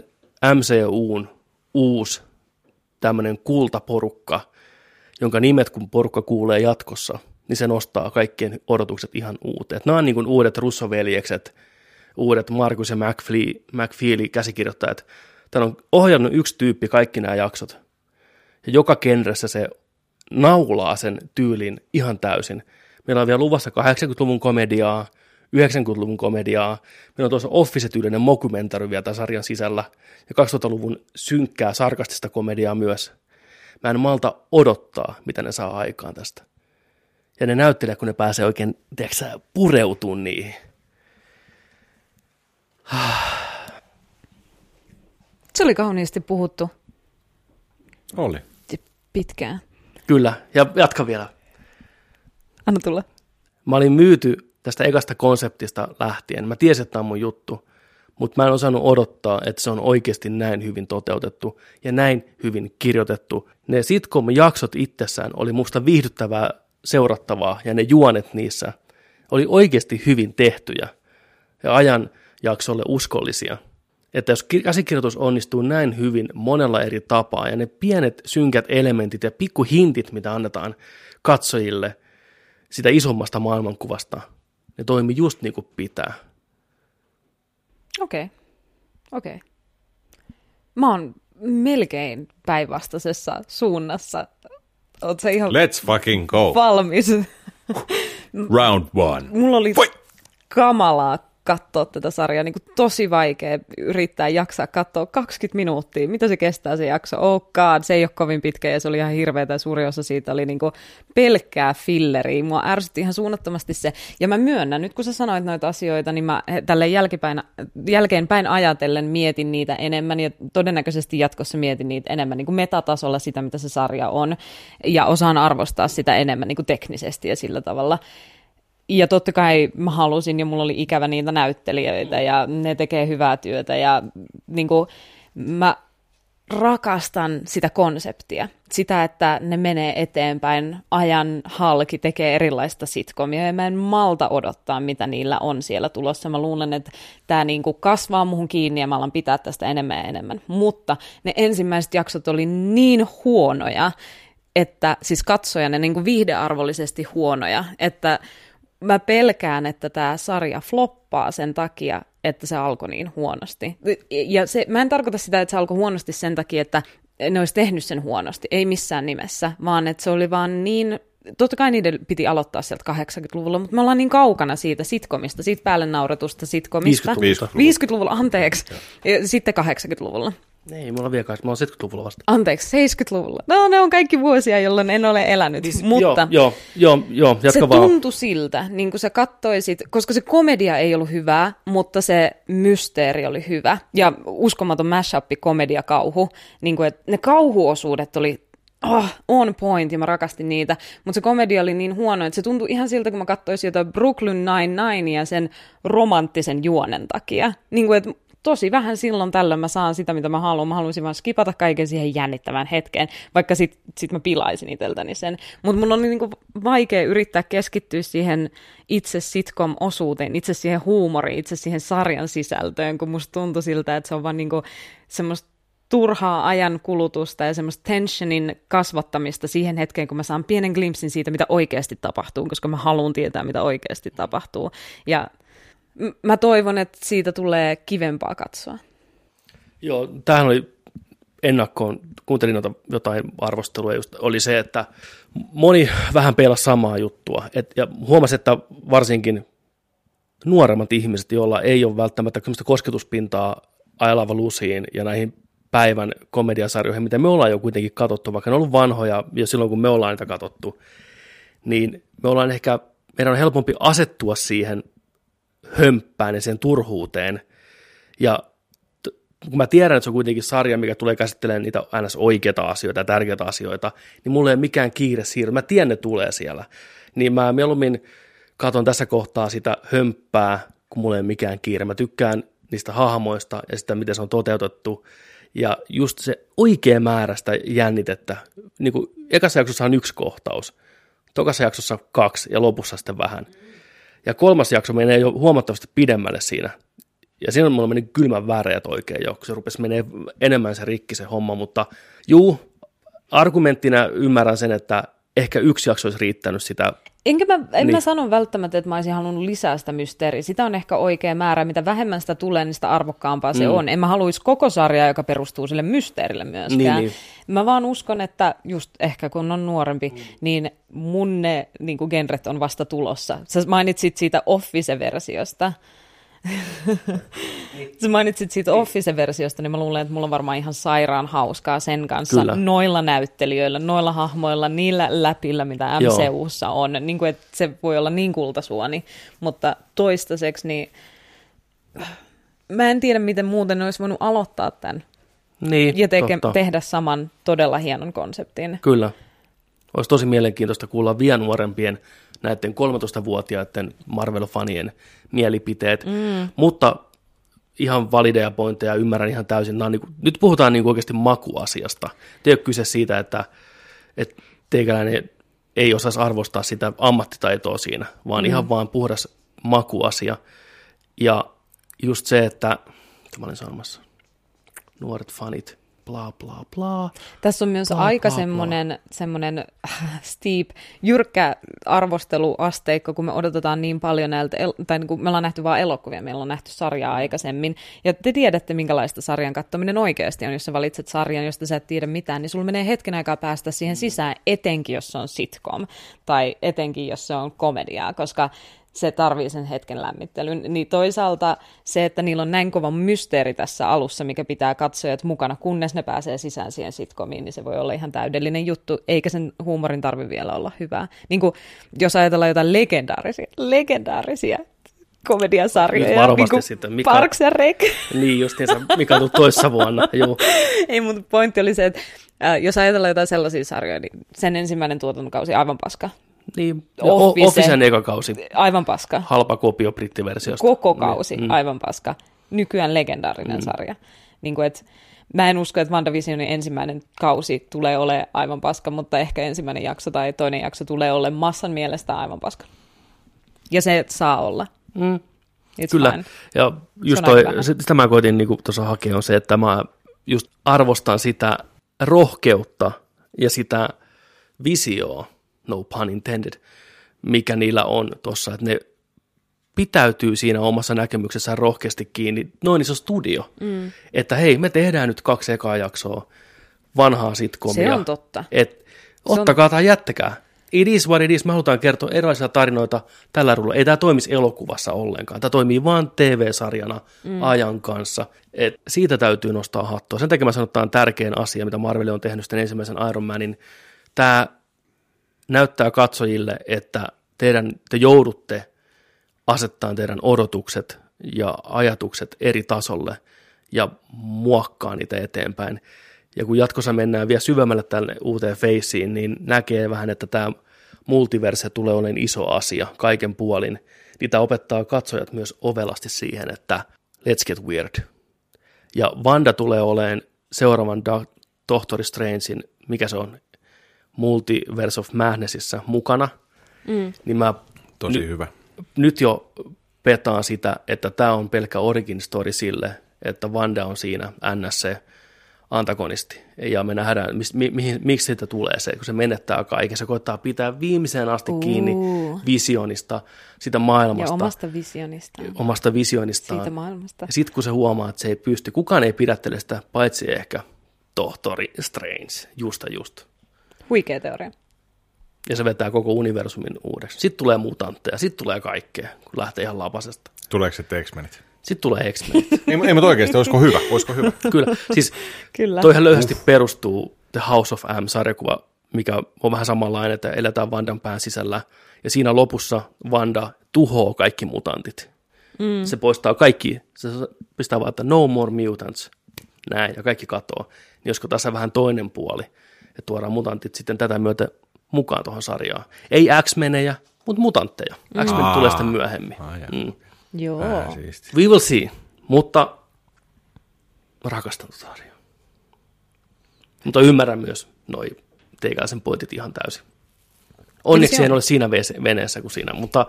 MCUn uusi tämmöinen kultaporukka, jonka nimet kun porukka kuulee jatkossa, niin se nostaa kaikkien odotukset ihan uuteen. Nämä on niin kuin uudet russoveljekset, uudet Markus ja McFlee, McFeely käsikirjoittajat. Täällä on ohjannut yksi tyyppi kaikki nämä jaksot. Ja joka genressä se naulaa sen tyylin ihan täysin. Meillä on vielä luvassa 80-luvun komediaa, 90-luvun komediaa. Meillä on tuossa Office-tyylinen mokumentari vielä tämän sarjan sisällä. Ja 2000-luvun synkkää, sarkastista komediaa myös. Mä en malta odottaa, mitä ne saa aikaan tästä. Ja ne näyttelijät, kun ne pääsee oikein, tiedätkö pureutumaan niihin. [SIGHS] Se oli kauniisti puhuttu Oli. pitkään. Kyllä, ja jatka vielä. Anna tulla. Mä olin myyty tästä ekasta konseptista lähtien. Mä tiesin, että tämä on mun juttu, mutta mä en osannut odottaa, että se on oikeasti näin hyvin toteutettu ja näin hyvin kirjoitettu. Ne sitcom-jaksot itsessään oli musta viihdyttävää seurattavaa ja ne juonet niissä oli oikeasti hyvin tehtyjä ja ajan jaksolle uskollisia. Että jos ki- käsikirjoitus onnistuu näin hyvin monella eri tapaa ja ne pienet synkät elementit ja pikkuhintit, mitä annetaan katsojille sitä isommasta maailmankuvasta, ne toimi just niin kuin pitää. Okei. Okay. Okei. Okay. Mä oon melkein päinvastaisessa suunnassa. Oot sä ihan Let's fucking go. valmis? Round one. Mulla oli Voi! kamalaa katsoa tätä sarjaa, niin kuin tosi vaikea yrittää jaksaa katsoa 20 minuuttia. Mitä se kestää se jakso? Oh god, se ei ole kovin pitkä ja se oli ihan hirveätä ja suuri osa siitä oli niin kuin pelkkää filleriä. Mua ärsytti ihan suunnattomasti se. Ja mä myönnän, nyt kun sä sanoit noita asioita, niin mä tälle jälkipäin, jälkeenpäin ajatellen mietin niitä enemmän ja todennäköisesti jatkossa mietin niitä enemmän niin kuin metatasolla sitä, mitä se sarja on ja osaan arvostaa sitä enemmän niin kuin teknisesti ja sillä tavalla. Ja totta kai mä halusin ja mulla oli ikävä niitä näyttelijöitä ja ne tekee hyvää työtä ja niin kuin, mä rakastan sitä konseptia. Sitä, että ne menee eteenpäin, ajan halki tekee erilaista sitcomia ja mä en malta odottaa, mitä niillä on siellä tulossa. Mä luulen, että tämä niinku kasvaa muhun kiinni ja mä alan pitää tästä enemmän ja enemmän. Mutta ne ensimmäiset jaksot oli niin huonoja, että siis katsoja ne niinku viihdearvollisesti huonoja, että mä pelkään, että tämä sarja floppaa sen takia, että se alkoi niin huonosti. Ja se, mä en tarkoita sitä, että se alkoi huonosti sen takia, että ne olisi tehnyt sen huonosti, ei missään nimessä, vaan että se oli vaan niin totta kai niiden piti aloittaa sieltä 80-luvulla, mutta me ollaan niin kaukana siitä sitkomista, siitä päälle nauretusta sitkomista. 50-luvulta. 50-luvulla, anteeksi. Ja sitten 80-luvulla. Ei, mulla vielä kai, mä oon 70-luvulla vasta. Anteeksi, 70-luvulla. No, ne on kaikki vuosia, jolloin en ole elänyt, mutta... Joo, joo, joo, joo se vaan. tuntui siltä, niin kuin sä kattoisit, koska se komedia ei ollut hyvää, mutta se mysteeri oli hyvä. Ja uskomaton mashup komedia-kauhu, niin kuin, että ne kauhuosuudet oli oh, on point ja mä rakastin niitä, mutta se komedia oli niin huono, että se tuntui ihan siltä, kun mä katsoisin jotain Brooklyn Nine-Ninea sen romanttisen juonen takia. Niin kuin, että tosi vähän silloin tällöin mä saan sitä, mitä mä haluan. Mä haluaisin vaan skipata kaiken siihen jännittävään hetkeen, vaikka sit, sit mä pilaisin itseltäni sen. Mutta mun on niinku vaikea yrittää keskittyä siihen itse sitcom-osuuteen, itse siihen huumoriin, itse siihen sarjan sisältöön, kun musta tuntui siltä, että se on vaan niinku semmoista turhaa ajan kulutusta ja semmoista tensionin kasvattamista siihen hetkeen, kun mä saan pienen glimpsin siitä, mitä oikeasti tapahtuu, koska mä haluan tietää, mitä oikeasti tapahtuu. Ja mä toivon, että siitä tulee kivempaa katsoa. Joo, tämähän oli ennakkoon, kuuntelin noita jotain arvostelua, just oli se, että moni vähän peilasi samaa juttua. Et, ja huomasi, että varsinkin nuoremmat ihmiset, joilla ei ole välttämättä sellaista kosketuspintaa Ailava Lusiin ja näihin päivän komediasarjoihin, mitä me ollaan jo kuitenkin katsottu, vaikka ne on ollut vanhoja jo silloin, kun me ollaan niitä katsottu, niin me ollaan ehkä, meidän on helpompi asettua siihen hömppään ja sen turhuuteen. Ja kun mä tiedän, että se on kuitenkin sarja, mikä tulee käsittelemään niitä ns. oikeita asioita ja tärkeitä asioita, niin mulla ei ole mikään kiire siirry. Mä tiedän, ne tulee siellä. Niin mä mieluummin katon tässä kohtaa sitä hömppää, kun mulla ei ole mikään kiire. Mä tykkään niistä hahmoista ja sitä, miten se on toteutettu. Ja just se oikea määrä sitä jännitettä. Niin kuin ekassa jaksossa on yksi kohtaus, tokassa jaksossa kaksi ja lopussa sitten vähän. Ja kolmas jakso menee jo huomattavasti pidemmälle siinä. Ja siinä mulla meni kylmän väreät oikein jo, kun se rupesi menee enemmän se rikki se homma, mutta juu, argumenttina ymmärrän sen, että ehkä yksi jakso olisi riittänyt sitä. Enkä mä, en Niin. mä sano välttämättä, että mä olisin halunnut lisää sitä mysteeriä. Sitä on ehkä oikea määrä. Mitä vähemmän sitä tulee, niin sitä arvokkaampaa se Mm. on. En mä haluaisi koko sarjaa, joka perustuu sille mysteerille myöskään. Niin, Mä vaan uskon, että just ehkä kun on nuorempi, Mm. niin mun ne niin kuin genret on vasta tulossa. Sä mainitsit siitä Office-versiosta. Sä mainitsit siitä Office-versiosta, niin mä luulen, että mulla on varmaan ihan sairaan hauskaa sen kanssa. Kyllä. Noilla näyttelijöillä, noilla hahmoilla, niillä läpillä, mitä Joo. MCUssa on. Niin kuin, että se voi olla niin kultasuoni, mutta toistaiseksi niin mä en tiedä, miten muuten ne olisi voinut aloittaa tämän Niin, ja teke, totta. tehdä saman todella hienon konseptin. Kyllä. Olisi tosi mielenkiintoista kuulla vielä nuorempien näiden 13-vuotiaiden Marvel-fanien mielipiteet, mm. mutta ihan valideja pointteja, ymmärrän ihan täysin. Nämä niin kuin, nyt puhutaan niin kuin oikeasti makuasiasta. Ei ole kyse siitä, että, että teikäläinen ei osaisi arvostaa sitä ammattitaitoa siinä, vaan mm. ihan vaan puhdas makuasia. Ja just se, että, mitä mä olin sanomassa, nuoret fanit, bla bla bla. Tässä on myös Bla, aika bla, semmoinen, semmoinen äh, steep, jyrkkä arvosteluasteikko, kun me odotetaan niin paljon näiltä, el- tai niin kuin me ollaan nähty vain elokuvia, meillä on nähty sarjaa aikaisemmin, ja te tiedätte, minkälaista sarjan katsominen oikeasti on, jos sä valitset sarjan, josta sä et tiedä mitään, niin sulla menee hetken aikaa päästä siihen sisään, etenkin jos se on sitcom, tai etenkin jos se on komediaa, koska se tarvii sen hetken lämmittelyn. Niin toisaalta se, että niillä on näin kova mysteeri tässä alussa, mikä pitää katsojat mukana, kunnes ne pääsee sisään siihen sitcomiin, niin se voi olla ihan täydellinen juttu, eikä sen huumorin tarvi vielä olla hyvää. Niin kuin, jos ajatellaan jotain legendaarisia, legendaarisia komediasarjoja, Nyt varovasti niin kuin sitten, mikä- Parks ja Rec. Niin justiinsa, mikä on toissa vuonna. Joo. [LAUGHS] Ei, mutta pointti oli se, että äh, jos ajatellaan jotain sellaisia sarjoja, niin sen ensimmäinen tuotantokausi aivan paska. Niin, Office. Office. Officen eka kausi. Aivan paska. Halpa kopio brittiversiosta. Koko kausi, Mm. aivan paska. Nykyään legendaarinen mm. sarja. Niin kuin, et, mä en usko, että WandaVisionin ensimmäinen kausi tulee olemaan aivan paska, mutta ehkä ensimmäinen jakso tai toinen jakso tulee olemaan massan mielestä aivan paska. Ja se saa olla. Mm. It's Kyllä, fine. ja just toi, sitä mä koitin niin tuossa hakea on se, että mä just arvostan sitä rohkeutta ja sitä visioa, no pun intended, mikä niillä on tuossa, että ne pitäytyy siinä omassa näkemyksessään rohkeasti kiinni. Noin iso studio, mm. että hei, me tehdään nyt kaksi ekaa jaksoa vanhaa sitcomia. Se on totta. Et, on- ottakaa tai jättäkää. It is what it is. Me halutaan kertoa erilaisia tarinoita tällä rulla. Ei tämä toimisi elokuvassa ollenkaan. Tämä toimii vain TV-sarjana mm. ajan kanssa. Et siitä täytyy nostaa hattua. Sen takia mä sanon, että tämä on tärkein asia, mitä Marvel on tehnyt sitten ensimmäisen Iron Manin. Tämä näyttää katsojille, että teidän, te joudutte asettaa teidän odotukset ja ajatukset eri tasolle ja muokkaa niitä eteenpäin. Ja kun jatkossa mennään vielä syvemmälle tänne uuteen feissiin, niin näkee vähän, että tämä multiverse tulee olemaan iso asia kaiken puolin. Niitä opettaa katsojat myös ovelasti siihen, että let's get weird. Ja Wanda tulee olemaan seuraavan da- Doctor Strangein, mikä se on, Multiverse of Madnessissa mukana. Mm. Niin mä Tosi Ny- hyvä. nyt jo petaan sitä, että tämä on pelkkä origin story sille, että Wanda on siinä NS se antagonisti. Ja me nähdään, mis, mi, mihin, miksi siitä tulee se, kun se menettää kaiken. Se koittaa pitää viimeiseen asti kiinni Uu. visionista, sitä Ja maailmasta, omasta visionistaan. omasta visionistaan. Siitä maailmasta. Ja sitten kun se huomaa, että se ei pysty, kukaan ei pidättele sitä, paitsi ehkä tohtori Strange, justa just. Huikea teoria. Ja se vetää koko universumin uudeksi. Sitten tulee mutantteja, sitten tulee kaikkea, kun lähtee ihan lapasesta. Tuleeko sitten X-Menit? Sitten tulee X-Men. [LAUGHS] ei, ei mutta oikeasti, olisiko hyvä? Olisiko hyvä? [LAUGHS] Kyllä, siis Kyllä. toihan löyhästi perustuu The House of M-sarjakuva, mikä on vähän samanlainen, että eletään Vandan pään sisällä. Ja siinä lopussa Vanda tuhoaa kaikki mutantit. Mm. Se poistaa kaikki, se pistää vaan, että no more mutants, näin, ja kaikki katoaa. Niin olisiko tässä vähän toinen puoli, että tuodaan mutantit sitten tätä myötä mukaan tuohon sarjaan. Ei X-menejä, mutta mutantteja. X-Men Aa. tulee sitten myöhemmin. Jaa. Mm. Joo. We will see, mutta rakastan tuota sarjaa. Mutta ymmärrän myös noi teikäläisen pointit ihan täysin. Onneksi se on- en ole siinä veneessä kuin sinä, mutta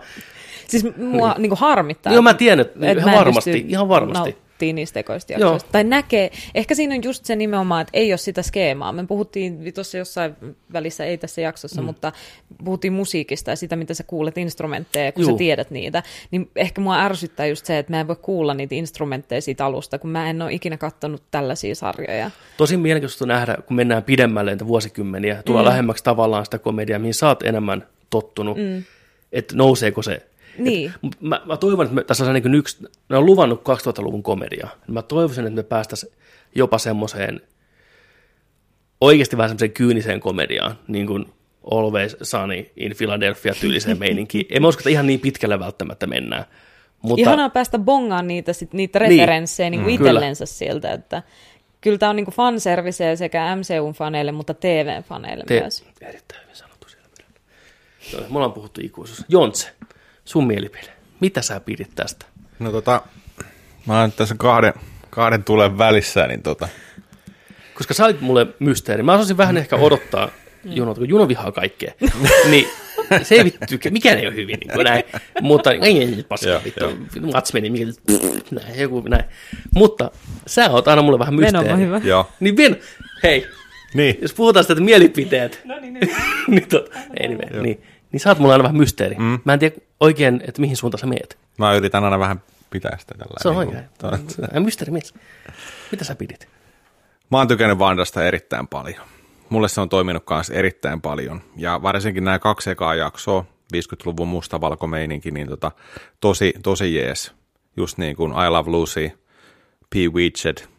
Siis mua niin. kuin harmittaa. Joo, mä tiedän, että et ihan varmasti, ihan varmasti. Nauttii niistä ekoista Joo. jaksoista. Tai näkee, ehkä siinä on just se nimenomaan, että ei ole sitä skeemaa. Me puhuttiin tuossa jossain välissä, ei tässä jaksossa, mm. mutta puhuttiin musiikista ja sitä, mitä sä kuulet instrumentteja, kun Juu. sä tiedät niitä. Niin ehkä mua ärsyttää just se, että mä en voi kuulla niitä instrumentteja siitä alusta, kun mä en ole ikinä kattonut tällaisia sarjoja. tosi mielenkiintoista nähdä, kun mennään pidemmälle entä vuosikymmeniä, tulee mm. lähemmäksi tavallaan sitä komediaa, mihin sä oot enemmän tottunut, mm. että nouseeko se. Niin. Et mä, mä toivon, että me, tässä on niin yksi, ne on luvannut 2000-luvun komediaa. Mä toivoisin, että me päästäisiin jopa semmoiseen, oikeasti vähän semmoiseen kyyniseen komediaan, niin kuin Always Sunny in Philadelphia tyyliseen [LAUGHS] meininkiin. En mä usko, että ihan niin pitkälle välttämättä mennään. Mutta Ihanaa päästä bongaan niitä, sit, niitä Niin. referenssejä niin. Niin Mm. itsellensä sieltä, että kyllä tämä on niin fanserviceä sekä MCU-faneille, mutta TV-faneille te, myös. erittäin hyvin sanottu siellä Me ollaan puhuttu ikuisuus. Jontse, sun mielipide. Mitä sä pidit tästä? No tota, mä oon tässä kahden, kahden tulen välissä, niin tota, Koska sä olit mulle mysteeri. Mä osasin vähän ehkä odottaa Juno, kun Juno vihaa kaikkea. [LAUGHS] niin se ei vittu, mikään ei ole hyvin, niin kuin näin. Mutta ei, ei, ei, paska, Joo, vittu, mats meni, mikä, näin, joku näin. Mutta sä oot aina mulle vähän mysteeri. On hyvä. joo. Niin Ven, hei, Niin, jos puhutaan sitä, että mielipiteet. No niin, niin. [LAUGHS] tot, anyway, niin, niin sä oot mulle aina vähän mysteeri. Mm. Mä en tiedä oikein, että mihin suuntaan sä meet. mä yritän aina vähän pitää sitä tällä. Se on niin oikein. kuin- to- Mysteeri mies. Mitä sä pidit? Mä oon tykännyt Vandasta erittäin paljon. Mulle se on toiminut kanssa erittäin paljon. Ja varsinkin nämä kaksi ekaa jaksoa, 50-luvun mustavalkomeininki, niin tota, tosi, tosi jees. Just niin kuin I Love Lucy, P. Widget,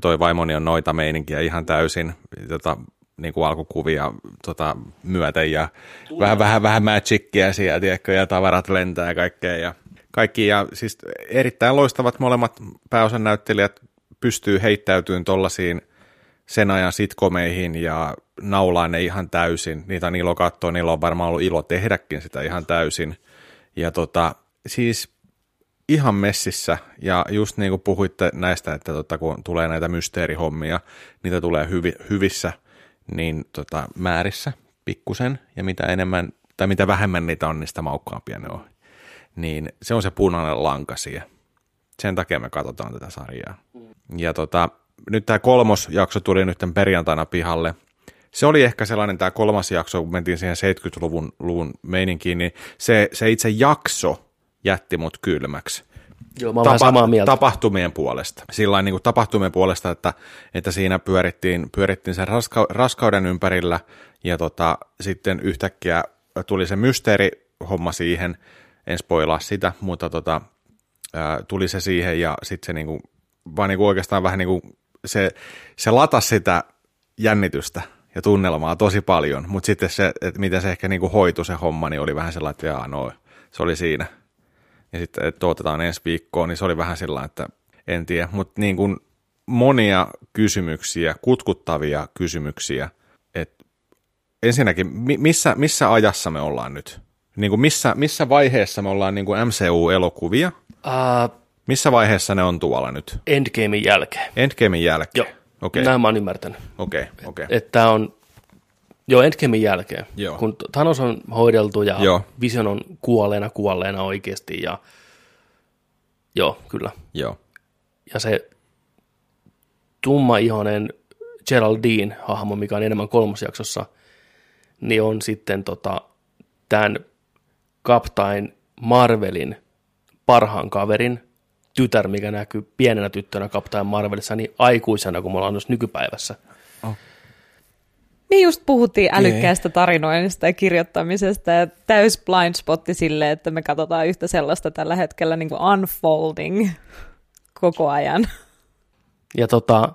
toi vaimoni on noita meininkiä ihan täysin, tota, niin kuin alkukuvia tota, myöten ja vähän, vähän, vähän magicia siellä, tiedätkö, ja tavarat lentää ja kaikkea. Ja kaikki, ja siis erittäin loistavat molemmat pääosan näyttelijät pystyy heittäytymään tollasiin sen ajan sitkomeihin ja naulaan ne ihan täysin. Niitä on ilo katsoa, niillä on varmaan ollut ilo tehdäkin sitä ihan täysin. Ja tota, siis ihan messissä, ja just niin kuin puhuitte näistä, että tota, kun tulee näitä mysteerihommia, niitä tulee hyvi, hyvissä niin tota, määrissä pikkusen, ja mitä enemmän, tai mitä vähemmän niitä on, niin sitä maukkaampia ne on. Niin se on se punainen lanka siellä. Sen takia me katsotaan tätä sarjaa. Ja tota, nyt tämä kolmos jakso tuli nyt tämän perjantaina pihalle. Se oli ehkä sellainen tämä kolmas jakso, kun mentiin siihen 70-luvun luvun meininkiin, niin se, se itse jakso jätti mut kylmäksi Joo, mä vähän samaa mieltä. tapahtumien puolesta. Sillä niin kuin tapahtumien puolesta, että, että siinä pyörittiin, pyörittiin sen raska, raskauden ympärillä ja tota, sitten yhtäkkiä tuli se mysteerihomma siihen, en spoilaa sitä, mutta tota, ää, tuli se siihen ja sitten se niin kuin, vaan niin kuin oikeastaan vähän niin kuin se, se latasi sitä jännitystä ja tunnelmaa tosi paljon, mutta sitten se, että miten se ehkä niin kuin hoitui se homma, niin oli vähän sellainen, että jaa, no, se oli siinä ja sitten että otetaan ensi viikkoon, niin se oli vähän sillä että en tiedä, mutta niin kuin monia kysymyksiä, kutkuttavia kysymyksiä, että ensinnäkin, mi- missä, missä ajassa me ollaan nyt? Niin kuin missä, missä vaiheessa me ollaan niin kuin MCU-elokuvia? Uh, Missä vaiheessa ne on tuolla nyt? Endgamein jälkeen. Endgamein jälkeen? Joo, Okei, näin mä oon ymmärtänyt. okei, okei. Että tää on, joo, Endgamein jälkeen. Joo. Kun Thanos on hoideltu ja Joo. Vision on kuolleena kuolleena oikeasti ja joo, kyllä. Joo, Ja se tummaihoinen Geraldine hahmo, mikä on enemmän kolmosjaksossa, niin on sitten tota, tämän Captain Marvelin parhaan kaverin tytär, mikä näkyy pienenä tyttönä Captain Marvelissa, niin aikuisena, kun me ollaan myös nykypäivässä. Me just puhuttiin älykkäästä tarinoinnista ja kirjoittamisesta ja täys blind spotti sille, että me katsotaan yhtä sellaista tällä hetkellä niin kuin unfolding koko ajan. Ja tota,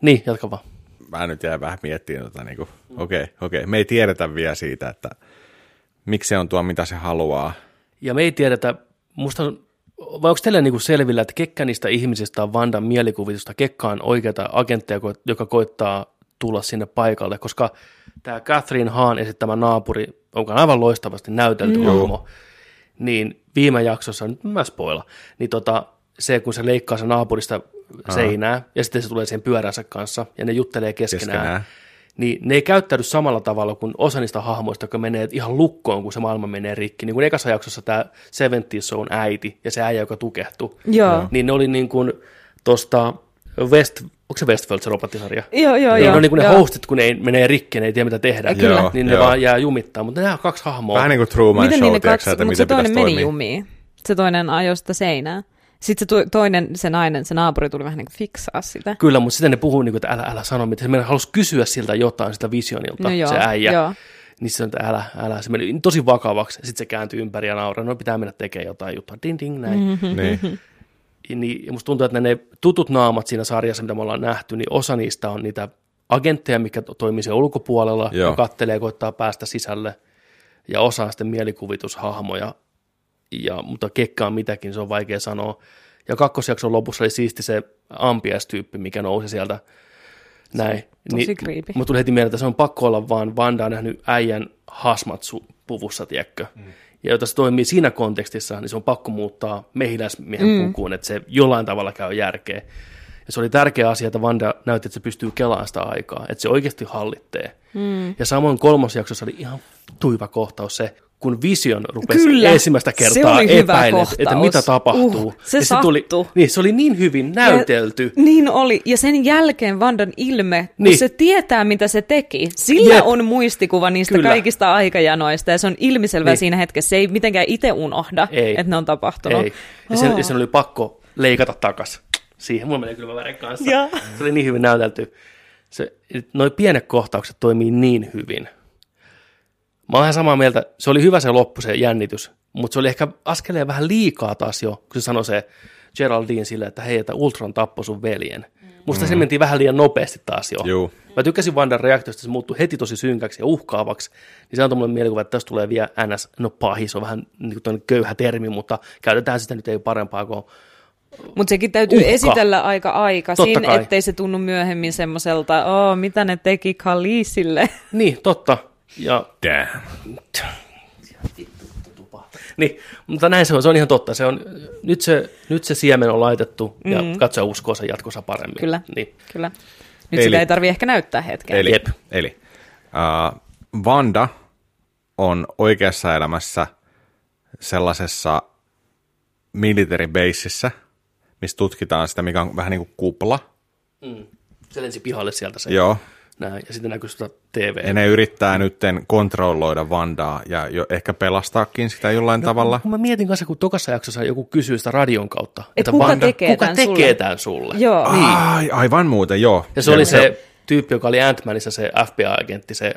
niin, jatka vaan. mä nyt jäin vähän miettimään, tota, niin okei, okay, okei, me ei tiedetä vielä siitä, että miksi se on tuo, mitä se haluaa. Ja me ei tiedetä, musta vai onko teille niinku selvillä, että ketkä niistä ihmisistä on Vandan mielikuvitusta, ketkä on oikeita agentteja, joka koittaa tulla sinne paikalle, koska tämä Catherine Hahn esittämä naapuri, onko aivan loistavasti näytelty mm. hahmo, niin viime jaksossa, nyt mä spoila, niin tota, se kun se leikkaa se naapurista seinää ja sitten se tulee sen pyöränsä kanssa ja ne juttelee keskenään, Keskenään. niin ne ei käyttäydy samalla tavalla kuin osa niistä hahmoista, jotka menee ihan lukkoon, kun se maailma menee rikki. Niin kuin ekassa jaksossa tämä Seventies on äiti ja se äijä, joka tukehtui. Joo. Niin ne oli niin kuin tosta West, onko se Westworld se robottisarja? Joo, joo, Niin joo. ne on niin kuin ne joo. hostit, kun ne ei, menee rikki, ne ei tiedä mitä tehdä. Kyllä. Joo, Niin ne joo. vaan jää jumittaa, mutta nämä on kaksi hahmoa. Vähän niin kuin Truman Miten Show, niin ne tiedätkö, sä, että mutta se miten toinen meni toimia. jumiin. Se toinen ajoi sitä seinää. Sitten se toinen, se nainen, se naapuri tuli vähän niin kuin fiksaa sitä. Kyllä, mutta sitten ne puhuu, niin kuin, että älä, älä sano mitään. Se meidän halusi kysyä siltä jotain, sitä visionilta, No joo, se äijä. joo. Niin se on, että älä, älä. Se meni tosi vakavaksi. Sitten se kääntyi ympäri ja nauraa. No pitää mennä tekemään jotain juttua. Ding, ding, näin. Mm-hmm. Niin. Niin, ja musta tuntuu, että ne tutut naamat siinä sarjassa, mitä me ollaan nähty, niin osa niistä on niitä agentteja, mikä to- toimii siellä ulkopuolella Joo. ja kattelee ja koittaa päästä sisälle. Ja osa on sitten mielikuvitushahmoja. Ja, mutta kekka on mitäkin, se on vaikea sanoa. Ja kakkosjakson lopussa oli siisti se ampiaistyyppi, mikä nousi sieltä. Näin. tosi creepy. Mutta tuli heti mieleen, että se on pakko olla vaan Vanda on nähnyt äijän hasmatsu-puvussa, tiedätkö? Mm. Ja jota se toimii siinä kontekstissa, niin se on pakko muuttaa mehiläismiehen mm. pukuun, että se jollain tavalla käy järkeä. Ja se oli tärkeä asia, että Vanda näytti, että se pystyy kelaamaan sitä aikaa, että se oikeasti hallitsee. Mm. Ja samoin kolmosjaksossa oli ihan tuiva kohtaus se, kun Vision rupesi Kyllä, ensimmäistä kertaa epäilemään, että mitä tapahtuu. Uh, se ja se, tuli, niin, se oli niin hyvin näytelty. Ja, niin oli. Ja sen jälkeen Vandan ilme, kun Niin. se tietää, mitä se teki. Sillä Jep. on muistikuva niistä Kyllä. kaikista aikajanoista, ja se on ilmiselvää Niin. siinä hetkessä. Se ei mitenkään itse unohda, Ei. että ne on tapahtunut. Ei. Ja sen, Oh. ja sen oli pakko leikata takas. Siihen mulla menee kyllä värin kanssa. Joo. Se oli niin hyvin näytelty. Se, noi pienet kohtaukset toimii niin hyvin. Mä oon ihan samaa mieltä. Se oli hyvä se loppu, se jännitys. Mutta se oli ehkä askeleen vähän liikaa taas jo, kun se sanoi se Geraldine sille, että hei, että Ultron tappoi sun veljen. Musta se mentiin vähän liian nopeasti taas jo. Juu. Mä tykkäsin Vandan reaktiosta, se muuttui heti tosi synkäksi ja uhkaavaksi. Niin se antoi mulle mielikuva, että tästä tulee vielä NS, no pahis, on vähän niin kuin köyhä termi, mutta käytetään sitä nyt ei parempaa kuin Mutta sekin täytyy Uhka. esitellä aika aikaisin, ettei se tunnu myöhemmin semmoiselta, oh, mitä ne teki Khaleesille. [LAUGHS] Niin, totta. Ja, Damn. niin, mutta näin se on, se on ihan totta. Se on, nyt, se, nyt se siemen on laitettu ja mm. katsoja uskoo sen jatkossa paremmin. Kyllä. Niin. Kyllä. Nyt Eli- sitä ei tarvi ehkä näyttää hetken. Eli, Jep. eli uh, Vanda on oikeassa elämässä sellaisessa military baseissa, missä tutkitaan sitä, mikä on vähän niin kuin kupla. Mm. Se lensi pihalle sieltä se. Joo. Näin, ja sitten näkyy sitä TV. Ja ne yrittää nytten kontrolloida Vandaa ja jo ehkä pelastaakin sitä jollain no, tavalla. Kun mä mietin kanssa, kun tokassa jaksossa joku kysyy sitä radion kautta, Et kuka tekee kuka tän tekee sulle? tämän sulle? Joo. Niin. Ai, aivan muuten, joo. Ja se oli se tyyppi, joka oli Ant-Manissa se FBI-agentti, se,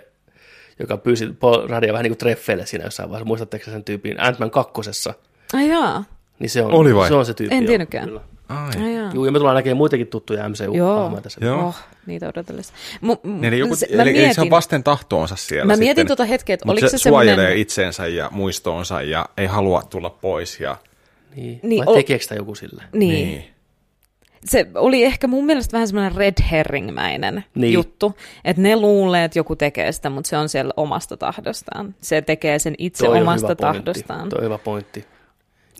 joka pyysi Paul Radia vähän niin kuin treffeille siinä jossain vaiheessa. Muistatteko sen tyypin Ant-Man kakkosessa? Ai jaa. Niin se on, Oli vai? Se on se tyyppi. En tiennytkään. kyllä. Ai. Joo, ja me tullaan näkemään muitakin tuttuja MCU-hahmoja tässä. Joo. Oh, niitä odotellessa. Mu, mu, Eli, joku, se, eli, mä eli mietin, se on vasten tahtoonsa siellä Mä sitten. mietin tota hetkeä, että oliko se, se suojelee semmoinen... itsensä ja muistoonsa ja ei halua tulla pois. Ja, Niin. Niin, niin Vai o- tekeekö sitä joku sille? Niin. niin. Se oli ehkä mun mielestä vähän semmoinen red herring-mäinen Niin. niin. juttu, että ne luulee, että joku tekee sitä, mutta se on siellä omasta tahdostaan. Se tekee sen itse Toi on omasta pointti. tahdostaan. Toi on hyvä pointti.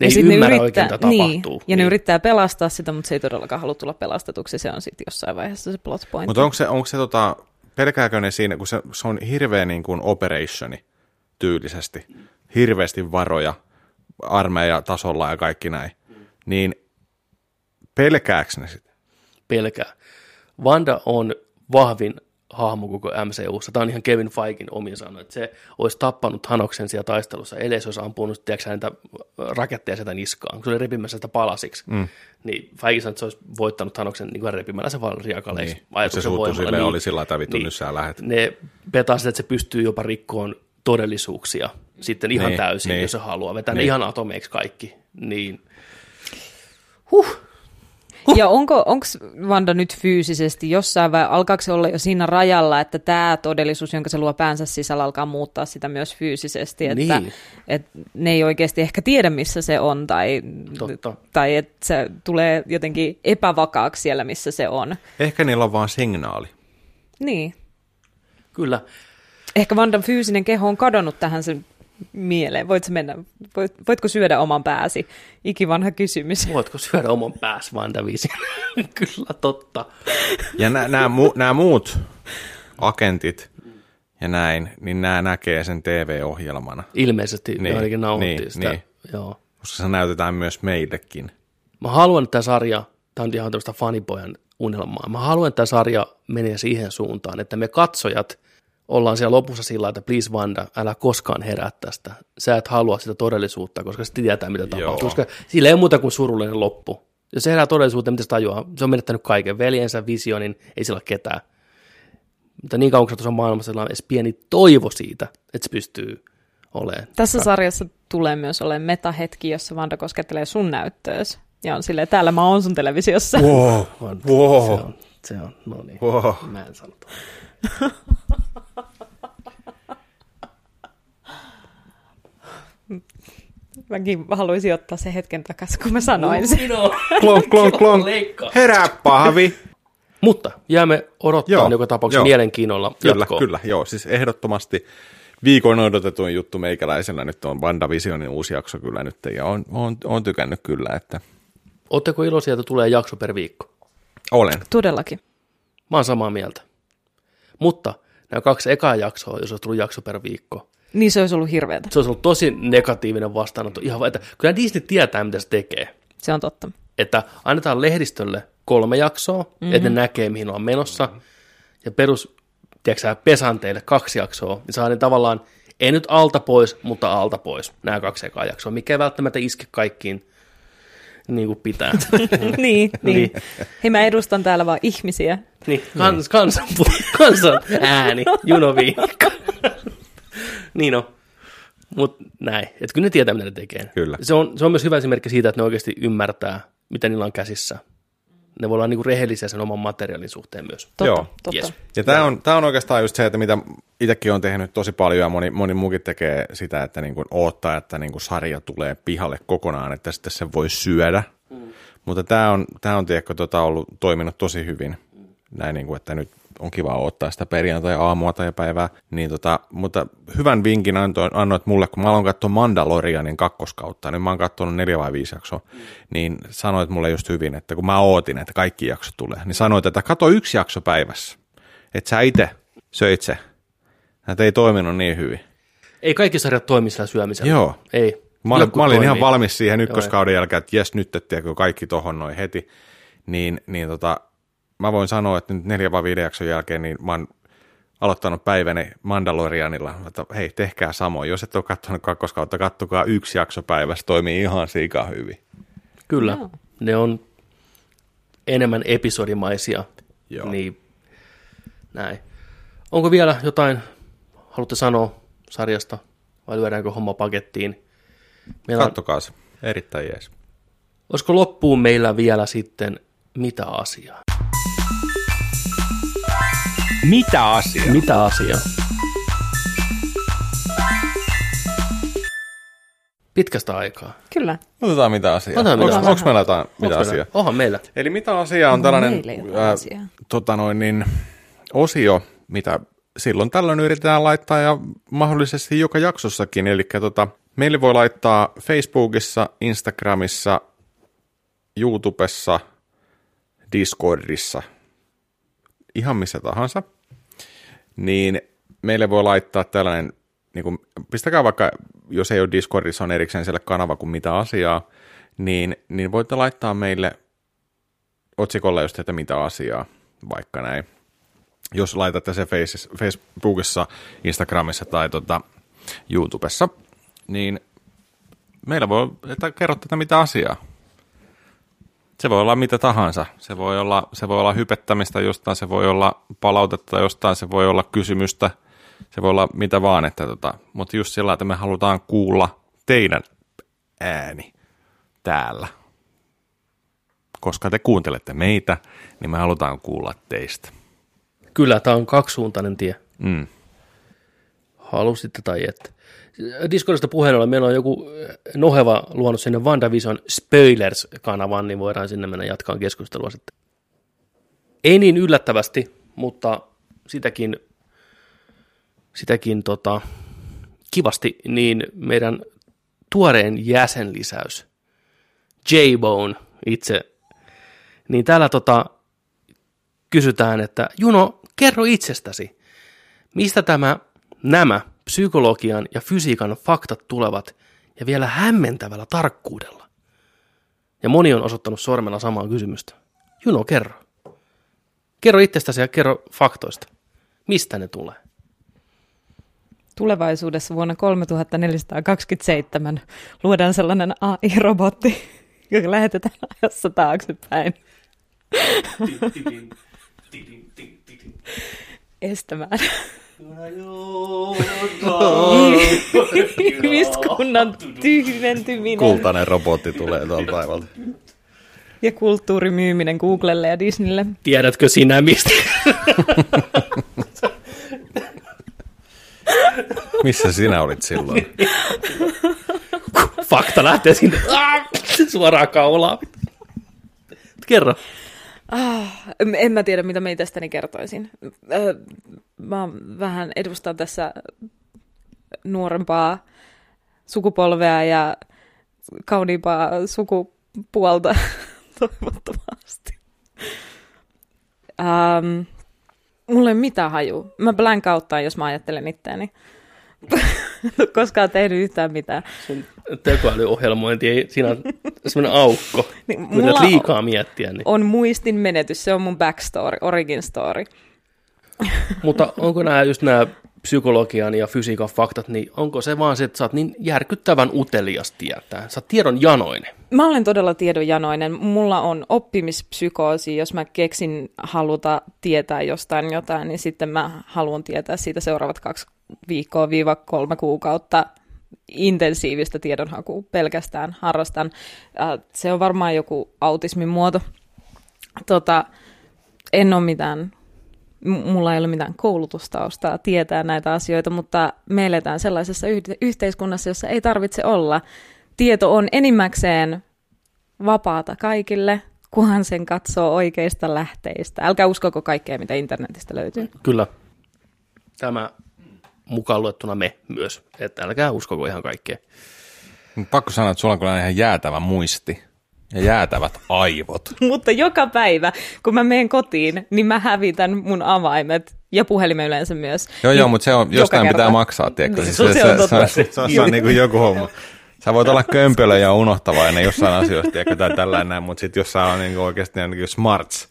Ne Ja ei ne ymmärrä yrittää, oikein, mitä niin, tapahtuu. Ja ne yrittää pelastaa sitä, mutta se ei todellakaan halua tulla pelastetuksi. Se on sitten jossain vaiheessa se plot point. Mutta onko se, onko se tota, pelkääkö ne siinä, kun se, se on hirveä niin kuin operationi tyylisesti, hirveästi varoja armeijatasolla ja kaikki näin, niin pelkääkö ne sitä? pelkää. Vanda on vahvin hahmo koko MCUssa. Tämä on ihan Kevin Feikin omin sanoin, että se olisi tappanut Hanoksen siellä taistelussa, ellei se olisi ampunut tiedätkö, näitä raketteja sieltä niskaan, kun se oli repimässä sitä palasiksi. Mm. Niin Feige sanoi, että se olisi voittanut Hanoksen niin kuin repimällä se vaan riakaleiksi. Niin. Se ajatuksen suuttu voimalla. sille oli sillä että vittu, nyt sä lähet. Ne petaa sitä, että se pystyy jopa rikkoon todellisuuksia sitten ihan Niin, täysin, niin. jos se haluaa. Vetää ne Niin. ihan atomeiksi kaikki. Niin Ja onko onks Vanda nyt fyysisesti jossain vai alkaako se olla jo siinä rajalla, että tämä todellisuus, jonka se luo päänsä sisällä, alkaa muuttaa sitä myös fyysisesti, että Niin. et ne ei oikeasti ehkä tiedä, missä se on, tai, Totta. tai että se tulee jotenkin epävakaaksi siellä, missä se on. Ehkä niillä on vaan signaali. Niin. Kyllä. Ehkä Vandan fyysinen keho on kadonnut tähän sen mieleen. Voitko mennä, voit, voitko syödä oman pääsi? Ikivanha kysymys. Voitko syödä oman pääs WandaVision? [LAUGHS] Kyllä, totta. Ja nämä mu, nää muut agentit ja näin, niin nämä näkee sen TV-ohjelmana, Ilmeisesti niin, ainakin nauttii niin, sitä. niin. Joo. koska se näytetään myös meillekin. Mä haluan, että tämä sarja, tämä on ihan tämmöistä fanipojan unelmaa, mä haluan, että tämä sarja menee siihen suuntaan, että me katsojat ollaan siellä lopussa sillä, että please Vanda, älä koskaan herää tästä. Sä et halua sitä todellisuutta, koska sitten tietää, mitä tapahtuu. Joo. Koska sillä ei ole muuta kuin surullinen loppu. Jos se herää todellisuuteen, mitä se tajuaa? Se on menettänyt kaiken. Veljensä, visionin, ei sillä ole ketään. Mutta niin kauan, kun sä tuossa maailmassa sillä on edes pieni toivo siitä, että se pystyy olemaan. Tässä sarjassa tulee myös olemaan metahetki, jossa Vanda koskettelee sun näyttöös. Ja on silleen, täällä mä oon sun televisiossa. Wow, On, wow, Se on, se on, no niin. wow. Mä en sano. [LAUGHS] Mäkin haluaisin ottaa sen hetken takaisin, kun mä sanoin sen. Klonk, klonk, klonk. Herää pahvi. Mutta jäämme odottaa Joo, joka tapauksessa joo. mielenkiinnolla Kyllä, jatkoa. kyllä, joo. Siis ehdottomasti viikon odotetuin juttu meikäläisellä nyt on WandaVisionin uusi jakso kyllä nyt, ja on, on, on tykännyt kyllä, että Oletteko iloisia, että tulee jakso per viikko? olen. Todellakin. Mä oon samaa mieltä. Mutta nämä kaksi ekaa jaksoa, jos olisi tullut jakso per viikko, Niin se olisi ollut hirveätä. se olisi ollut tosi negatiivinen vastaanotto. Ihan että kyllä Disney tietää, mitä se tekee. Se on totta. Että annetaan lehdistölle kolme jaksoa, mm-hmm. että ne näkee, mihin ollaan menossa. Ja perus, tiedätkö pesanteille kaksi jaksoa, niin saa ne tavallaan, ei nyt alta pois, mutta alta pois, nämä kaksi ekaa jaksoa, mikä ei välttämättä iske kaikkiin niin kuin pitää. [LAUGHS] niin, niin. Niin. Hei, mä edustan täällä vaan ihmisiä. Niin, kans, kansan, kansan ääni, junoviikko. niin on. Mutta näin, että kyllä ne tietää, mitä ne tekee. Kyllä. Se on, se on myös hyvä esimerkki siitä, että ne oikeasti ymmärtää, mitä niillä on käsissä. Ne voi olla niinku rehellisiä sen oman materiaalin suhteen myös. Totta, Joo. totta. Yes. Ja tämä on, tää on oikeastaan just se, että mitä itsekin on tehnyt tosi paljon ja moni, moni muukin tekee sitä, että niinku odottaa, että niinku sarja tulee pihalle kokonaan, että sitten se voi syödä. Mm. Mutta tämä on, tää on tiedätkö, tota, ollut toiminut tosi hyvin. Näin, niinku, että nyt on kiva ottaa sitä perjantai-aamua tai päivää. Niin tota, mutta hyvän vinkin antoit, annoit mulle, kun mä aloin katsoa Mandalorianin kakkoskautta, niin mä oon katsonut neljä vai viisi jaksoa, niin sanoit mulle just hyvin, että kun mä ootin, että kaikki jaksot tulee, niin sanoit, että kato yksi jakso päivässä että sä itse söit se. Että ei toiminut niin hyvin. Ei kaikki sarjat toimi sillä syömisellä. Joo. Ei. Mä mä olin ihan toimii. valmis siihen ykköskauden jälkeen, että jes nyt, että kaikki tohon noin heti. Niin, niin tota, mä voin sanoa, että nyt neljä vai viiden jakson jälkeen, niin mä oon aloittanut päiväni Mandalorianilla, että hei, tehkää samoin. Jos et ole katsonut kakkoskautta, kattokaa yksi jakso päivässä, toimii ihan siika hyvin. Kyllä. Joo. Ne on enemmän episodimaisia. Joo. Niin näin. Onko vielä jotain, haluatte sanoa sarjasta vai lyödäänkö homma pakettiin? Meillä Kattokaa se. Erittäin jees. olisiko loppuun meillä vielä sitten mitä asiaa? Mitä asiaa? Mitä asiaa? Pitkästä aikaa. Kyllä. Otetaan mitä asiaa. Otetaan mitä Onko, asiaa. onko meillä jotain mitä asiaa? Onhan meillä. Eli mitä asia on tällainen ää, asiaa? tota noin, niin, osio, mitä silloin tällöin yritetään laittaa ja mahdollisesti joka jaksossakin. Eli tota, meille voi laittaa Facebookissa, Instagramissa, YouTubessa, Discordissa, ihan missä tahansa. Niin meille voi laittaa tällainen, niin kuin, pistäkää vaikka, jos ei ole Discordissa, on erikseen siellä kanava kuin mitä asiaa, niin, niin voitte laittaa meille otsikolla just, että mitä asiaa, vaikka näin. Jos laitatte se Face- Facebookissa, Instagramissa tai tota YouTubessa, niin meillä voi, että kerrotte, että mitä asiaa. Se voi olla mitä tahansa. Se voi olla, se voi olla hypettämistä jostain, se voi olla palautetta jostain, se voi olla kysymystä, se voi olla mitä vaan. Että tota, mutta just sillä, että me halutaan kuulla teidän ääni täällä koska te kuuntelette meitä, niin me halutaan kuulla teistä. Kyllä, tämä on kaksisuuntainen tie. Mm. Halusitte tai ette. Discordista puheen ollen, meillä on joku noheva luonut sinne WandaVision Spoilers-kanavan, niin voidaan sinne mennä jatkaa keskustelua sitten. Ei niin yllättävästi, mutta sitäkin, sitäkin tota, kivasti, niin meidän tuoreen jäsenlisäys, J-Bone itse, niin täällä tota, kysytään, että Juno, kerro itsestäsi, mistä tämä, nämä psykologian ja fysiikan faktat tulevat ja vielä hämmentävällä tarkkuudella? Ja moni on osoittanut sormella samaa kysymystä. Juno, kerro. Kerro itsestäsi ja kerro faktoista. Mistä ne tulee? Tulevaisuudessa vuonna 3427 luodaan sellainen AI-robotti, joka lähetetään ajassa taaksepäin estämään ihmiskunnan tyhjentyminen Kultainen robotti tulee tuolta taivalta. ja kulttuurimyyminen Googlelle ja Disneylle. Tiedätkö sinä mistä? Missä sinä olit silloin? Fakta lähtee sinne suoraan kaulaan. Kerro. En- En mä tiedä, mitä mä itsestäni kertoisin. Mä vähän edustan tässä nuorempaa sukupolvea ja kauniimpaa sukupuolta [LAUGHS] toivottavasti. Ähm, mulla ei mitään haju. Mä blankouttaan, jos mä ajattelen itteeni. [LAUGHS] En ole koskaan tehnyt yhtään mitään. Sun tekoälyohjelmointi, ei, siinä on semmoinen aukko. [LAUGHS] Niin, mulla liikaa miettiä. Niin. On muistin menetys, se on mun backstory, origin story. Mutta onko nämä just nämä psykologian ja fysiikan faktat, niin onko se vaan se, että sä oot niin järkyttävän utelias tietää? Sä oot tiedon janoinen. Mä olen todella tiedonjanoinen. Mulla on oppimispsykoosi. Jos mä keksin haluta tietää jostain jotain, niin sitten mä haluan tietää siitä seuraavat kaksi viikkoa viiva kolme kuukautta intensiivistä tiedonhakua pelkästään harrastan. Äh, Se on varmaan joku autismin muoto. Tota, en ole mitään, mulla ei ole mitään koulutustaustaa tietää näitä asioita, mutta me eletään sellaisessa yh- yhteiskunnassa, jossa ei tarvitse olla. Tieto on enimmäkseen vapaata kaikille, kunhan sen katsoo oikeista lähteistä. Älkää uskoko kaikkea, mitä internetistä löytyy. Kyllä. Tämä mukaan luettuna me myös. Että älkää uskoko ihan kaikkea. Mut Pakko sanoa, että sulla on kyllä ihan jäätävä muisti ja jäätävät aivot. [LAUGHS] Mutta joka päivä, kun mä menen kotiin, niin mä hävitän mun avaimet ja puhelimen yleensä myös. Joo, niin joo, mutta se on, jostain pitää kerta. maksaa, tiedätkö? Niin, Siis se on totta. Se, se, se, se on niin kuin joku homma. Sä voit olla kömpelö ja unohtavainen jossain asioissa, tiedätkö, tai tällainen näin, mutta sitten jos sä on niin oikeasti niin smarts,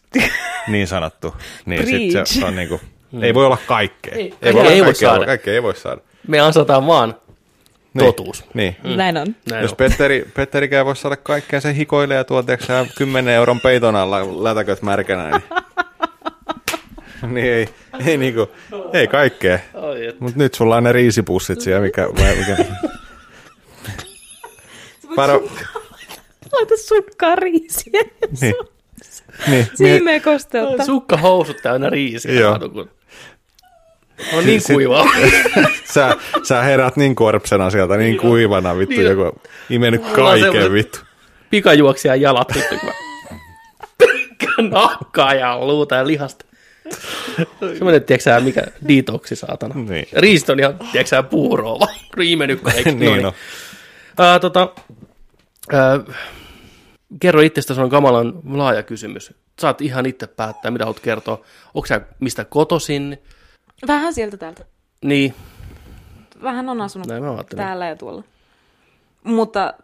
niin sanottu, niin sit se, se on niin kuin, ei voi olla kaikkea. Ei, voi, olla ei voi kaikkea, saada. Kaikkea ei voi saada. Me ansataan vaan Niin, totuus. Niin. Mm. Näin on. Näin Jos on. Petteri, Petterikään ei voi saada kaikkea, se hikoilee ja tuo, tiedätkö, sä, 10 euron peiton alla lätäköt märkänä, niin, [LAUGHS] niin ei, ei, niinku, ei kaikkea. Mutta nyt sulla on ne riisipussit siellä, mikä... mikä... [LAUGHS] Paro, [LAUGHS] Laita sukkaa riisiä. niin, niin, Siimeen kosteutta. Sukka housut täynnä riisiä. Joo. kun- On niin Sit- kuivaa. [LAUGHS] sä, sä herät niin korpsena sieltä, niin kuivana, vittu, Niin. joku imennyt kaiken, vittu. Pikajuoksija jalat nyt, kun mä [LAUGHS] nahkaa ja luuta ja lihasta. Semmoinen, tiedätkö sä, mikä detoksi, saatana. Niin. Riisit on ihan, tiedätkö sä, puuroa vaan, [LAUGHS] riimennyt kaikki. niin, no. Ää, tota, ää, kerro itsestä, se on kamalan laaja kysymys. Saat ihan itse päättää, mitä haluat kertoa. Onko sä mistä kotosin? Vähän sieltä täältä. Niin, Vähän on asunut näin mä täällä ja tuolla. Mutta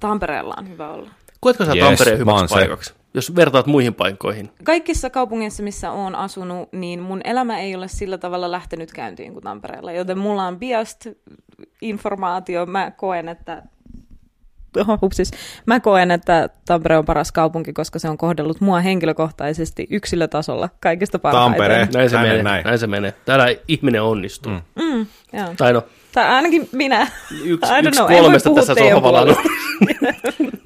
Tampereella on hyvä olla. Koetko sä Yes, Tampereen hyväksi se. paikaksi, jos vertaat muihin paikkoihin? Kaikissa kaupungeissa, missä olen asunut, niin mun elämä ei ole sillä tavalla lähtenyt käyntiin kuin Tampereella. Joten mulla on biased informaatio. Mä koen, että hupsis. Mä koen, että Tampere on paras kaupunki, koska se on kohdellut mua henkilökohtaisesti yksilötasolla kaikista parhaiten. Tampere. Näin se menee, näin. näin se menee. Täällä ihminen onnistuu. Mm. Mm, joo. Tai no, Tai ainakin minä. yksi, I don't yksi know, kolmesta tässä sohvalla. [LAUGHS]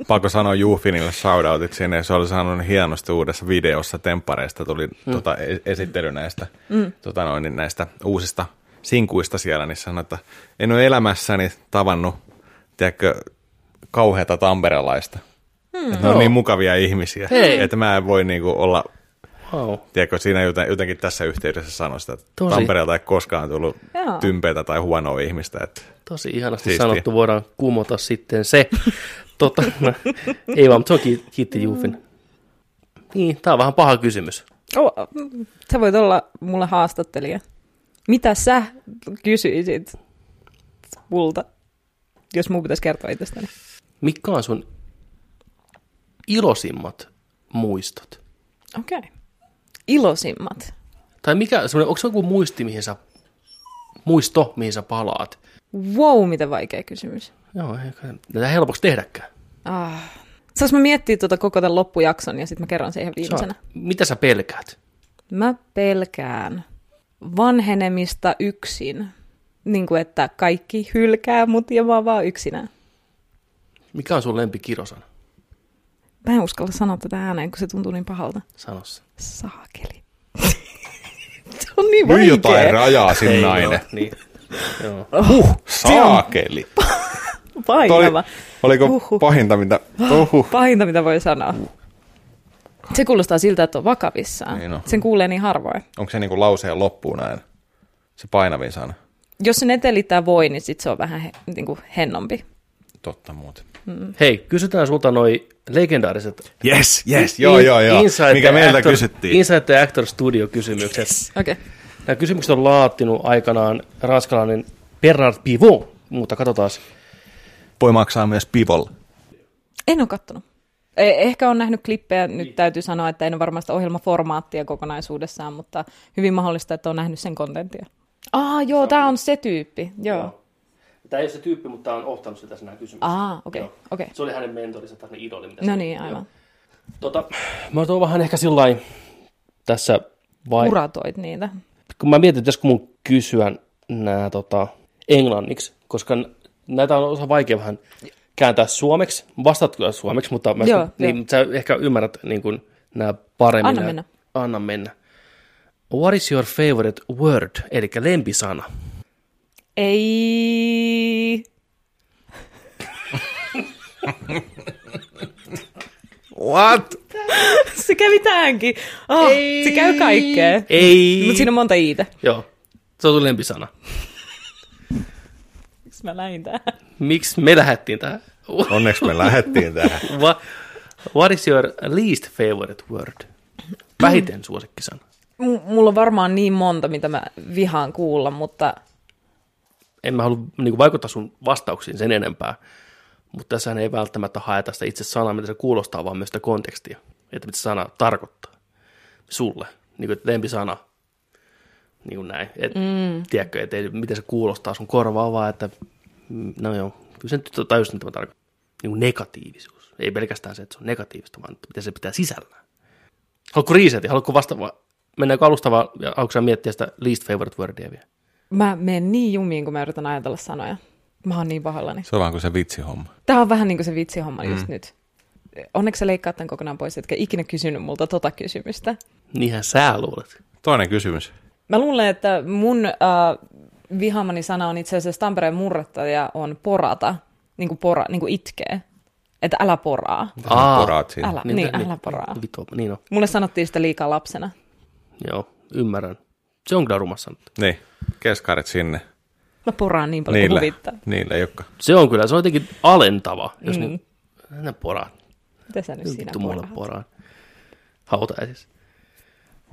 Pakko sanoa Juufinille shoutoutiksi sinne, se oli sanonut hienosti uudessa videossa Temppareista, tuli mm. tota, e- esittely näistä, mm. tota noin, niin näistä uusista sinkuista siellä, niin sanoi, että en ole elämässäni tavannut, tiedätkö, kauheata tamperelaista. Mm. Että ne on niin mukavia ihmisiä, Hei. että mä en voi niinku olla, Wow. tiedätkö, siinä joten- jotenkin tässä yhteydessä sanoa sitä, että Tosi. Tampereelta ei koskaan tullut Joo. tympeitä tai huonoa ihmistä. Että Tosi ihanasti Siistiä. sanottu, voidaan kumota sitten se. [LAUGHS] tota, no, ei vaan, mutta se on kiitti, kiitti Juufin. Niin, tää on vähän paha kysymys. Oh, sä voit olla mulle haastattelija. Mitä sä kysyisit multa, jos mun pitäisi kertoa itsestäni? Mitkä on sun iloisimmat muistot? Okei. Okay. Iloisimmat. Tai mikä, onko se joku muisti, mihin sä, muisto, mihin sä palaat? Wow, miten vaikea kysymys. Joo, ei tätä helpoksi tehdäkään. Ah. Saanko mä miettiä tuota koko tämän loppujakson ja sitten mä kerron siihen Sä, viimeisenä? mitä sä pelkäät? Mä pelkään vanhenemista yksin. Niin kuin, että kaikki hylkää mut ja mä oon vaan yksinään. Mikä on sun lempikirosana? Mä en uskalla sanoa tätä ääneen, kun se tuntuu niin pahalta. Sano se. Saakeli. [LAUGHS] se on niin Nyt vaikea. jotain rajaa sinne Ei nainen. oo, Niin. Joo. Saakeli. [LAUGHS] Toi oli, Painava. oliko Uhuh. pahinta, mitä... Uhuh. Pahinta, mitä voi sanoa. Se kuulostaa siltä, että on vakavissaan. Niin on. Sen kuulee niin harvoin. Onko se niinku lauseen loppuun näin? Se painavin sana. Jos se etelittää voi, niin sit se on vähän he, niin kuin hennompi. Totta muuten. Hei, kysytään sulta noi legendaariset Yes, yes, joo, in- joo, joo. Inside Mikä meiltä Actor- kysyttiin. Inside the Actor Studio-kysymykset. Okei. Okay. Nämä kysymykset on laatinut aikanaan ranskalainen Bernard Pivot, mutta katsotaan. Voi maksaa myös pivolla. En ole kattonut. Eh- Ehkä on nähnyt klippejä, nyt täytyy sanoa, että en ole varmaan sitä ohjelmaformaattia kokonaisuudessaan, mutta hyvin mahdollista, että on nähnyt sen kontenttia. Ah, joo, tämä on se tyyppi, joo. Tämä ei ole se tyyppi, mutta tämä on ohtanut sitä tässä nämä kysymykset. Ah, okei, Joo. okei. Se oli hänen mentorinsa, tämmöinen idoli. Mitä No niin, joo. aivan. Tota, mä tuon vähän ehkä sillä tässä vai... Uratoit niitä. kun mä mietin, että pitäisikö mun kysyä nämä tota, englanniksi, koska näitä on osa vaikea vähän kääntää suomeksi. Vastaat kyllä suomeksi, mutta mä Joo, niin, joo. sä ehkä ymmärrät niin kuin, nämä paremmin. Anna mennä. Anna mennä. What is your favorite word, eli lempisana? Ei... What? Se kävi tähänkin. Oh, se käy kaikkeen. Ei. Mutta siinä on monta iitä. Joo, se on sun lempisana. Miksi mä lähdin tähän? Miksi me lähdettiin tähän? Onneksi me lähdettiin tähän. [LAUGHS] What, what is your least favorite word? Vähiten suosikkisana. M- mulla on varmaan niin monta, mitä mä vihaan kuulla, mutta en mä halua niin vaikuttaa sun vastauksiin sen enempää, mutta tässä ei välttämättä haeta sitä itse sanaa, mitä se kuulostaa, vaan myös sitä kontekstia, että mitä sana tarkoittaa sulle, niin kuin, lempisana, niin kuin näin, et, mm. tiedätkö, että miten se kuulostaa sun korvaa, vaan että, mm, no joo, kyllä se nyt tajusin, mitä mä tarkoitan, niin kuin negatiivisuus, ei pelkästään se, että se on negatiivista, vaan että mitä se pitää sisällään. Haluatko resetin, haluatko vastata, mennäänkö alusta vaan, ja haluatko miettiä sitä least favorite wordia vielä? Mä menen niin jumiin, kun mä yritän ajatella sanoja. Mä oon niin pahoillani. Se on vaan kuin se vitsihomma. Tää on vähän niin kuin se vitsihomma mm. just nyt. Onneksi sä leikkaat tämän kokonaan pois, etkä ikinä kysynyt multa tota kysymystä. Niinhän sä luulet. Toinen kysymys. Mä luulen, että mun äh, vihaamani sana on itse asiassa Tampereen murrettaja on porata, niin kuin, pora, niin kuin itkee. Että älä poraa. Aa, poraat siinä. Älä, niin, älä poraa. Vittu, niin on. Mulle sanottiin sitä liikaa lapsena. Joo, ymmärrän. Se on kyllä rumassa. Niin, keskarit sinne. Mä poraan niin paljon kuin Niille, huvittaa. niille jotka. Se on kyllä, se on jotenkin alentava, jos mm. niin, ne poraa. Mitä sä nyt siinä Vittu mulle poraat? poraan. Hautajaisissa.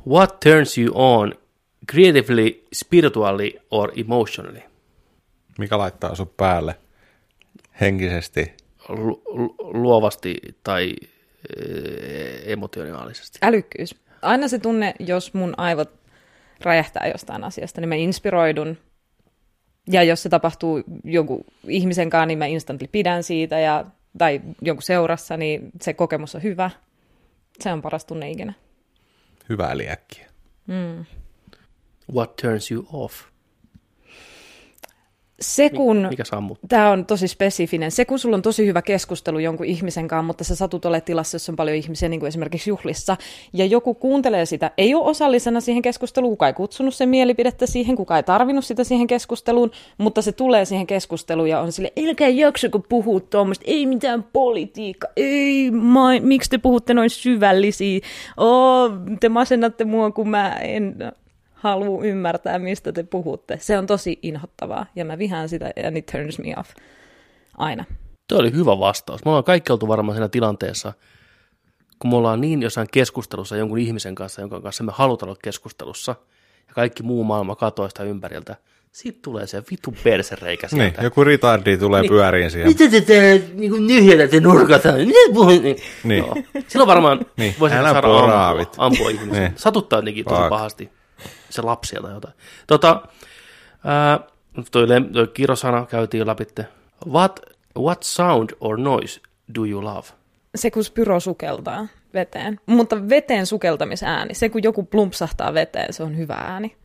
What turns you on creatively, spiritually or emotionally? Mikä laittaa sun päälle henkisesti? Lu- lu- luovasti tai e- emotionaalisesti. Älykkyys. Aina se tunne, jos mun aivot räjähtää jostain asiasta, niin mä inspiroidun. Ja jos se tapahtuu jonkun ihmisen kanssa, niin mä instantly pidän siitä, ja, tai jonkun seurassa, niin se kokemus on hyvä. Se on paras tunne ikinä. Hyvää liäkkiä. What turns you off? Se kun... Mikä? Tämä on tosi spesifinen. Se, kun sulla on tosi hyvä keskustelu jonkun ihmisen kanssa, mutta sä satut ole tilassa, jossa on paljon ihmisiä, niin kuin esimerkiksi juhlissa, ja joku kuuntelee sitä, ei ole osallisena siihen keskusteluun, kuka ei kutsunut sen mielipidettä siihen, kuka ei tarvinnut sitä siihen keskusteluun, mutta se tulee siihen keskusteluun ja on sille, älkää jaksako puhua tuommoista, ei mitään politiikka, ei, ma- miksi te puhutte noin syvällisiä, oh, te masennatte mua, kun mä en halua ymmärtää, mistä te puhutte. Se on tosi inhottavaa, ja mä vihaan sitä, and it turns me off. Aina. Tuo oli hyvä vastaus. Me ollaan kaikki oltu varmaan siinä tilanteessa, kun me ollaan niin jossain keskustelussa jonkun ihmisen kanssa, jonka kanssa me halutaan olla keskustelussa, ja kaikki muu maailma katoaa sitä ympäriltä. Sitten tulee se vitu persereikä Niin, sieltä. joku ritardi tulee Niin. pyöriin siihen. Mitä te teette niin kuin nyhjätätte nurkata? Mitä? Niin. Niin. Joo. Silloin varmaan Niin, voisi älä saada ampua, ampua ihmisiä. Niin. Satuttaa jotenkin tosi pahasti se lapsia tai jotain. Tota, ää, toi, lem- toi kirosana käytiin läpi. What, what sound or noise do you love? Se, kun Spyro sukeltaa veteen. Mutta veteen sukeltamisääni, se kun joku plumpsahtaa veteen, se on hyvä ääni.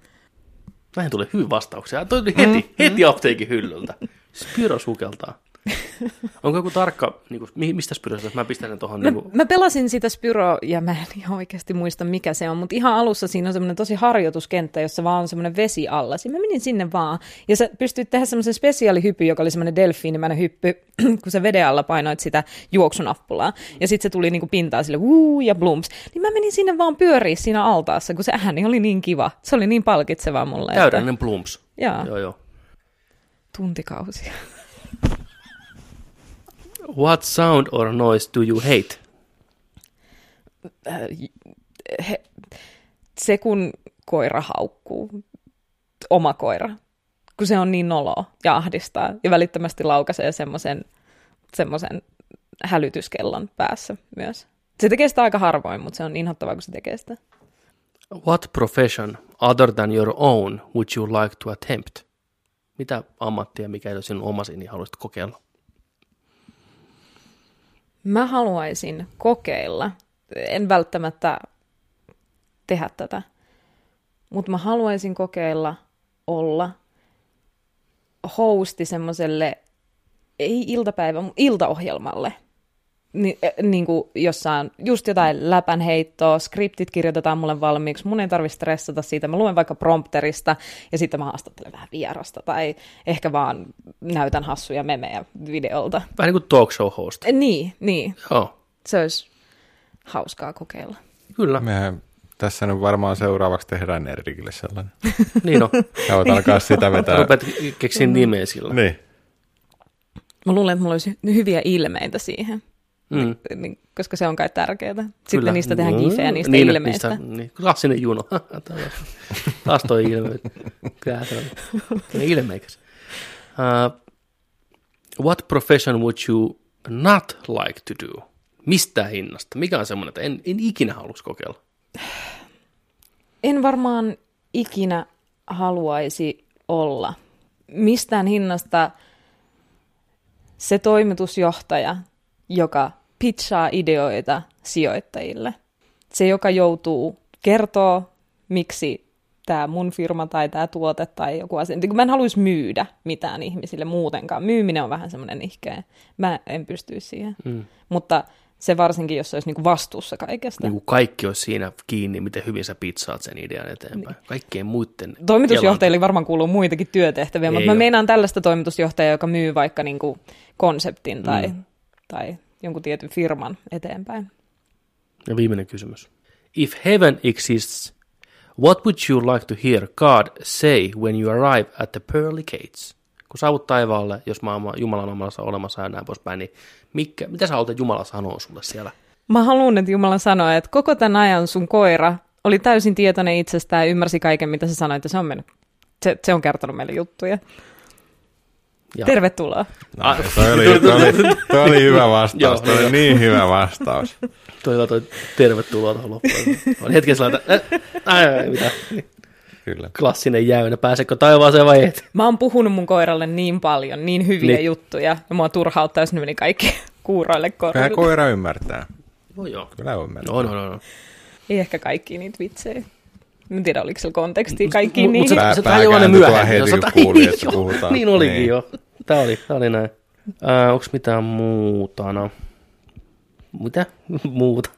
Näihin tulee hyvin vastauksia. Toi heti, mm, heti apteekin hyllyltä. Spyro sukeltaa. [LAUGHS] Onko joku tarkka, niin kuin, mi- mistä Spyrosta? Mä pistän sen tuohon. Mä, Niin kuin, mä pelasin sitä Spyro, ja mä en ihan oikeasti muista mikä se on, mutta ihan alussa siinä on semmoinen tosi harjoituskenttä, jossa vaan on semmoinen vesi alla. Siinä mä menin sinne vaan, ja sä pystyit tehdä semmoisen spesiaalihypy, joka oli semmoinen delfiinimäinen hyppy, [CLEARS THROAT] kun sä veden alla painoit sitä juoksunappulaa, ja sitten se tuli niinku pintaan sille wuu ja blumps. Niin mä menin sinne vaan pyöriä siinä altaassa, kun se ääni oli niin kiva. Se oli niin palkitsevaa mulle. että- täydellinen plumps. Joo, Joo, joo. tuntikausia. [LAUGHS] What sound or noise do you hate? he, se kun koira haukkuu, oma koira, kun se on niin noloa ja ahdistaa ja välittömästi laukaisee semmoisen semmoisen hälytyskellon päässä myös. Se tekee sitä aika harvoin, mutta se on inhottavaa, kun se tekee sitä. What profession other than your own would you like to attempt? Mitä ammattia, mikä ei ole sinun omasi, niin haluaisit kokeilla? Mä haluaisin kokeilla, en välttämättä tehdä tätä, mutta mä haluaisin kokeilla olla hosti semmoiselle, ei iltapäivä, mutta iltaohjelmalle. Ni, äh, niin kuin jossain, just jotain läpänheittoa, skriptit kirjoitetaan mulle valmiiksi, mun ei tarvitse stressata siitä, mä luen vaikka prompterista ja sitten mä haastattelen vähän vierasta tai ehkä vaan näytän hassuja memejä videolta. Vähän niin kuin talk show host. Eh, Niin, niin. Joo, Se olisi hauskaa kokeilla. kyllä. Mehän tässä nyt varmaan seuraavaksi tehdään Erikille sellainen. [LAUGHS] Niin on. [LAUGHS] Ja voit alkaa sitä vetää. Rupeat keksiä nimeä sillä. Niin. Mä luulen, että mulla olisi hyviä ilmeitä siihen, Mm. niin, koska se on kai tärkeää. Sitten Kyllä. niistä tehdään Mm. gifejä niistä niin, ilmeistä. Niistä, niin, klassinen juno. [LAUGHS] Taas- toi ilme. Kyllä ilmeikäs. Uh, what profession would you not like to do? Mistä hinnasta? Mikä on semmoinen, että en, en ikinä halus kokeilla? En varmaan ikinä haluaisi olla mistään hinnasta se toimitusjohtaja, joka pitchaa ideoita sijoittajille. Se, joka joutuu kertoo, miksi tämä mun firma tai tämä tuote tai joku asia. Niin kun Mä en haluaisi myydä mitään ihmisille muutenkaan. Myyminen on vähän semmoinen ihkeä. Mä en pystyisi siihen. Mm. Mutta se varsinkin, jos se olisi niinku vastuussa kaikesta. Niin kuin kaikki olisi siinä kiinni, miten hyvin sä pitsaat sen idean eteenpäin. Kaikkien muiden Toimitusjohtajille varmaan kuuluu muitakin työtehtäviä, Ei mutta mä meinaan tällaista toimitusjohtajaa, joka myy vaikka niinku konseptin tai, Mm. tai jonkun tietyn firman eteenpäin. Ja viimeinen kysymys. If heaven exists, what would you like to hear God say when you arrive at the pearly gates? Kun saavut taivaalle, jos maailma, Jumalan omassa olemassa ja näin poispäin, niin mikä, mitä sä haluat, että Jumala sanoo sulle siellä? Mä haluan, että Jumala sanoo, että koko tämän ajan sun koira oli täysin tietoinen itsestään ja ymmärsi kaiken, mitä sä sanoit, ja se on mennyt. Se, se on kertonut meille juttuja. Ja, Tervetuloa. No, toi, oli, toi, oli, toi oli hyvä vastaus. Joo, toi oli niin hyvä vastaus. [LAUGHS] Toi, toi, tervetuloa tuohon loppuun. On hetken sellainen, että äh, ai, mitä? Kyllä. Klassinen jäynä, pääsekö taivaaseen vai et? Mä oon puhunut mun koiralle niin paljon, niin hyviä Niin. juttuja, ja mua turhauttaa, jos ne meni kaikki [LAUGHS] kuuroille Kyllä korville. koira ymmärtää. No joo. Kyllä ymmärtää. No, no, no, no. Ei ehkä kaikki niitä vitsejä. En tiedä, oliko siellä kontekstia kaikkiin Mut- niihin. mut Pää- se tajuaa ne myöhemmin. heti, kun Joo, [LAUGHS] puhutaan. Niin olikin Niin. jo. Tää oli, tää oli näin. Äh, onks mitään [LAUGHS] muuta? No. Mitä? Muuta.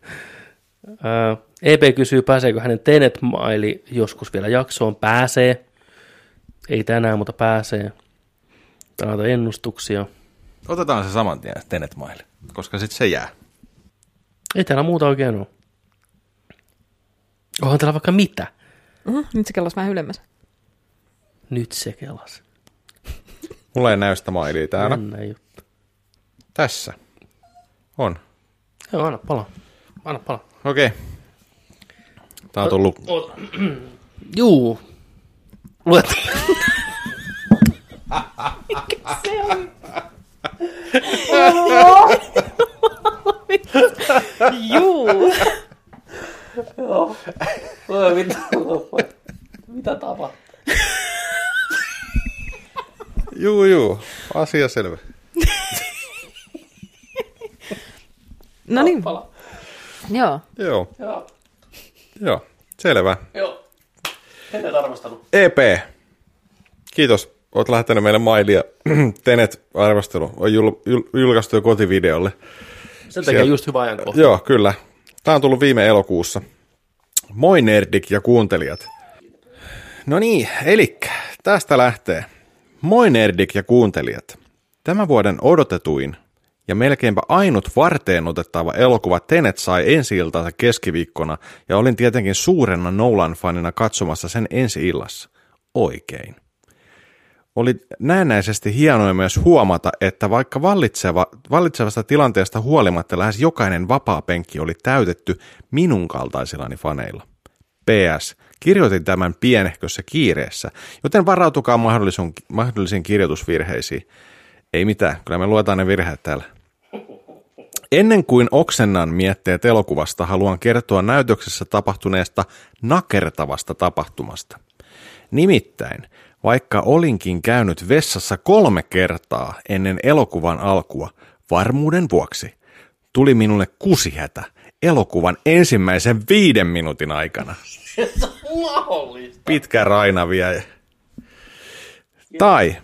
Äh, EP kysyy, pääseekö hänen Tenet Maili joskus vielä jaksoon. Pääsee. Ei tänään, mutta pääsee. On ennustuksia. Otetaan se saman tien Tenet Mile, koska sitten se jää. Ei täällä muuta oikein ole. Onhan täällä vaikka mitä. Uh, nyt se kellas vähän ylemmäs. Nyt se kelas. [LAUGHS] Mulla ei näy sitä mailia täällä. Jännä juttu. Tässä. On. Joo, anna palaa. Anna palaa. Okei. Tää on tullut... [CLEARS THROAT] Juu. Luet. [LAUGHS] [LAUGHS] Juu. Voi mitä, mitä tapahtuu? Juu, juu. Asia selvä. No niin, joo. Joo. Joo. Joo. Selvä. Joo. En arvostanut. EP. Kiitos. Oot lähettänyt meille mailia. [CLEARS THROAT] Tenet-arvostelu on jul, jul, julkaistu jo kotivideolle. Sen takia Siellä- just hyvä ajankohta. Joo, kyllä. Tämä on tullut viime elokuussa. Moi nerdik ja kuuntelijat. No niin, eli tästä lähtee. Moi nerdik ja kuuntelijat. Tämän vuoden odotetuin ja melkeinpä ainut varteen otettava elokuva Tenet sai ensi iltansa keskiviikkona ja olin tietenkin suurena Nolan-fanina katsomassa sen ensi illassa. Oikein. Oli näennäisesti hienoa myös huomata, että vaikka vallitseva, vallitsevasta tilanteesta huolimatta lähes jokainen vapaa-penkki oli täytetty minun kaltaisillani faneilla. PS. Kirjoitin tämän pienehkössä kiireessä, joten varautukaa mahdollisiin, kirjoitusvirheisiin. Ei mitään, kyllä me luetaan ne virheet täällä. Ennen kuin oksennan mietteet elokuvasta, haluan kertoa näytöksessä tapahtuneesta nakertavasta tapahtumasta. Nimittäin, vaikka olinkin käynyt vessassa kolme kertaa ennen elokuvan alkua, varmuuden vuoksi, tuli minulle kusihätä elokuvan ensimmäisen viiden minuutin aikana. Pitkä raina vie. Tai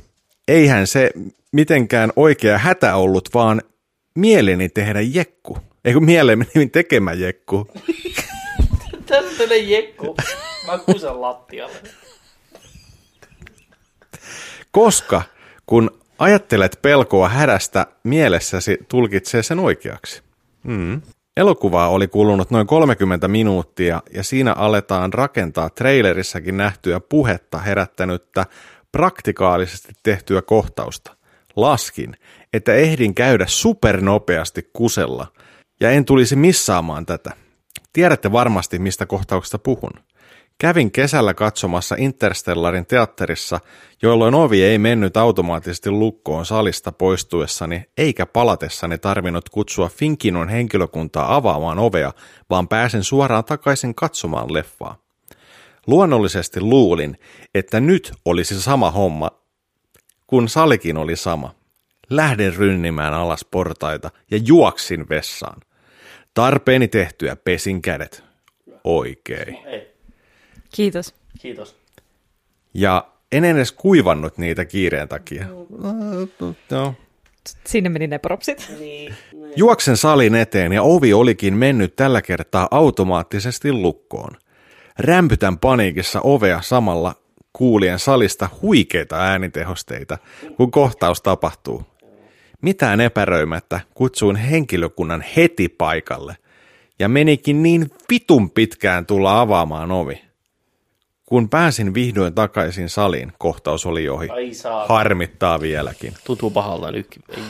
eihän se mitenkään oikea hätä ollut, vaan mieleni tehdä jekku. Eikö mieleni tekemä jekku? Tässä teille jekku. Mä kusen lattialle. Koska kun ajattelet pelkoa hädästä, mielessäsi tulkitsee sen oikeaksi. Mm. Elokuvaa oli kulunut noin 30 minuuttia ja siinä aletaan rakentaa trailerissakin nähtyä puhetta herättänyttä praktikaalisesti tehtyä kohtausta. Laskin, että ehdin käydä supernopeasti kusella ja en tulisi missaamaan tätä. Tiedätte varmasti, mistä kohtauksesta puhun. Kävin kesällä katsomassa Interstellarin teatterissa, jolloin ovi ei mennyt automaattisesti lukkoon salista poistuessani, eikä palatessani tarvinnut kutsua Finkinon henkilökuntaa avaamaan ovea, vaan pääsin suoraan takaisin katsomaan leffaa. Luonnollisesti luulin, että nyt olisi sama homma, kun salikin oli sama. Lähdin rynnimään alas portaita ja juoksin vessaan. Tarpeeni tehtyä pesin kädet. Oikein. Kiitos. kiitos. Ja en edes kuivannut niitä kiireen takia. No. Sinne meni ne propsit. Juoksen salin eteen ja ovi olikin mennyt tällä kertaa automaattisesti lukkoon. Rämpytän paniikissa ovea samalla kuulien salista huikeita äänitehosteita, kun kohtaus tapahtuu. Mitään epäröimättä kutsuin henkilökunnan heti paikalle ja menikin niin vitun pitkään tulla avaamaan ovi. Kun pääsin vihdoin takaisin saliin, kohtaus oli ohi. Ai saa. Harmittaa vieläkin. Tuntuu pahalta nyt. Ei.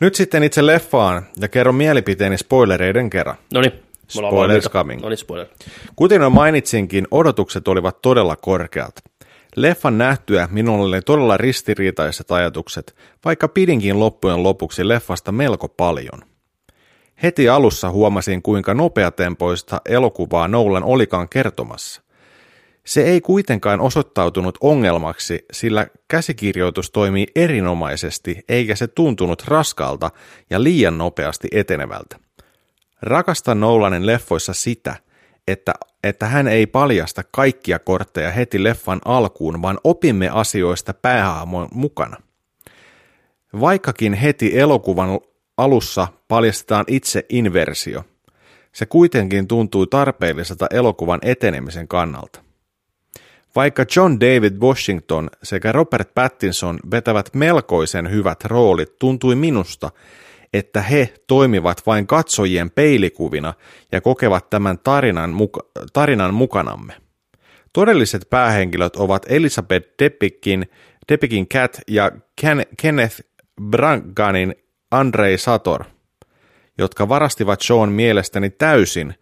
Nyt sitten itse leffaan ja kerron mielipiteeni spoilereiden kerran. No niin. Spoilers coming. No niin, spoiler. Kuten jo mainitsinkin, odotukset olivat todella korkeat. Leffan nähtyä minulla oli todella ristiriitaiset ajatukset, vaikka pidinkin loppujen lopuksi leffasta melko paljon. Heti alussa huomasin, kuinka nopeatempoista elokuvaa Nolan olikaan kertomassa. Se ei kuitenkaan osoittautunut ongelmaksi, sillä käsikirjoitus toimii erinomaisesti eikä se tuntunut raskalta ja liian nopeasti etenevältä. Rakastan Nolanin leffoissa sitä, että, että hän ei paljasta kaikkia kortteja heti leffan alkuun, vaan opimme asioista päähahmon mukana. Vaikkakin heti elokuvan alussa paljastetaan itse inversio, se kuitenkin tuntui tarpeelliselta elokuvan etenemisen kannalta. Vaikka John David Washington sekä Robert Pattinson vetävät melkoisen hyvät roolit, tuntui minusta, että he toimivat vain katsojien peilikuvina ja kokevat tämän tarinan, muka- tarinan mukanamme. Todelliset päähenkilöt ovat Elizabeth Deppickin, Deppickin Cat ja Ken- Kenneth Branganin Andrei Sator, jotka varastivat Sean mielestäni täysin,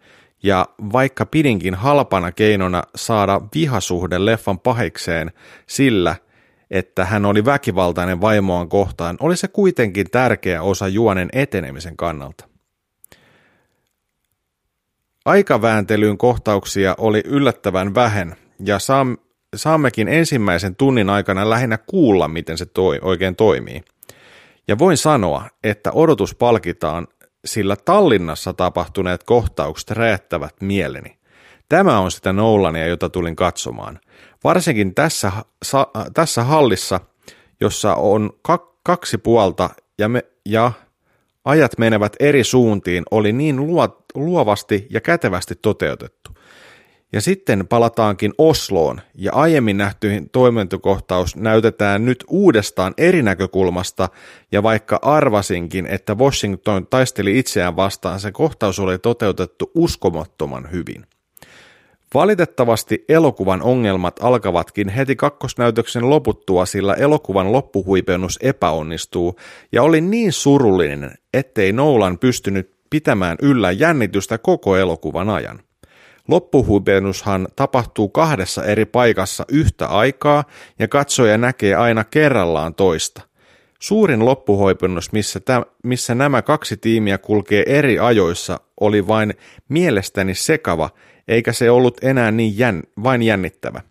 ja vaikka pidinkin halpana keinona saada vihasuhde leffan pahikseen sillä, että hän oli väkivaltainen vaimoaan kohtaan, oli se kuitenkin tärkeä osa juonen etenemisen kannalta. Aikavääntelyyn kohtauksia oli yllättävän vähän, ja saam, saammekin ensimmäisen tunnin aikana lähinnä kuulla, miten se toi, oikein toimii. Ja voin sanoa, että odotus palkitaan, sillä Tallinnassa tapahtuneet kohtaukset räjättävät mieleni. Tämä on sitä Nolania, jota tulin katsomaan. Varsinkin tässä, sa, tässä hallissa, jossa on kak, kaksi puolta ja, me, ja ajat menevät eri suuntiin, oli niin luo, luovasti ja kätevästi toteutettu. Ja sitten palataankin Osloon, ja aiemmin nähtyihin toimintokohtaus näytetään nyt uudestaan eri näkökulmasta, ja vaikka arvasinkin, että Washington taisteli itseään vastaan, se kohtaus oli toteutettu uskomattoman hyvin. Valitettavasti elokuvan ongelmat alkavatkin heti kakkosnäytöksen loputtua, sillä elokuvan loppuhuipennus epäonnistuu, ja oli niin surullinen, ettei Nolan pystynyt pitämään yllä jännitystä koko elokuvan ajan. Loppuhuipennushan tapahtuu kahdessa eri paikassa yhtä aikaa ja katsoja näkee aina kerrallaan toista. Suurin loppuhuipennus, missä, tä, missä nämä kaksi tiimiä kulkee eri ajoissa, oli vain mielestäni sekava, eikä se ollut enää niin jän, vain jännittävä.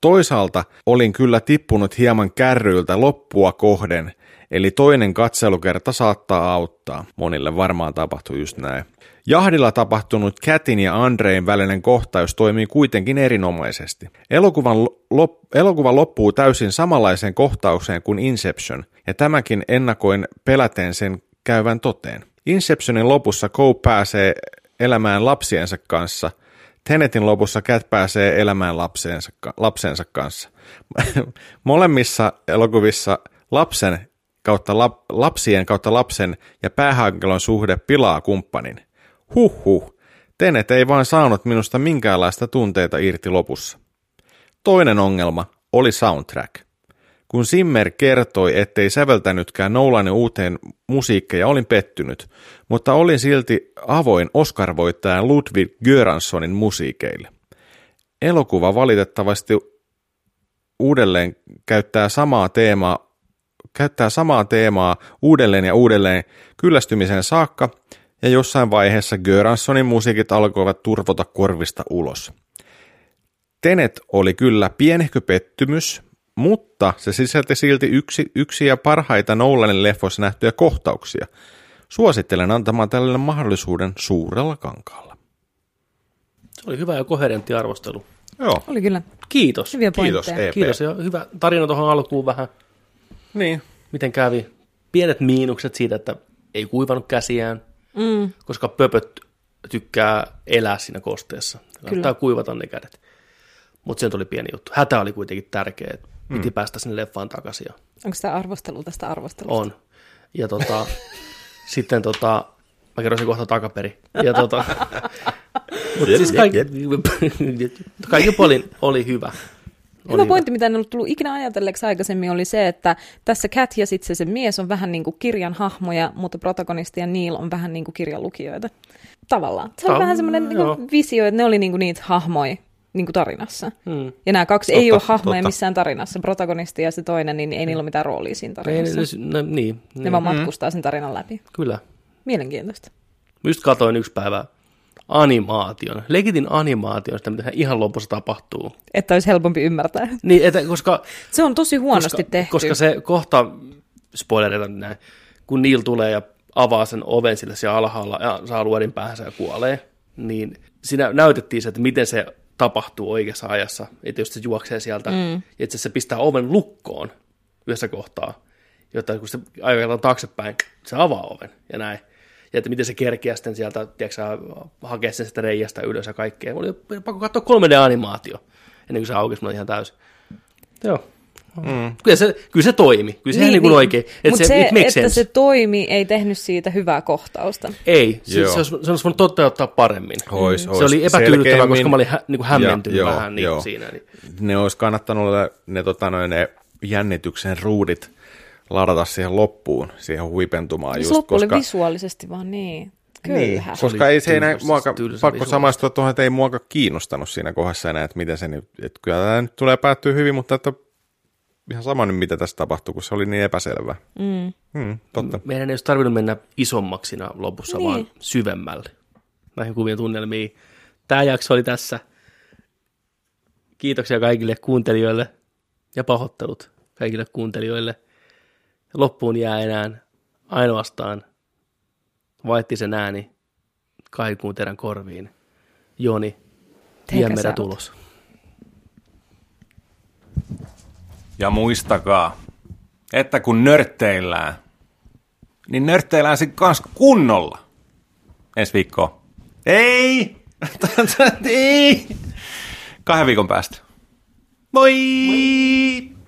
Toisaalta olin kyllä tippunut hieman kärryiltä loppua kohden, eli toinen katselukerta saattaa auttaa. Monille varmaan tapahtui just näin. Jahdilla tapahtunut Kätin ja Andrein välinen kohtaus toimii kuitenkin erinomaisesti. Elokuvan lop- elokuva loppuu täysin samanlaiseen kohtaukseen kuin Inception, ja tämäkin ennakoin peläten sen käyvän toteen. Inceptionin lopussa Coe pääsee elämään lapsiensa kanssa, Tenetin lopussa Cat pääsee elämään lapsensa, lapsensa kanssa. [LAUGHS] Molemmissa elokuvissa lapsen kautta lap, lapsien kautta lapsen ja päähenkilön suhde pilaa kumppanin. Huhhuh, Tenet ei vain saanut minusta minkäänlaista tunteita irti lopussa. Toinen ongelma oli soundtrack. Kun Simmer kertoi, ettei säveltänytkään Nolanin uuteen musiikkeja, olin pettynyt, mutta olin silti avoin Oscar-voittajan Ludwig Göranssonin musiikeille. Elokuva valitettavasti uudelleen käyttää samaa teemaa, käyttää samaa teemaa uudelleen ja uudelleen kyllästymisen saakka, ja jossain vaiheessa Göranssonin musiikit alkoivat turvota korvista ulos. Tenet oli kyllä pienehkö pettymys, mutta se sisälti silti yksi, yksi ja parhaita Nolanin leffoissa nähtyjä kohtauksia. Suosittelen antamaan tälle mahdollisuuden suurella kankaalla. Se oli hyvä ja koherentti arvostelu. Joo, Oli kyllä Kiitos. hyviä kiitos. EP. Kiitos ja hyvä tarina tuohon alkuun vähän. Niin. Miten kävi? Pienet miinukset siitä, että ei kuivannut käsiään, mm. koska pöpöt tykkää elää siinä kosteessa. Kannattaa kuivata ne kädet. Mutta se oli pieni juttu. Hätä oli kuitenkin tärkeä, että piti päästä sinne leffaan takaisin. Onko tämä arvostelu tästä arvostelusta? on. Ja tota, [LAUGHS] sitten tota, mä kerron sen kohta takaperi. Ja tota, [LAUGHS] [LAUGHS] mutta siis kaikki, kaikki puolin oli hyvä. Hyvä pointti, mitä en ollut tullut ikinä ajatelleeksi aikaisemmin, oli se, että tässä Cat ja sitten se, se mies on vähän niin kuin kirjan hahmoja, mutta protagonisti ja Neil on vähän niin kuin kirjan lukijoita. Tavallaan. Se on Ah, vähän semmoinen niin kuin visio, että ne oli niin kuin niitä hahmoja niin kuin tarinassa. Hmm. Ja nämä kaksi Totta, ei ole hahmoja totta. missään tarinassa. Protagonisti ja se toinen, niin ei niillä ole mitään roolia siinä Ei, tarinassa. ne, ne, niin, Ne niin, vaan matkustaa sen tarinan läpi. kyllä. Mielenkiintoista. Just katoin yksi päivä animaation, legitin animaation, sitä mitä ihan lopussa tapahtuu. Että olisi helpompi ymmärtää. Niin, että, koska, Se on tosi huonosti koska, tehty. koska se kohta, spoilereita näin, kun Neil tulee ja avaa sen oven sille siellä alhaalla ja saa luodin päähänsä ja kuolee, niin siinä näytettiin se, että miten se tapahtuu oikeassa ajassa. Että jos se juoksee sieltä, mm. että se pistää oven lukkoon yhdessä kohtaa, jotta kun se ajellaan taaksepäin, se avaa oven ja näin. Ja että miten se kerkiää sitten sieltä, tiedätkö, hakea sen sitä reijästä ylös ja kaikkea. Oli pakko katsoa 3D-animaatio ennen kuin se aukesi mulle ihan täysin. Joo. Mm. Kyllä, se, kyllä se toimi. Kyllä se niin, niin, niin oikein. Mutta se, se it että sense. se toimi, ei tehnyt siitä hyvää kohtausta. Ei, se, se, olisi, se olisi voinut toteuttaa paremmin. Ois, se ois oli epätyydyttävää, koska mä olin hä, niin kuin hämmentynyt ja, vähän joo, niin siinä. Niin. Ne olisi kannattanut ne, tota, noin, ne jännityksen ruudit ladata siihen loppuun, siihen huipentumaan. Just, loppu koska... oli visuaalisesti vaan niin. Kyllä. Niin, koska ei se enää, muaka, pakko samaistua tuohon, että ei muaka kiinnostanut siinä kohdassa enää, että miten se nyt, että kyllä tämä nyt tulee päättyä hyvin, mutta että ihan sama nyt, mitä tässä tapahtuu, kun se oli niin epäselvä. Mm. Mm, totta. Meidän ei olisi tarvinnut mennä isommaksi lopussa, niin. vaan syvemmälle näihin kuvien tunnelmiin. Tämä jakso oli tässä. Kiitoksia kaikille kuuntelijoille ja pahoittelut kaikille kuuntelijoille. Loppuun jää enää ainoastaan vaihtisen ääni kaikuun teidän korviin. Joni, Jemmerä tulos. Ja muistakaa, että kun nörtteillään, niin nörtteillään se kanssa kunnolla. Ensi viikko. Ei! [LAUGHS] Ei! Kahden viikon päästä. Moi! Moi.